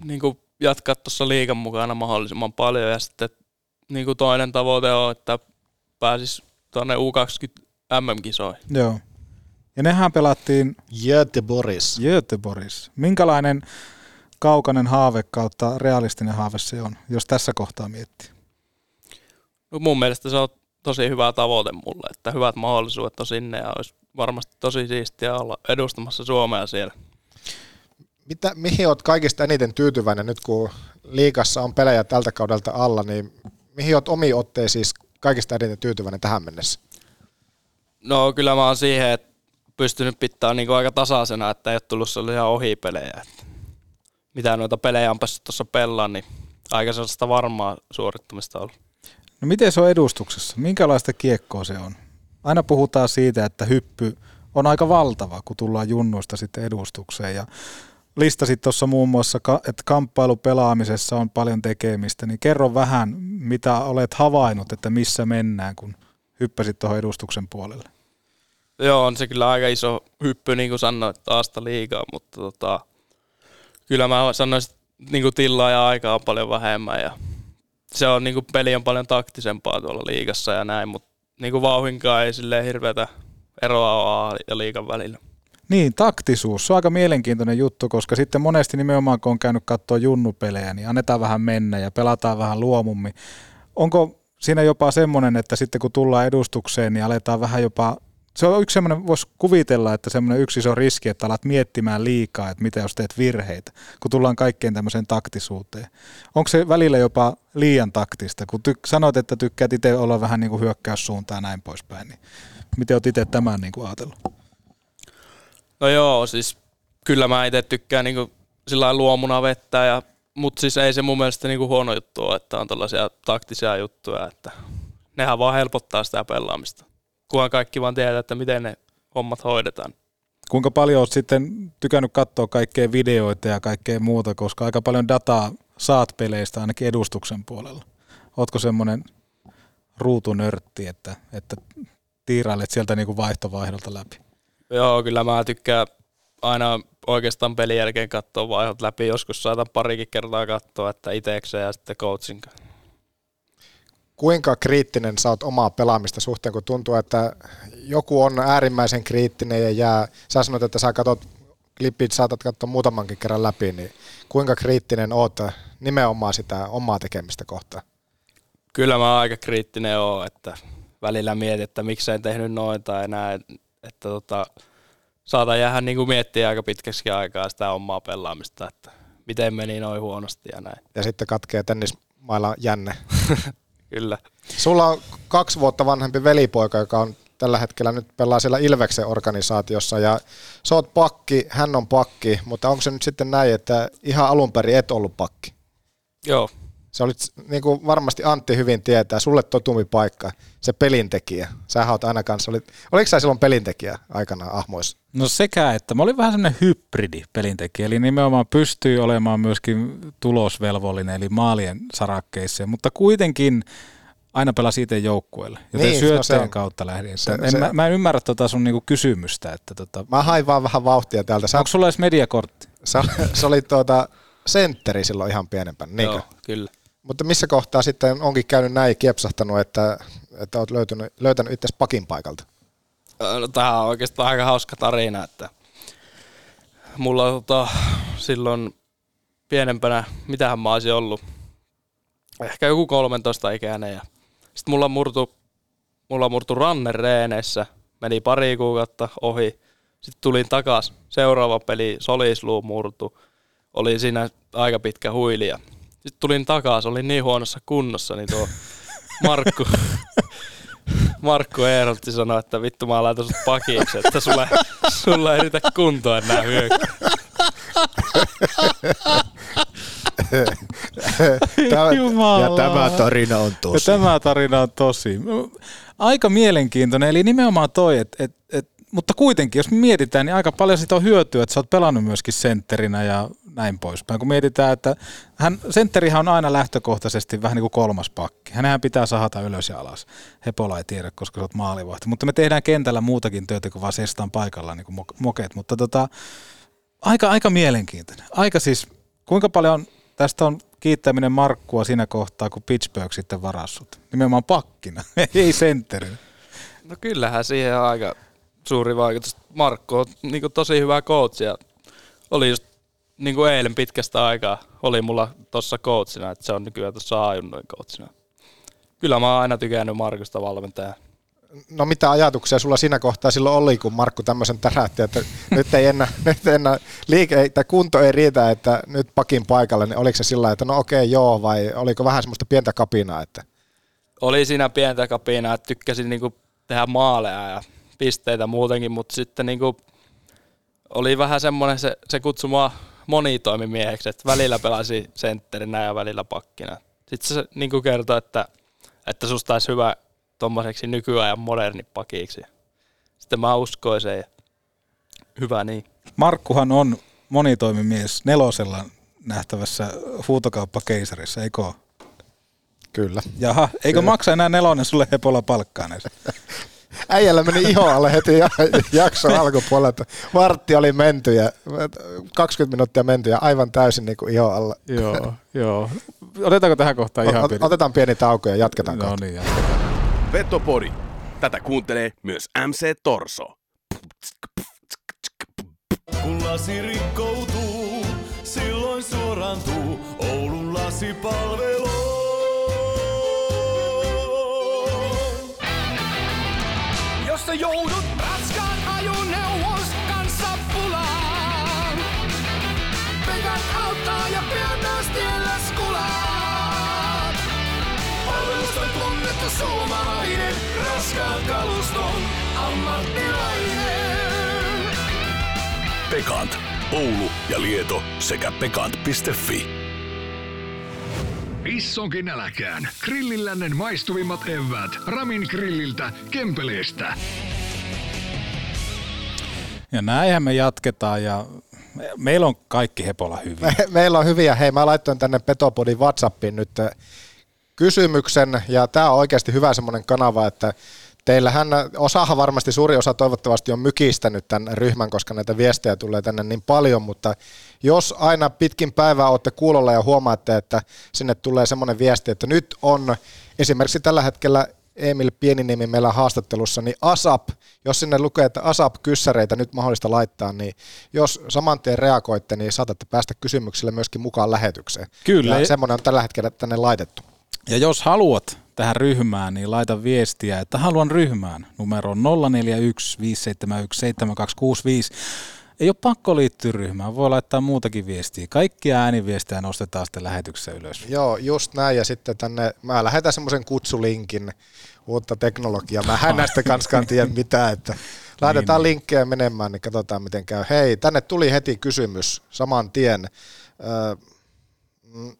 niin kuin jatkaa tuossa liigan mukana mahdollisimman paljon ja sitten niin kuin toinen tavoite on, että pääsis tuonne U20 MM-kisoihin. Joo. Ja nehän pelattiin Göteborgs. Göteborgs. Minkälainen kaukainen haave kautta realistinen haave se on, jos tässä kohtaa miettii? No mun mielestä se on tosi hyvä tavoite mulle, että hyvät mahdollisuudet on sinne ja olisi varmasti tosi siistiä olla edustamassa Suomea siellä. Mitä, mihin olet kaikista eniten tyytyväinen nyt, kun liikassa on pelejä tältä kaudelta alla, niin mihin olet omi otteisiin kaikista eniten tyytyväinen tähän mennessä? No kyllä mä oon siihen, että pystynyt pitämään niin aika tasaisena, että ei ole tullut sellaisia ohipelejä. Että mitä noita pelejä on päässyt tuossa pellaan, niin aika sellaista varmaa suorittamista on ollut. No miten se on edustuksessa? Minkälaista kiekkoa se on? Aina puhutaan siitä, että hyppy on aika valtava, kun tullaan junnuista sitten edustukseen. Ja listasit tuossa muun muassa, että kamppailupelaamisessa on paljon tekemistä, niin kerro vähän, mitä olet havainnut, että missä mennään, kun hyppäsit tuohon edustuksen puolelle. Joo, on se kyllä aika iso hyppy, niin kuin sanoit, taasta liikaa, mutta tota, kyllä mä sanoisin, että niin kuin tilaa ja aikaa on paljon vähemmän ja se on niin kuin peli on paljon taktisempaa tuolla liigassa ja näin, mutta niin kuin vauhinkaan ei silleen hirveätä eroa ole ja liikan välillä. Niin, taktisuus. Se on aika mielenkiintoinen juttu, koska sitten monesti nimenomaan, kun on käynyt katsoa junnupelejä, niin annetaan vähän mennä ja pelataan vähän luomummin. Onko siinä jopa semmoinen, että sitten kun tullaan edustukseen, niin aletaan vähän jopa se on yksi semmoinen, voisi kuvitella, että semmoinen yksi iso riski, että alat miettimään liikaa, että mitä jos teet virheitä, kun tullaan kaikkeen tämmöiseen taktisuuteen. Onko se välillä jopa liian taktista, kun ty- sanoit, että tykkäät itse olla vähän niin kuin hyökkäyssuuntaan ja näin poispäin, niin miten olet itse tämän niin kuin ajatellut? No joo, siis kyllä mä itse tykkään niin sillä lailla luomuna vettä, ja, mutta siis ei se mun mielestä niin kuin huono juttu ole, että on tällaisia taktisia juttuja, että nehän vaan helpottaa sitä pelaamista. Kunhan kaikki vaan tietää, että miten ne hommat hoidetaan. Kuinka paljon olet sitten tykännyt katsoa kaikkea videoita ja kaikkea muuta, koska aika paljon dataa saat peleistä ainakin edustuksen puolella. Ootko semmoinen ruutunörtti, että, että tiirailet sieltä niin kuin vaihtovaihdolta läpi? Joo, kyllä mä tykkään aina oikeastaan pelin jälkeen katsoa vaihot läpi. Joskus saatan parikin kertaa katsoa, että itekseen ja sitten coachin kuinka kriittinen sä oot omaa pelaamista suhteen, kun tuntuu, että joku on äärimmäisen kriittinen ja jää, sä sanoit, että sä katsot klipit, saatat katsoa muutamankin kerran läpi, niin kuinka kriittinen oot nimenomaan sitä omaa tekemistä kohtaan? Kyllä mä aika kriittinen oon, että välillä mietin, että miksei tehnyt noin tai näin, että tota, saatan jäädä niin kuin miettiä aika pitkäksi aikaa sitä omaa pelaamista, että miten meni noin huonosti ja näin. Ja sitten katkee tennismailla jänne. Kyllä. Sulla on kaksi vuotta vanhempi velipoika, joka on tällä hetkellä nyt pelaa siellä Ilveksen organisaatiossa ja sä oot pakki, hän on pakki, mutta onko se nyt sitten näin, että ihan alun perin et ollut pakki? Joo. Se olit, niin kuin varmasti Antti hyvin tietää, sulle totumi paikka, se pelintekijä. Sä oot aina kanssa, olit, oliko sä silloin pelintekijä aikana Ahmoissa? No sekä, että mä olin vähän semmoinen hybridi pelintekijä, eli nimenomaan pystyy olemaan myöskin tulosvelvollinen, eli maalien sarakkeissa, mutta kuitenkin aina pelasi itse joukkueelle, joten niin, syötteen no kautta lähdin. Se, en, se, mä, mä, en ymmärrä tota sun niinku kysymystä. Että tota... Mä hain vaan vähän vauhtia täältä. Sä... Onko sulla edes mediakortti? Sä, sä olit tuota sentteri silloin ihan pienempänä, niinkö? Joo, kyllä. Mutta missä kohtaa sitten onkin käynyt näin kiepsahtanut, että, että olet löytänyt, löytänyt itse pakin paikalta? No, tämä on oikeastaan aika hauska tarina, että mulla tota, silloin pienempänä, mitähän mä olisin ollut, ehkä joku 13 ikäinen ja sitten mulla murtu, mulla murtu ranne reeneissä, meni pari kuukautta ohi, sitten tulin takas, seuraava peli, solisluu murtu, oli siinä aika pitkä huilija. Sitten tulin takaisin, olin niin huonossa kunnossa, niin tuo Markku, Markku Eerolti sanoi, että vittu mä laitan sut pakiksi, että sulla, sulla ei riitä kuntoa enää hyökkää. tämä, ja tämä tarina on tosi. Ja tämä tarina on tosi. Aika mielenkiintoinen, eli nimenomaan toi, että et, et, mutta kuitenkin, jos mietitään, niin aika paljon siitä on hyötyä, että sä oot pelannut myöskin sentterinä ja näin poispäin. Kun mietitään, että hän, sentterihän on aina lähtökohtaisesti vähän niin kuin kolmas pakki. Hänhän pitää sahata ylös ja alas. Hepola ei tiedä, koska sä oot maalivahti. Mutta me tehdään kentällä muutakin työtä kuin vaan sestaan paikalla niin kuin. Mutta tota, aika, aika mielenkiintoinen. Aika siis, kuinka paljon tästä on kiittäminen Markkua siinä kohtaa, kun Pittsburgh sitten varassut. Nimenomaan pakkina, ei sentterinä. No kyllähän siihen on aika suuri vaikutus. Markku on niin tosi hyvä coach ja oli just niin kuin eilen pitkästä aikaa oli mulla tuossa coachina, että se on nykyään tuossa ajunnoin coachina. Kyllä mä oon aina tykännyt Markusta valmentaja. No mitä ajatuksia sulla siinä kohtaa silloin oli, kun Markku tämmöisen tärähti, että nyt ei enää, nyt enää liike, tai kunto ei riitä, että nyt pakin paikalle, niin oliko se sillä että no okei joo, vai oliko vähän semmoista pientä kapinaa? Että... Oli siinä pientä kapinaa, että tykkäsin niinku tehdä maaleja ja pisteitä muutenkin, mutta sitten niinku oli vähän semmoinen, se, se kutsui mua monitoimimieheksi, että välillä pelasi sentterinä ja välillä pakkina. Sitten se niin kuin kertoi, että, että susta olisi hyvä tuommoiseksi nykyajan moderni pakiksi. Sitten mä uskoin sen ja hyvä niin. Markkuhan on monitoimimies nelosella nähtävässä huutokauppakeisarissa, eikö Kyllä. Jaha, eikö maksa enää nelonen sulle hepolla palkkaan äijällä meni iho alle heti jakson alkupuolelta. Vartti oli menty ja 20 minuuttia menty ja aivan täysin niin kuin iho alla. Joo, joo. Otetaanko tähän kohtaan ihan pieni? Otetaan pieni tauko ja jatketaan No niin, jatketaan. Vetopodi. Tätä kuuntelee myös MC Torso. Kun lasi rikkoutuu, silloin suorantuu Oulun lasipalvelu. jossa joudut raskaan ajoneuvos kanssa pulaan. Pekat auttaa ja pian taas tiellä skulaat. Palveluston tunnettu suomalainen, raskaan kaluston ammattilainen. Pekant, Oulu ja Lieto sekä pekant.fi. Issonkin äläkään. Grillillännen maistuvimmat evät. Ramin grilliltä, Kempeleestä. Ja näinhän me jatketaan ja me- meillä on kaikki Hepola hyvin. Me, meillä on hyviä. Hei, mä laittoin tänne Petopodin Whatsappiin nyt äh, kysymyksen, ja tämä on oikeasti hyvä semmoinen kanava, että teillähän, osahan varmasti, suuri osa toivottavasti on mykistänyt tämän ryhmän, koska näitä viestejä tulee tänne niin paljon, mutta jos aina pitkin päivää olette kuulolla ja huomaatte, että sinne tulee semmoinen viesti, että nyt on esimerkiksi tällä hetkellä Emil Pieniniemi meillä haastattelussa, niin ASAP, jos sinne lukee, että ASAP-kyssäreitä nyt mahdollista laittaa, niin jos saman tien reagoitte, niin saatatte päästä kysymyksille myöskin mukaan lähetykseen. Kyllä. Ja semmoinen on tällä hetkellä tänne laitettu. Ja jos haluat tähän ryhmään, niin laita viestiä, että haluan ryhmään numero 041 571 7265. Ei ole pakko liittyä ryhmään, voi laittaa muutakin viestiä. Kaikkia ääniviestejä nostetaan sitten lähetyksessä ylös. Joo, just näin. Ja sitten tänne, mä lähetän semmoisen kutsulinkin uutta teknologiaa. Mä en näistä kanskaan tiedä mitään, että laitetaan linkkejä menemään, niin katsotaan miten käy. Hei, tänne tuli heti kysymys saman tien. Mm,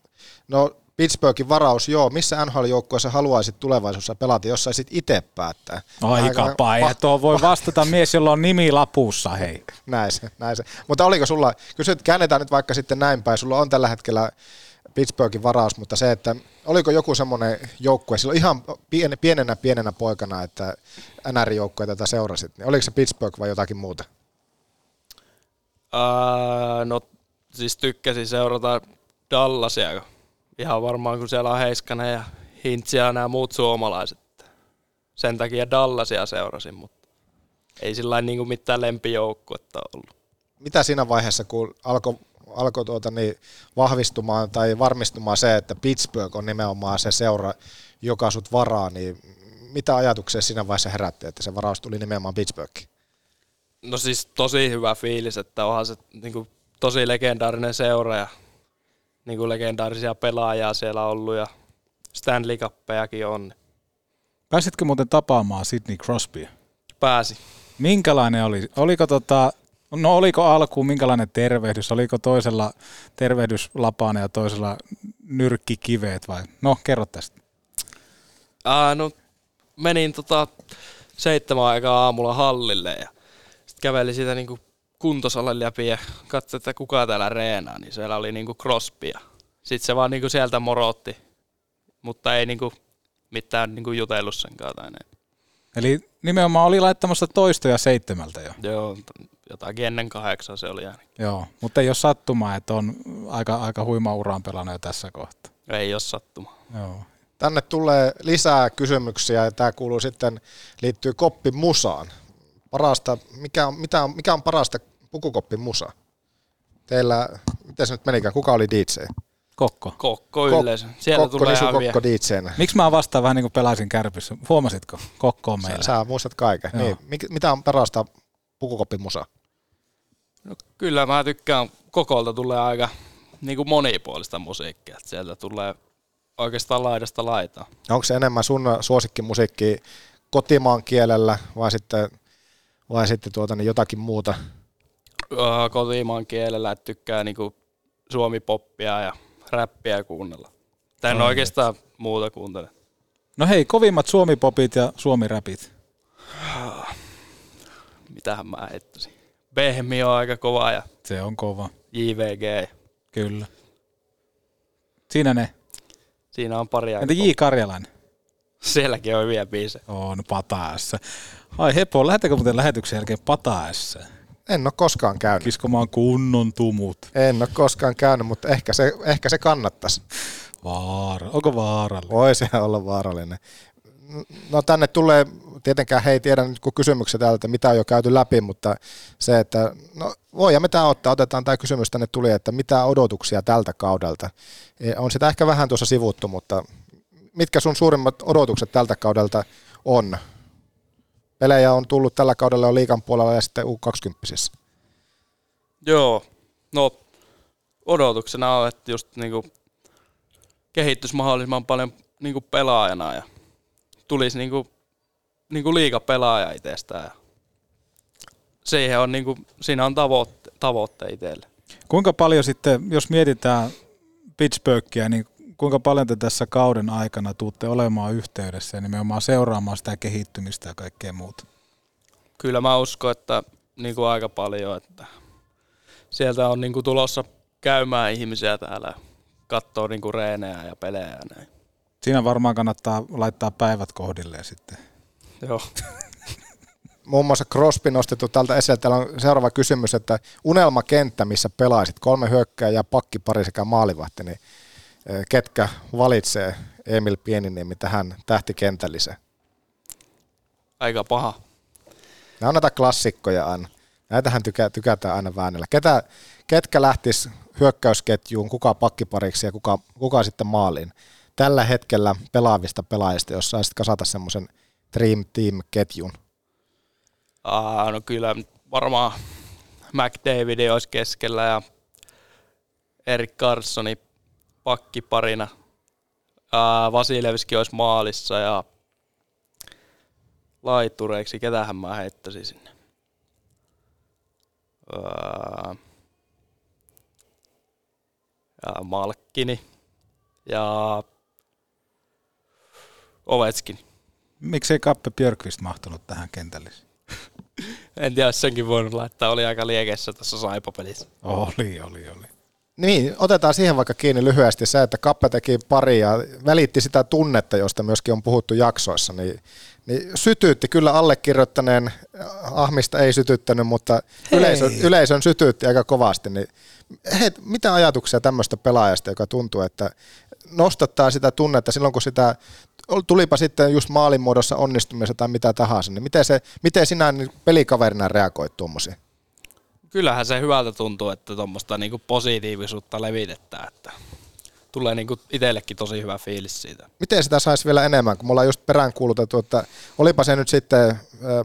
no, Pittsburghin varaus, joo, missä NHL-joukkueessa haluaisit tulevaisuudessa pelata, jos saisit itse päättää? Aika paija, tuo voi vastata mies, jolla on nimi lapussa, hei. Näin se, näin se. Mutta oliko sulla, kysyt, käännetään nyt vaikka sitten näin päin, sulla on tällä hetkellä Pittsburghin varaus, mutta se, että oliko joku semmoinen joukkue, silloin ihan pien, pienenä pienenä poikana, että NR-joukkue tätä seurasit, niin oliko se Pittsburgh vai jotakin muuta? Ää, no siis tykkäsin seurata Dallasia ihan varmaan kun siellä on Heiskanen ja Hintsi ja nämä muut suomalaiset. Sen takia Dallasia seurasin, mutta ei sillä niin kuin mitään lempijoukkuetta ollut. Mitä siinä vaiheessa, kun alkoi alko tuota niin vahvistumaan tai varmistumaan se, että Pittsburgh on nimenomaan se seura, joka sut varaa, niin mitä ajatuksia siinä vaiheessa herätti, että se varaus tuli nimenomaan Pittsburghiin? No siis tosi hyvä fiilis, että onhan se niin kuin, tosi legendaarinen seura ja niin kuin legendaarisia pelaajia siellä ollut ja Stanley Cuppejakin on. Pääsitkö muuten tapaamaan Sidney Crosbya? Pääsi. Minkälainen oli? Oliko tota, no oliko alkuun minkälainen tervehdys? Oliko toisella tervehdyslapana ja toisella nyrkkikiveet vai? No kerro tästä. Ää, no menin tota seitsemän aikaa aamulla hallille ja sitten kävelin siitä niinku kuntosalin läpi ja katsoin, että kuka täällä reenaa, niin siellä oli niinku Crosby ja sitten se vaan niinku sieltä morotti, mutta ei niinku mitään niinku jutellut sen näin. Eli nimenomaan oli laittamassa toistoja seitsemältä jo. Joo, jotakin ennen kahdeksan se oli ainakin. Joo, mutta ei ole sattumaa, että on aika, aika huima uraan pelannut jo tässä kohtaa. Ei ole sattuma. Joo. Tänne tulee lisää kysymyksiä ja tämä kuuluu sitten, liittyy koppimusaan. Parasta, mikä on, mitä on, mikä on parasta pukukoppin musa? Teillä, miten se nyt menikään, kuka oli DJ? Kokko. Kokko yleensä. Sieltä Kokko, tulee Nisu, ihan Kokko DJnä. Miksi mä vastaan vähän niin kuin pelaisin kärpissä? Huomasitko? Kokko on meillä. Sä, sä muistat kaiken. Joo. Niin. Mik, mitä on parasta pukukoppin musa? No, kyllä mä tykkään, kokolta tulee aika niin kuin monipuolista musiikkia. että Sieltä tulee oikeastaan laidasta laitaa. Onko se enemmän sun suosikkimusiikki kotimaan kielellä vai sitten, vai sitten tuota, niin jotakin muuta? Öö, kotimaan kielellä, että tykkää niinku suomipoppia ja räppiä kuunnella. Tän Ai oikeastaan muuta kuuntele. No hei, kovimmat suomipopit ja suomiräpit. Mitähän mä heittäisin. Behmi on aika kova ja Se on kova. JVG. Kyllä. Siinä ne. Siinä on pari aika Entä J. Karjalainen? Sielläkin on hyviä biisejä. On pataessa. Ai Hepo, lähettekö muuten lähetyksen jälkeen pataessa? En ole koskaan käynyt. Kiskomaan kunnon tumut. En ole koskaan käynyt, mutta ehkä se, ehkä se kannattaisi. Vaara. Onko vaarallinen? Voi se olla vaarallinen. No tänne tulee, tietenkään hei tiedä nyt kun kysymyksiä täältä, että mitä on jo käyty läpi, mutta se, että no voidaan me tämä ottaa, otetaan tämä kysymys tänne tuli, että mitä odotuksia tältä kaudelta. E, On sitä ehkä vähän tuossa sivuttu, mutta mitkä sun suurimmat odotukset tältä kaudelta on? Pelejä on tullut tällä kaudella jo liikan puolella ja sitten U20. Joo, no odotuksena on, että just niinku kehittyisi mahdollisimman paljon niinku pelaajana ja tulisi niinku, niinku liikapelaaja itsestään. Ja siihen on niinku, siinä on tavoitte, tavoitte itselle. Kuinka paljon sitten, jos mietitään Pittsburghia, niin kuinka paljon te tässä kauden aikana tuutte olemaan yhteydessä ja nimenomaan seuraamaan sitä kehittymistä ja kaikkea muuta? Kyllä mä uskon, että niinku aika paljon, että sieltä on niinku tulossa käymään ihmisiä täällä, katsoo niinku reenejä ja pelejä ja näin. Siinä varmaan kannattaa laittaa päivät kohdilleen sitten. Joo. Muun muassa Crosby nostettu tältä esille. Täällä on seuraava kysymys, että unelmakenttä, missä pelaisit, kolme hyökkääjää, pakkipari sekä maalivahti, niin ketkä valitsee Emil Pieniniemi tähän tähtikentälliseen? Aika paha. Nämä on näitä klassikkoja aina. Näitähän tykä, tykätään aina väännellä. Ketä, ketkä lähtis hyökkäysketjuun, kuka pakkipariksi ja kuka, kuka sitten maaliin? Tällä hetkellä pelaavista pelaajista, jos saisit kasata semmoisen Dream Team-ketjun. Aa, no kyllä varmaan McDavid olisi keskellä ja Erik Carlsoni pakkiparina. Ää, Vasilevski olisi maalissa ja laitureiksi, ketähän mä heittäisin sinne. Ää, ja Malkkini ja Ovetskin. Miksei Kappe Björkvist mahtunut tähän kentälle? En tiedä, senkin voinut laittaa. Oli aika liekessä tässä saipapelissä. Oli, oli, oli. Niin, otetaan siihen vaikka kiinni lyhyesti se, että Kappe teki pari ja välitti sitä tunnetta, josta myöskin on puhuttu jaksoissa, niin, niin sytyytti kyllä allekirjoittaneen, Ahmista ei sytyttänyt, mutta yleisö, yleisön sytyytti aika kovasti. Niin, hei, mitä ajatuksia tämmöistä pelaajasta, joka tuntuu, että nostattaa sitä tunnetta silloin, kun sitä tulipa sitten just maalin muodossa onnistumista tai mitä tahansa, niin miten, se, miten sinä niin pelikaverina reagoit tuommoisiin? Kyllähän se hyvältä tuntuu, että tuommoista niinku positiivisuutta levitetään, että tulee niinku itsellekin tosi hyvä fiilis siitä. Miten sitä saisi vielä enemmän, kun me ollaan just peräänkuulutettu, että olipa se nyt sitten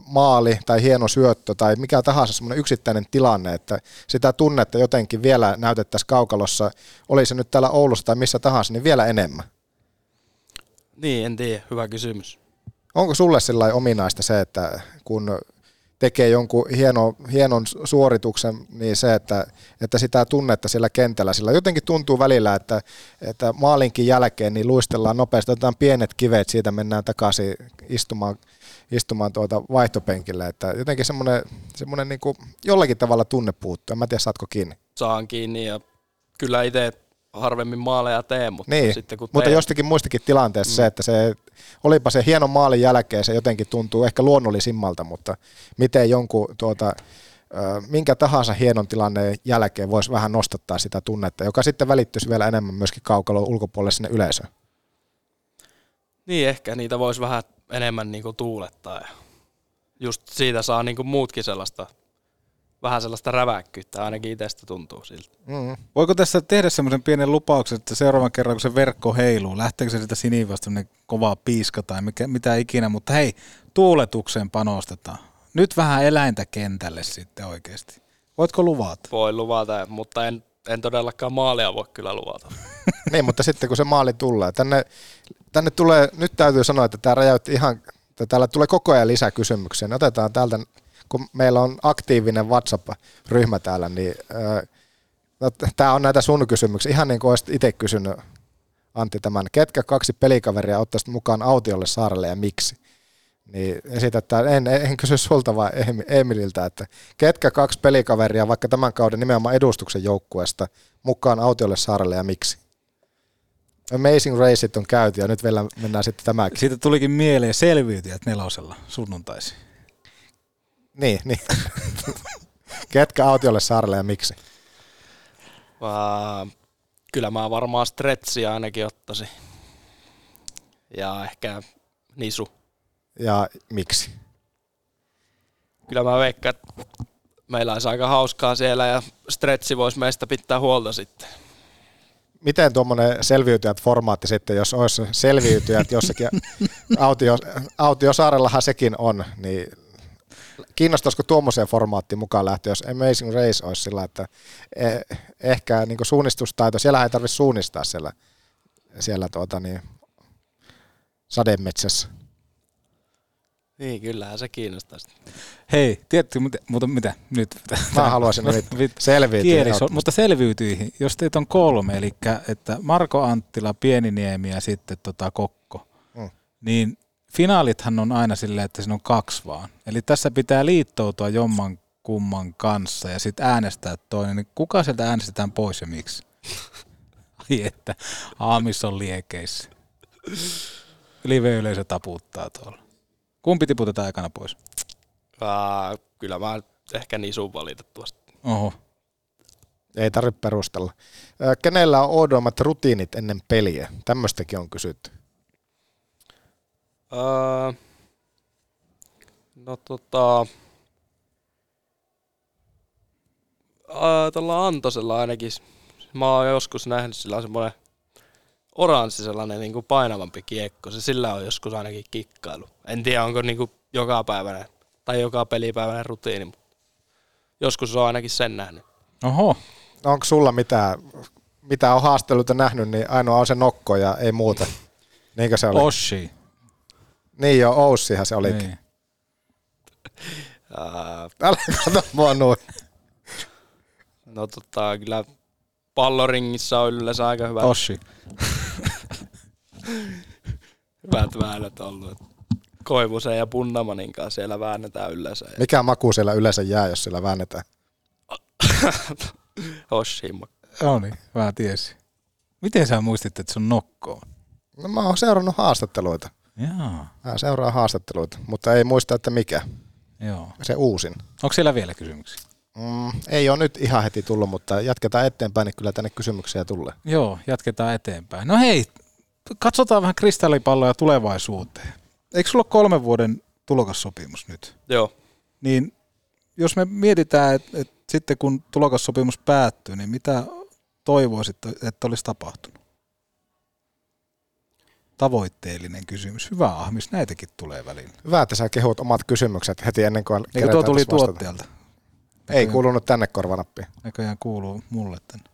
maali tai hieno syöttö tai mikä tahansa semmoinen yksittäinen tilanne, että sitä tunnetta jotenkin vielä näytettäisiin kaukalossa, oli se nyt täällä Oulussa tai missä tahansa, niin vielä enemmän. Niin, en tiedä. Hyvä kysymys. Onko sulle sillä ominaista se, että kun tekee jonkun hieno, hienon suorituksen, niin se, että, että sitä tunnetta siellä kentällä, sillä jotenkin tuntuu välillä, että, että maalinkin jälkeen niin luistellaan nopeasti, otetaan pienet kivet, siitä mennään takaisin istumaan, istumaan tuota vaihtopenkille, että jotenkin semmoinen, semmoinen niin jollakin tavalla tunne puuttuu, en mä tiedä saatko kiinni. Saan kiinni ja kyllä itse harvemmin maaleja tee, mutta niin, sitten kun mutta teen, jostakin muistakin tilanteessa mm. se, että se, olipa se hieno maalin jälkeen, se jotenkin tuntuu ehkä luonnollisimmalta, mutta miten jonkun tuota, minkä tahansa hienon tilanne jälkeen voisi vähän nostattaa sitä tunnetta, joka sitten välittyisi vielä enemmän myöskin kaukalon ulkopuolelle sinne yleisöön. Niin, ehkä niitä voisi vähän enemmän niinku tuulettaa. Ja just siitä saa niinku muutkin sellaista vähän sellaista räväkkyyttä, ainakin itsestä tuntuu siltä. Mm. Voiko tässä tehdä semmoisen pienen lupauksen, että seuraavan kerran kun se verkko heiluu, lähteekö se sitä sinivasta kovaa piiska tai mikä, mitä ikinä, mutta hei, tuuletukseen panostetaan. Nyt vähän eläintä kentälle sitten oikeasti. Voitko luvata? Voi luvata, mutta en, en todellakaan maalia voi kyllä luvata. niin, mutta sitten kun se maali tulee, tänne, tänne tulee, nyt täytyy sanoa, että tämä räjäytti ihan, että täällä tulee koko ajan lisää kysymyksiä. Otetaan täältä kun meillä on aktiivinen WhatsApp-ryhmä täällä, niin no, tämä on näitä sun kysymyksiä. Ihan niin kuin olisit itse kysynyt Antti tämän, ketkä kaksi pelikaveria ottaisit mukaan autiolle saarelle ja miksi? Niin esitetään, en, en kysy sulta vaan Emililtä, että ketkä kaksi pelikaveria vaikka tämän kauden nimenomaan edustuksen joukkueesta mukaan autiolle saarelle ja miksi? Amazing Raceit on käyty ja nyt vielä mennään sitten tämäkin. Siitä tulikin mieleen selviytyjät nelosella sunnuntaisin. Niin, niin. Ketkä autiolle saarelle ja miksi? Uh, kyllä mä varmaan stretchiä ainakin ottaisin. Ja ehkä nisu. Ja miksi? Kyllä mä veikkaan, että meillä olisi aika hauskaa siellä ja stretchi voisi meistä pitää huolta sitten. Miten tuommoinen selviytyjät formaatti sitten, jos olisi selviytyjät jossakin, autio, autiosaarellahan sekin on, niin kiinnostaisiko tuommoiseen formaattiin mukaan lähteä, jos Amazing Race olisi sillä, että eh, ehkä niin suunnistustaito, siellä ei tarvitse suunnistaa siellä, siellä tuota, niin, sademetsässä. Niin, kyllähän se kiinnostaisi. Hei, tiedätkö, mutta, mutta mitä nyt? Mä haluaisin nyt selviytyä. Kieli, mutta selviytyihin, jos teitä on kolme, eli että Marko Anttila, Pieniniemi ja sitten tota Kokko, Mm. niin finaalithan on aina silleen, että siinä on kaksi vaan. Eli tässä pitää liittoutua jomman kumman kanssa ja sitten äänestää toinen. Niin kuka sieltä äänestetään pois ja miksi? Ai että, Aamis on liekeissä. Live-yleisö taputtaa tuolla. Kumpi tiputetaan ekana pois? Uh, kyllä mä ehkä nisun valitettavasti. Oho. Ei tarvitse perustella. Kenellä on oudoimmat rutiinit ennen peliä? Tämmöistäkin on kysytty. Uh, no tota... Uh, tuolla Antosella ainakin, mä oon joskus nähnyt sillä on semmoinen oranssi sellainen niin kuin painavampi kiekko. Se sillä on joskus ainakin kikkailu. En tiedä, onko niin kuin joka päivänä tai joka pelipäiväinen rutiini, mutta joskus on ainakin sen nähnyt. Oho. No onko sulla mitään, mitä on haasteluita nähnyt, niin ainoa on se nokko ja ei muuta. Niinkö se oli? Oshi. Niin jo, Oussihan se olikin. Niin. Älä kato mua noin. no tota, kyllä palloringissä on yleensä aika hyvä. Oshi. Hyvät väännöt ollut. Koivusen ja Punnamanin kanssa siellä väännetään yleensä. Mikä maku siellä yleensä jää, jos siellä väännetään? Hoshiin No niin, mä tiesin. Miten sä muistit, että sun nokko on? No mä oon seurannut haastatteluita. Jaa. Mä seuraan haastatteluita, mutta ei muista, että mikä. Joo. Se uusin. Onko siellä vielä kysymyksiä? Mm, ei ole nyt ihan heti tullut, mutta jatketaan eteenpäin, niin kyllä tänne kysymyksiä tulee. Joo, jatketaan eteenpäin. No hei, katsotaan vähän kristallipalloja tulevaisuuteen. Eikö sulla ole kolmen vuoden tulokassopimus nyt? Joo. Niin jos me mietitään, että et sitten kun tulokassopimus päättyy, niin mitä toivoisit, että olisi tapahtunut? Tavoitteellinen kysymys. Hyvä ahmis, näitäkin tulee väliin. Hyvä, että sä kehut omat kysymykset heti ennen kuin Eikö tuo tuli tässä vastata. tuotteelta? Ei kuulunut tänne korvanappiin. Näköjään kuuluu mulle tänne.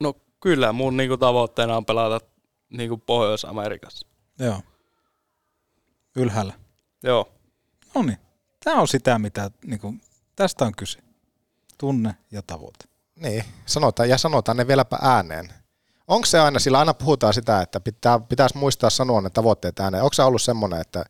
No kyllä, mun niinku tavoitteena on pelata niinku Pohjois-Amerikassa. Joo. Ylhäällä. Joo. No niin. Tämä on sitä, mitä niin kuin, tästä on kyse. Tunne ja tavoite. Niin, sanotaan, ja sanotaan ne vieläpä ääneen. Onko se aina, sillä aina puhutaan sitä, että pitää, pitäisi muistaa sanoa ne tavoitteet ääneen. Onko se ollut semmoinen, että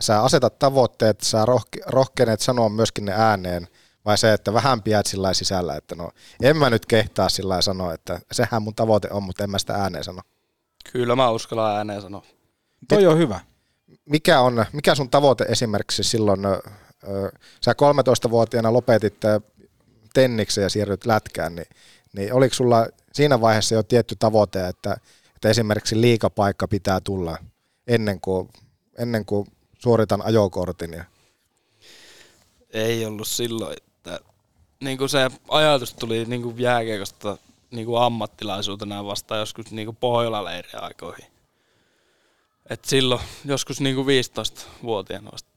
sä asetat tavoitteet, sä rohke, rohkeneet sanoa myöskin ne ääneen, vai se, että vähän pidät sillä sisällä, että no en mä nyt kehtaa sillä sanoa, että sehän mun tavoite on, mutta en mä sitä ääneen sano. Kyllä mä uskallan ääneen sanoa. Toi on hyvä. Mikä on, mikä sun tavoite esimerkiksi silloin, sä 13-vuotiaana lopetit tenniksen ja siirryt lätkään, niin, niin oliko sulla siinä vaiheessa jo tietty tavoite, että, että esimerkiksi liikapaikka pitää tulla ennen kuin, ennen kuin suoritan ajokortin? Ja... Ei ollut silloin, että niin kuin se ajatus tuli niin kuin jääkiekosta niin kuin ammattilaisuutena vasta joskus niin kuin Pohjola-leirien aikoihin. Et silloin joskus niin kuin 15-vuotiaana vasta.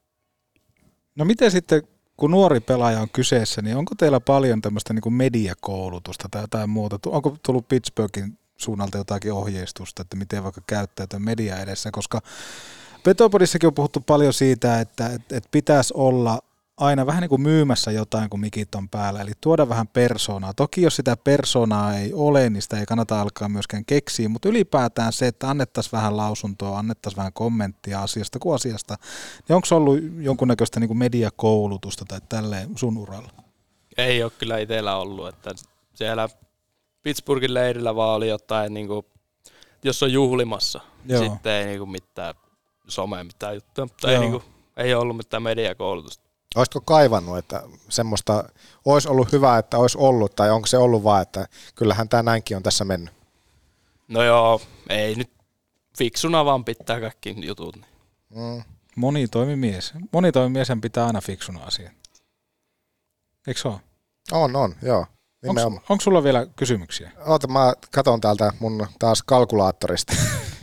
No miten sitten, kun nuori pelaaja on kyseessä, niin onko teillä paljon tämmöistä niin mediakoulutusta tai jotain muuta? Onko tullut Pittsburghin suunnalta jotakin ohjeistusta, että miten vaikka käyttäytyy media edessä, koska Petopodissakin on puhuttu paljon siitä, että, että, että pitäisi olla aina vähän niin kuin myymässä jotain, kun mikit on päällä, eli tuoda vähän persoonaa. Toki jos sitä persoonaa ei ole, niin sitä ei kannata alkaa myöskään keksiä, mutta ylipäätään se, että annettaisiin vähän lausuntoa, annettaisiin vähän kommenttia asiasta kuin asiasta, niin onko ollut jonkunnäköistä niin kuin mediakoulutusta tai tälleen sun uralla? Ei ole kyllä itsellä ollut, että siellä Pittsburghin leirillä vaan oli jotain, niin kuin, jos on juhlimassa, Joo. sitten ei niin kuin mitään somea mitään juttuja, mutta ei, niin kuin, ei ollut mitään mediakoulutusta. Olisiko kaivannut, että semmoista olisi ollut hyvä, että olisi ollut, tai onko se ollut vaan, että kyllähän tämä näinkin on tässä mennyt? No joo, ei nyt fiksuna vaan pitää kaikki jutut. Niin. Mm. Monitoimimies. Monitoimimies pitää aina fiksuna asian. Eikö se ole? On, on, joo. Nimenomaan. Onko sulla vielä kysymyksiä? Oota, mä katon täältä mun taas kalkulaattorista,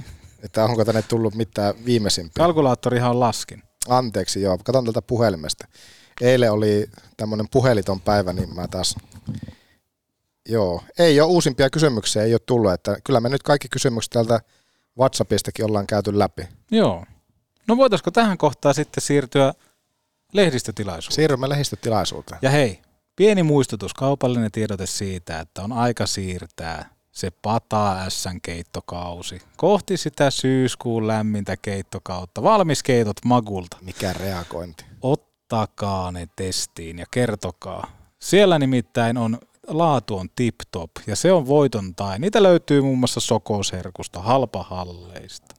että onko tänne tullut mitään viimeisimpiä. Kalkulaattorihan on laskin. Anteeksi, joo. Katon täältä puhelimesta. eilen oli tämmöinen puheliton päivä, niin mä taas, joo, ei ole uusimpia kysymyksiä, ei ole tullut, että kyllä me nyt kaikki kysymykset täältä WhatsAppistakin ollaan käyty läpi. Joo. No voitaisiko tähän kohtaan sitten siirtyä lehdistötilaisuuteen? Siirrymme lehdistötilaisuuteen. Ja hei, pieni muistutus, kaupallinen tiedote siitä, että on aika siirtää se pataa S:n keittokausi kohti sitä syyskuun lämmintä keittokautta. Valmis keitot Magulta. Mikä reagointi? Ottakaa ne testiin ja kertokaa. Siellä nimittäin on laatu on tip-top ja se on voiton tai. Niitä löytyy muun muassa Sokosherkusta, halpahalleista.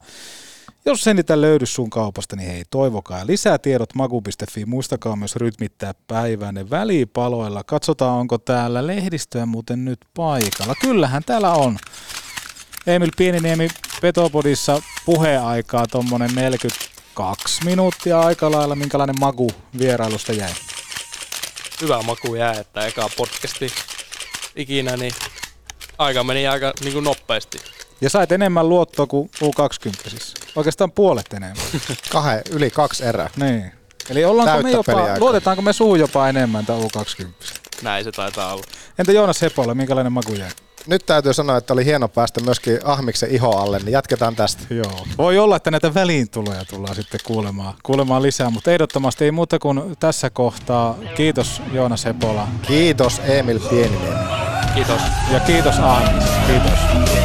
Jos ei niitä löydy sun kaupasta, niin hei, toivokaa. Lisää tiedot magu.fi. Muistakaa myös rytmittää päivänne välipaloilla. Katsotaan, onko täällä lehdistöä muuten nyt paikalla. Kyllähän täällä on. Emil Pieniniemi Petopodissa puheaikaa tuommoinen 42 minuuttia aika lailla. Minkälainen magu vierailusta jäi? Hyvä maku jää, että eka podcasti ikinä, niin aika meni aika niin kuin nopeasti. Ja sait enemmän luottoa kuin U20. Oikeastaan puolet enemmän. Kahe, yli kaksi erää. Niin. Eli ollaanko Täyttä me jopa, peliaikaa. luotetaanko me suun jopa enemmän tämän U20? Näin se taitaa olla. Entä Joonas Hepolle, minkälainen maku jäi? Nyt täytyy sanoa, että oli hieno päästä myöskin Ahmiksen iho alle, niin jatketaan tästä. Joo. Voi olla, että näitä väliintuloja tullaan sitten kuulemaan, kuulemaan lisää, mutta ehdottomasti ei muuta kuin tässä kohtaa. Kiitos Joonas Hepola. Kiitos Emil Pieniniemi. Kiitos. Ja kiitos Ahmis. Kiitos.